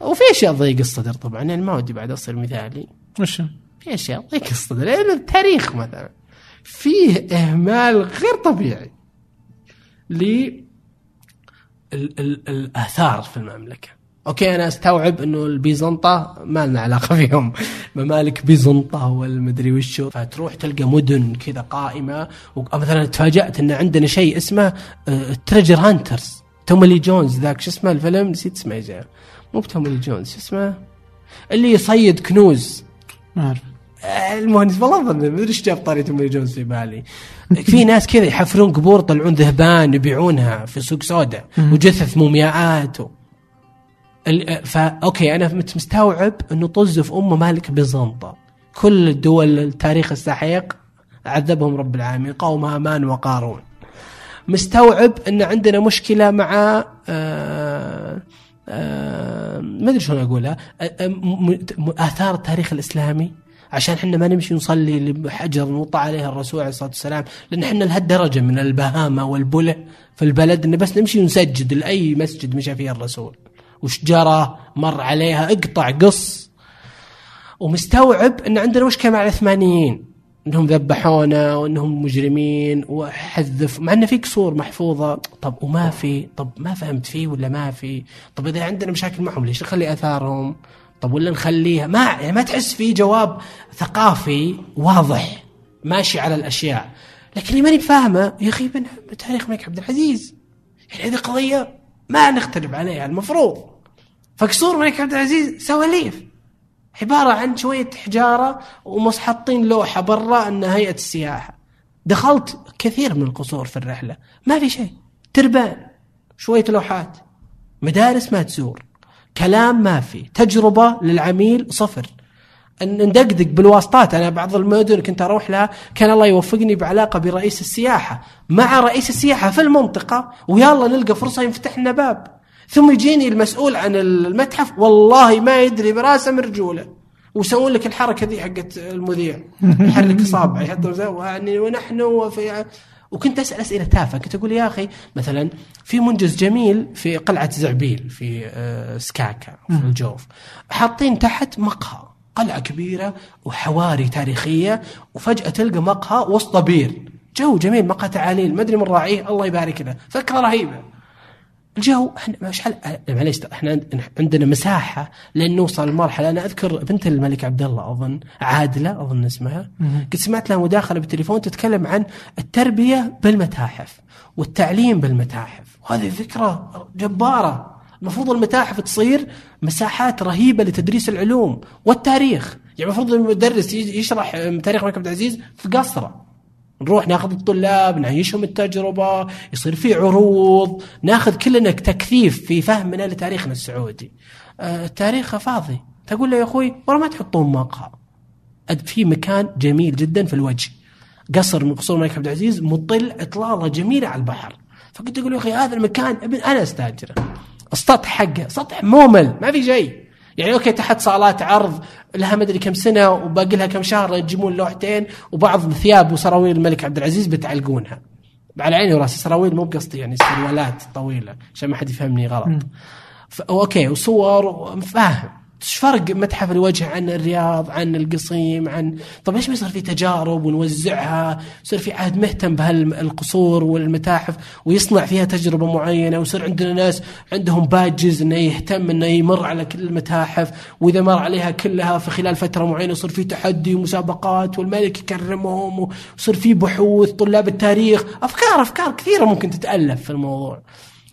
وفي أشياء ضيق الصدر طبعا يعني ما ودي بعد أصير مثالي. وش؟ في أشياء ضيق الصدر لأن التاريخ مثلا. فيه إهمال غير طبيعي ل الآثار في المملكة. okay أنا أستوعب إنه البيزنطة ما لنا علاقة فيهم. ممالك بيزنطة والمدري وشو. فتروح تلقى مدن كذا قائمة. مثلا تفاجأت إن عندنا شيء اسمه treasure hunters تومي لي جونز ذاك شو اسمه الفيلم؟ نسيت اسمه يا مو بتومي لي جونز شو اسمه؟ اللي يصيد كنوز. ما أعرف. المهندس والله أظن ما ادري إيش جاب طاري تومي جونز في بالي في ناس كذا يحفرون قبور يطلعون ذهبان يبيعونها في سوق سوداء وجثث مومياءات و... فا okay أنا مستوعب إنه طز في ممالك بيزنطة كل الدول التاريخ السحيق عذبهم رب العالمين قوم هامان وقارون. مستوعب إن عندنا مشكلة مع آه آه ما أدري شلون أقولها آثار التاريخ الإسلامي. عشان إحنا ما نمشي نصلي لحجر نوطى عليها الرسول عليه الصلاة والسلام لأن إحنا لهالدرجة من البهامة والبلة في البلد ان بس نمشي نسجد لأي مسجد مشى فيه الرسول. وشجره مر عليها اقطع قص. ومستوعب إن عندنا مشكلة مع العثمانيين. إنهم ذبحونا وإنهم مجرمين وحذف مع انه في قصور محفوظة. طب وما في؟ طب ما فهمت فيه ولا ما في؟ طب إذا عندنا مشاكل معهم ليش نخلي آثارهم؟ طب ولا نخليها؟ ما يعني ما تحس في جواب ثقافي واضح ماشي على الأشياء. لكن اللي ماني فاهمه يا أخي من تاريخ الملك عبد العزيز يعني هذه قضية ما نختلف عليها المفروض. فقصور الملك عبد العزيز سواليف عبارة عن شوية حجارة ومحطين لوحة برا انها هيئة السياحة. دخلت كثير من القصور في الرحلة ما في شيء. تربان شوية لوحات مدارس ما تزور. كلام ما في. تجربة للعميل صفر. ندقدق بالواسطات. أنا بعض المدن كنت أروح لها كان الله يوفقني بعلاقة برئيس السياحة. مع رئيس السياحة في المنطقة ويلا نلقى فرصة ينفتح لنا باب. ثم يجيني المسؤول عن المتحف والله ما يدري براسه مرجولة. ويسوون لك الحركة ذي حقت المذيع. يحرك إصابعه يحط يعني ونحن وفي وكنت أسأل أسئلة تافهة. كنت أقول يا أخي مثلا في منجز جميل في قلعة زعبيل في آه، سكاكا في الجوف. حاطين تحت مقهى قلعة كبيرة وحواري تاريخية وفجأة تلقى مقهى وسط بير جو جميل مقهى تعاليل ما أدري من راعيه الله يبارك له. فكرة رهيبة. الجو إحنا مش حل... معليش إحنا عندنا مساحة لين نوصل لمرحلة. أنا أذكر بنت الملك عبد الله أظن عادلة أظن اسمها. قد سمعت لها مداخلة بالتليفون تتكلم عن التربية بالمتاحف والتعليم بالمتاحف. وهذه فكرة جبارة. المفروض المتاحف تصير مساحات رهيبة لتدريس العلوم والتاريخ. يعني المفروض المدرس يشرح تاريخ الملك عبد العزيز في قصره. نروح ناخذ الطلاب نعيشهم التجربة يصير في عروض ناخذ كلنا تكثيف في فهمنا لتاريخنا السعودي. آه، التاريخ فاضي. تقول له يا أخوي ورا ما تحطون مقهى. في مكان جميل جدا في الوجه. قصر من قصور الملك عبد العزيز مطل اطلاله جميلة على البحر. فكنت أقول يا أخي هذا المكان ابن أنا أستأجره. السطح حقه سطح مومل ما في شيء. يعني أوكي تحت صالات عرض لها مدري كم سنة وباقي لها كم شهر يجيبون لوحتين وبعض ثياب وسراويل الملك عبد العزيز بتعلقونها. على عيني وراسي سراويل مو بقصدي يعني سروالات طويلة عشان ما حد يفهمني غلط. okay وصور فاهم إيش فرق متحف الوجه عن الرياض عن القصيم عن طب ليش ما يصير في تجارب ونوزعها؟ يصير في عهد مهتم بهالقصور والمتاحف ويصنع فيها تجربة معينة ويصير عندنا ناس عندهم badges إنه يهتم إنه يمر على كل المتاحف وإذا مر عليها كلها في خلال فترة معينة يصير في تحدي ومسابقات والملك يكرمهم ويصير في بحوث طلاب التاريخ. افكار أفكار كثيرة ممكن تتألف في الموضوع.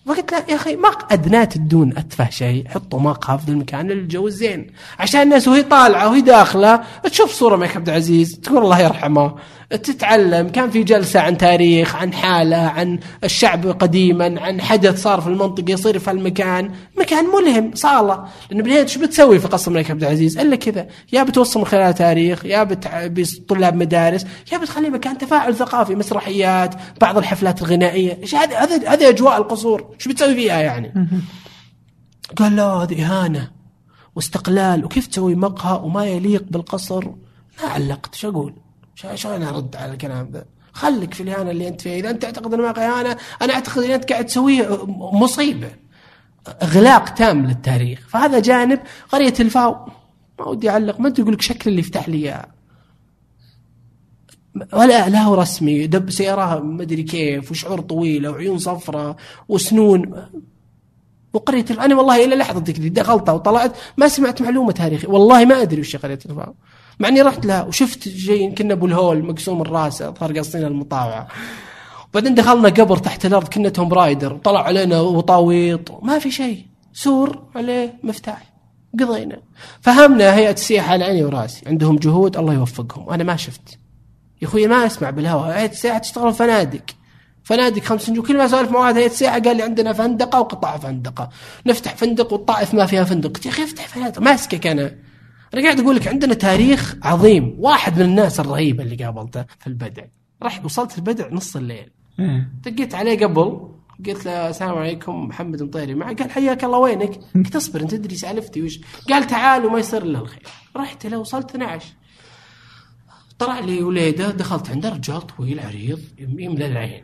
فقلت له يا أخي ما أدناة تدون اتفه شيء. حطوا مقهى في المكان الجو زين عشان الناس وهي طالعة وهي داخلة تشوف صورة ملك عبد العزيز تقول الله يرحمه تتعلم. كان في جلسة عن تاريخ عن حالة عن الشعب قديما عن حدث صار في المنطقة يصير في المكان. مكان ملهم صالة. لأنه بالنهايه إيش بتسوي في قصر الملك عبد العزيز؟ إلا كذا. يا بتوصل من خلال تاريخ يا. بطلاب مدارس يا بتخليه مكان تفاعل ثقافي مسرحيات بعض الحفلات الغنائية. هذه هذه أجواء القصور. إيش بتسوي فيها يعني؟ قال لا هذه إهانة واستقلال. وكيف تسوي مقهى وما يليق بالقصر؟ ما علقت. شو أقول؟ شو- شلون أرد على الكلام ذا؟ خليك في الإهانة اللي أنت فيها. إذا أنت تعتقد انها إهانة أنا أعتقد ان أنت قاعد تسويه مصيبة. إغلاق تام للتاريخ. فهذا جانب قرية الفاو. ما ودي أعلق. ما ادري يقول لك شكل اللي يفتح لي إياه. ولا لا هو رسمي دب سيارة ما أدري كيف وشعور طويلة وعيون صفراء وسنون. وقريه الف... أنا والله إلى لحظة ذيك دخلتها وطلعت ما سمعت معلومة تاريخية. والله ما أدري وش قريه الفاو مع إني رحت لها وشفت شيء كنا أبو الهول مقسوم الرأس صار قاصين المطاوعة. وبعدين دخلنا قبر تحت الأرض كنا توم رايدر. وطلع علينا وطاويط. ما في شيء. سور عليه مفتاح. قضينا. فهمنا هيئة السياحة على عيني وراسي. عندهم جهود الله يوفقهم. أنا ما شفت. يا أخوي ما أسمع بالهواء هيئه السياحه تشتغل فنادق. فنادق خمس نجوم كل ما سولف مع واحد هيئه السياحه قال لي عندنا فندقة وقطاع فندقة. نفتح فندق والطائف ما فيها فندق. يا أخي افتح فنادق. ماسكك أنا. أنا قاعد أقول لك عندنا تاريخ عظيم واحد من الناس الرهيبه اللي قابلته في البدع. رحت وصلت البدع نص الليل. إيه. دقيت عليه قبل قلت له السلام عليكم محمد مطيري معي قال حياك الله وينك؟ قلت اصبر أنت تدري سالفتي وش؟ قال تعال وما يصير إلا الخير. رحت له وصلت 12 طلع لي وليدة دخلت عنده رجال طويل عريض يملى العين.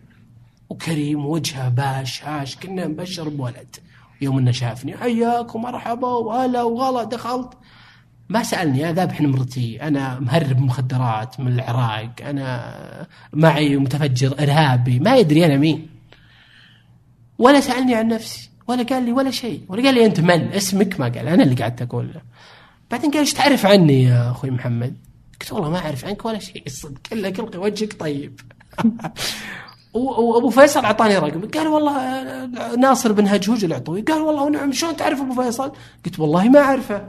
وكريم وجهه باش هاش كنا مبشر بولد. يوم إنه شافني حياك ومرحبا وهلا وغلا دخلت. ما سألني أنا ذابح نمرتي أنا مهرب مخدرات من العراق أنا معي متفجر إرهابي ما يدري أنا مين. ولا سألني عن نفسي ولا قال لي ولا شيء ولا قال لي أنت من؟ اسمك ما قال أنا اللي قعدت أقول له بعدين قال إيش تعرف عني يا أخوي محمد؟ قلت والله ما أعرف عنك ولا شيء الصدق إلا كلقي وجهك طيب. وأبو فيصل أعطاني رقم قال والله ناصر بن هجهوج العطوي قال والله ونعم شلون تعرف أبو فيصل؟ قلت والله ما أعرفه.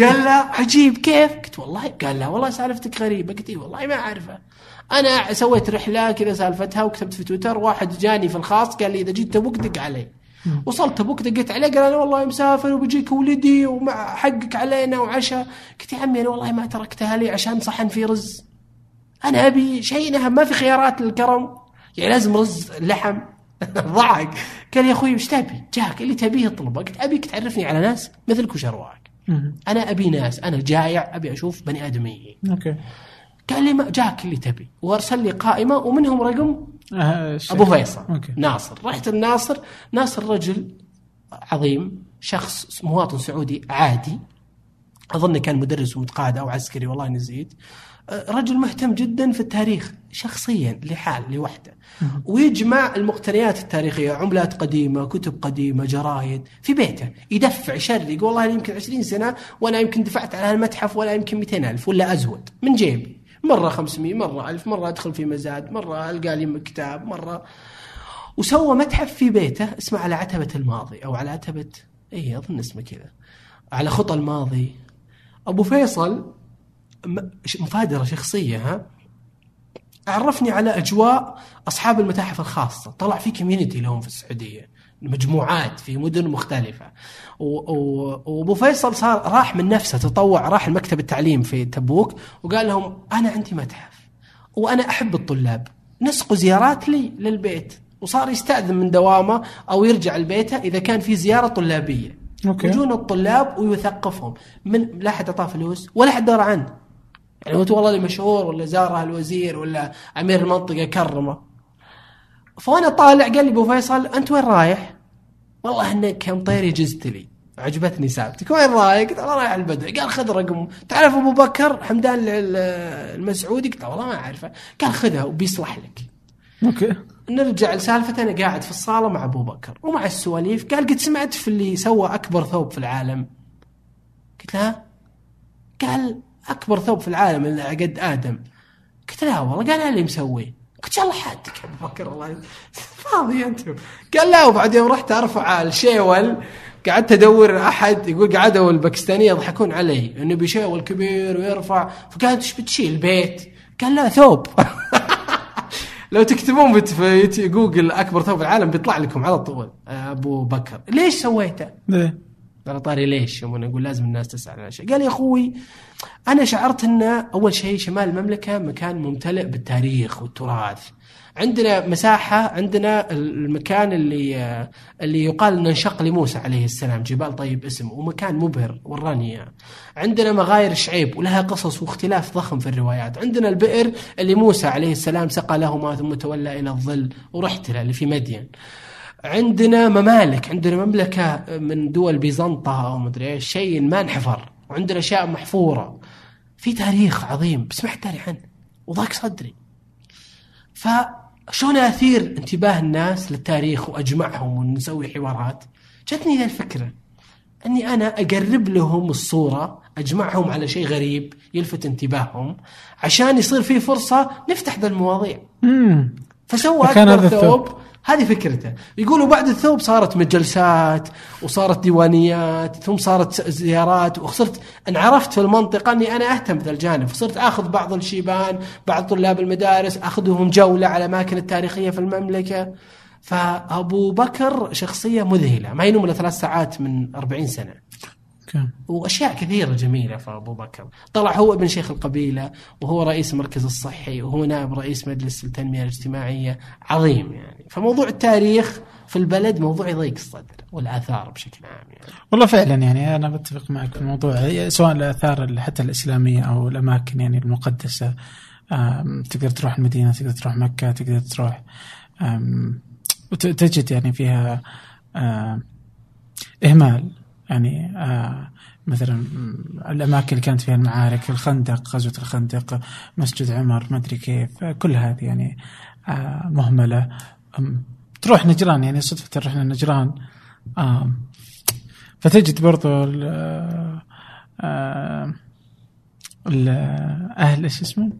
قال لا عجيب كيف؟ قلت والله قال لا والله سالفتك غريبة. قلت اي والله ما أعرفه. أنا سويت رحلة كذا سالفتها وكتبت في تويتر واحد جاني في الخاص قال لي إذا جيت تبوك دق علي. وصلت تبوك دقيت عليه قال أنا والله مسافر وبيجيك ولدي ومع حقك علينا وعشاء قلت يا عمي أنا والله ما تركتها لي عشان صحن في رز. أنا أبي شيء ما في خيارات للكرم. يعني لازم رز لحم. ضحك. قال يا أخوي وش تبي؟ جاك اللي تبيه اطلبه قلت ابيك تعرفني على ناس مثلك وشرواك. أنا أبي ناس أنا جايع أبي أشوف بني آدميين. okay. قال لي ما جاك اللي تبي. وأرسل لي قائمة ومنهم رقم آه، الشيء. ابو فيصل. okay. ناصر. رحت الناصر. ناصر رجل عظيم شخص مواطن سعودي عادي. أظن كان مدرس ومتقاعد أو عسكري والله نسيت. أه، رجل مهتم جدا في التاريخ شخصيا لحال لوحده. ويجمع المقتنيات التاريخية عملات قديمة كتب قديمة جرايد في بيته. يدفع يشري يقول والله يمكن 20 سنة وأنا يمكن دفعت على المتحف ولا يمكن 200 ألف ولا أزود. من جيبي. مرة 500 مرة 1000 مرة أدخل في مزاد مرة ألقى لي كتاب مرة. وسوى متحف في بيته اسمه على عتبة الماضي أو على عتبة إي أظن اسمه كذا. على خطى الماضي. أبو فيصل مفادرة شخصية ها. عرفني على أجواء أصحاب المتاحف الخاصة. طلع في كوميونتي لهم في السعودية. مجموعات في مدن مختلفة. و- و- وأبو فيصل صار راح من نفسه تطوع راح المكتب التعليم في تبوك وقال لهم أنا عندي متحف وأنا أحب الطلاب نسقوا زيارات لي للبيت. وصار يستأذن من دوامه أو يرجع لبيته إذا كان في زيارة طلابية. أوكي. يجون الطلاب ويثقفهم. من لا أحد أعطاه فلوس ولا أحد دار عنه. يعني قلت والله اللي مشهور ولا زاره الوزير ولا أمير المنطقة كرمه. فوانا طالع قال لي أبو فيصل أنت وين رايح؟ والله انك يا مطيري جزت لي. عجبتني سالفتك وين رايح؟ قلت والله رايح البدع قال خذ رقم. تعرف أبو بكر حمدان ال- المسعودي؟ قلت والله ما أعرفه. قال خذها وبيصلح لك. okay. نرجع لسالفة أنا قاعد في الصالة مع أبو بكر ومع السواليف. قال قد سمعت في اللي سوى أكبر ثوب في العالم. قلت له قال أكبر ثوب في العالم اللي قد آدم. قلت لا والله قال اللي مسويه. قلت الله حادك بكر الله فاضي أنتم قال لا وبعد يوم رحت أرفع الشيول قعدت أدور أحد يقول قعدوا الباكستانيه يضحكون علي إنه بيشيول كبير ويرفع فقال إيش بتشيل بيت؟ قال لا ثوب لو تكتبون في جوجل أكبر ثوب في العالم بيطلع لكم على طول أبو بكر ليش سويته؟ ليه؟ على طاري ليش؟ يوم أنا أقول لازم الناس تسأل عن شيء قال يا أخوي أنا شعرت إن أول شيء شمال المملكة مكان ممتلئ بالتاريخ والتراث. عندنا مساحة عندنا المكان اللي اللي يقال إنه انشق لموسى عليه السلام جبال طيب اسم ومكان مبهر وراني اياه عندنا مغاير شعيب ولها قصص واختلاف ضخم في الروايات. عندنا البئر اللي موسى عليه السلام سقى لهما ثم تولى إلى الظل ورحت له اللي في مدين. عندنا ممالك عندنا مملكة من دول بيزنطة أو مدري إيش شيء ما انحفر وعندنا أشياء محفورة. في تاريخ عظيم بس ما حد داري عنه وضاق صدري. فشلون أثير انتباه الناس للتاريخ وأجمعهم ونسوي حوارات؟ جتني ذا الفكرة أني أنا أقرب لهم الصورة أجمعهم على شيء غريب يلفت انتباههم عشان يصير في فرصة نفتح ذا المواضيع. فسوى هذا ثوب هذه فكرته. يقولوا بعد الثوب صارت مجلسات وصارت ديوانيات ثم صارت زيارات وصرت أن عرفت في المنطقة أني أنا أهتم بذا الجانب. فصرت آخذ بعض الشيبان بعض طلاب المدارس أخذهم جولة على الاماكن التاريخية في المملكة. فأبو بكر شخصية مذهلة ما ينوم إلا ثلاث ساعات من 40 سنة. أوكي وأشياء كثيرة جميلة في أبو بكر. طلع هو ابن شيخ القبيلة وهو رئيس المركز الصحي وهو نائب رئيس مجلس التنمية الاجتماعية. عظيم يعني. فموضوع التاريخ في البلد موضوع يضيق الصدر والآثار بشكل عام يعني. والله فعلا يعني أنا بتفق معك في الموضوع. سواء الآثار ال- حتى الإسلامية أو الأماكن يعني المقدسة. تقدر تروح المدينة تقدر تروح مكة تقدر تروح وتجد يعني فيها إهمال. يعني آه، مثلا الأماكن اللي كانت فيها المعارك الخندق غزوة الخندق مسجد عمر ما أدري كيف آه، كل هذه يعني آه، مهملة. تروح نجران يعني صدفة رحنا نجران آم، فتجد برضو ال آه، ال أهل إيش اسمه؟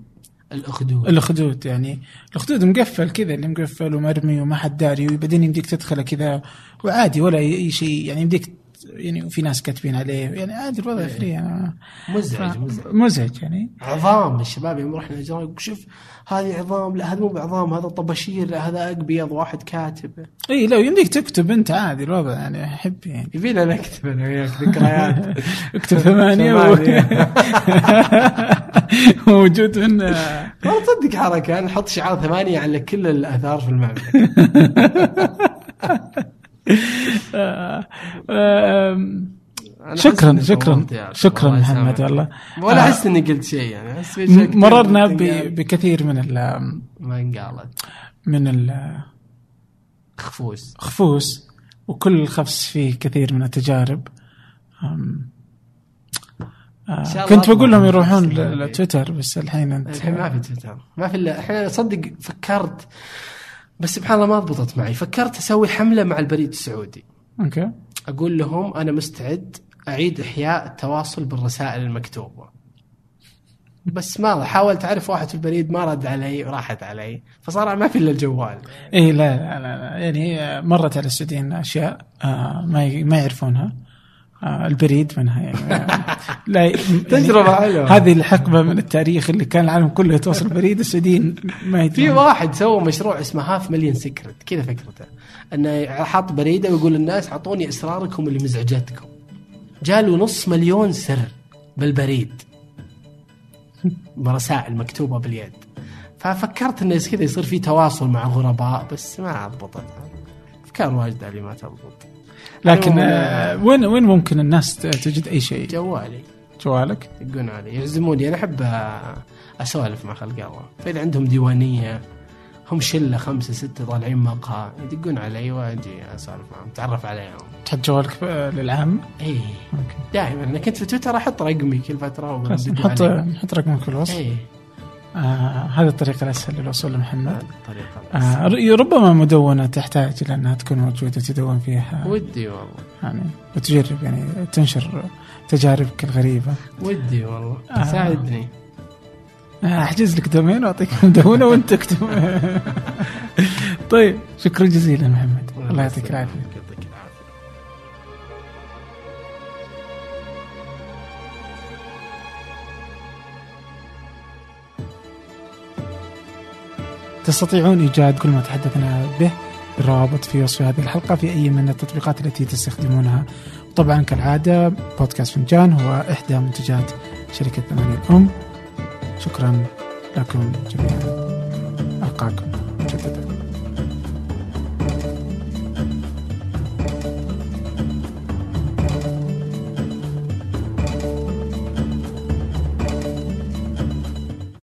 الأخدود. الأخدود يعني. الأخدود مقفل كذا اللي مقفل ومرمي وما حد داري وبعدين يمديك تدخله كذا وعادي ولا أي شيء يعني يمديك يعني وفي ناس كاتبين عليه. يعني عادي الوضع فري. يعني مزعج مزعج. مزعج يعني. عظام الشباب يوم رحنا نجران يقول شوف هذه عظام لا هذا مو بعظام هذا طباشير لا هذا ابيض واحد كاتب. إي لو يمديك تكتب أنت عادي الوضع يعني احب يعني. يبينا نكتب أنا وياك ذكريات. اكتب. ثمانية. موجود من والله تصدق حركة نحط شعار ثمانية على كل الآثار في المملكة. شكرا شكرا شكرا محمد. والله ولا آه، أحس إني قلت شيء يعني أحس في مررنا بكثير من ال ما انقالت. من خفوس. الخفوس وكل خفس فيه كثير من التجارب. آه، كنت بقول لهم يروحون. لتويتر بس الحين انت الحين ما في تويتر. ما في الا الحين صدق فكرت بس سبحان الله ما ضبطت معي. فكرت أسوي حملة مع البريد السعودي. okay. أقول لهم أنا مستعد أعيد إحياء التواصل بالرسائل المكتوبة. بس ما حاولت أعرف واحد في البريد ما رد علي وراحت علي. فصار ما في إلا الجوال. اي لا, لا, لا, يعني مرت على السعوديين أشياء آه، ما ما يعرفونها. البريد منها يعني. آه، لا يعني تجربة حلوة. هذه الحقبة من التاريخ اللي كان العالم كله يتواصل بريد السعوديين ما في واحد سوى مشروع اسمه هاف مليون سكرت كذا فكرته. أنه حاط بريده ويقول للناس أعطوني اسراركم اللي مزعجتكم جاله نص مليون سر بالبريد. برسائل مكتوبة باليد. ففكرت إنه كذا يصير في تواصل مع غرباء بس ما ضبطت أفكار واجده اللي ما تضبط. لكن آه، وين وين ممكن الناس تجد أي شيء؟ جوالي. جوالك؟ يدقون علي. يعزموني أنا أحب أسولف مع خلق الله فإذا عندهم ديوانية هم شلة خمسة ستة طالعين مقهى يدقون علي وأجي أسولف معهم اتعرف عليهم. تحط جوالك آه، للعام؟ اي دائما أنا كنت في تويتر أحط رقمي كل فترة نحط. نحط رقمك في الوصف. اي آه هذه الطريقة الاسهل للوصول لمحمد هذه الطريقة آه ربما مدونة تحتاج إلى أنها تكون موجودة تدون فيها. ودي والله. يعني وتجرب يعني تنشر تجاربك الغريبة. ودي والله. آه. ساعدني آه، أحجز لك دومين وأعطيك مدونة وأنت تكتب. طيب شكرا جزيلا محمد. الله يعطيك العافية. تستطيعون إيجاد كل ما تحدثنا به بالروابط في وصف هذه الحلقة في أي من التطبيقات التي تستخدمونها. طبعا كالعادة بودكاست فنجان هو إحدى منتجات شركة ثمانية الأم. شكرا لكم جميعا. ألقاكم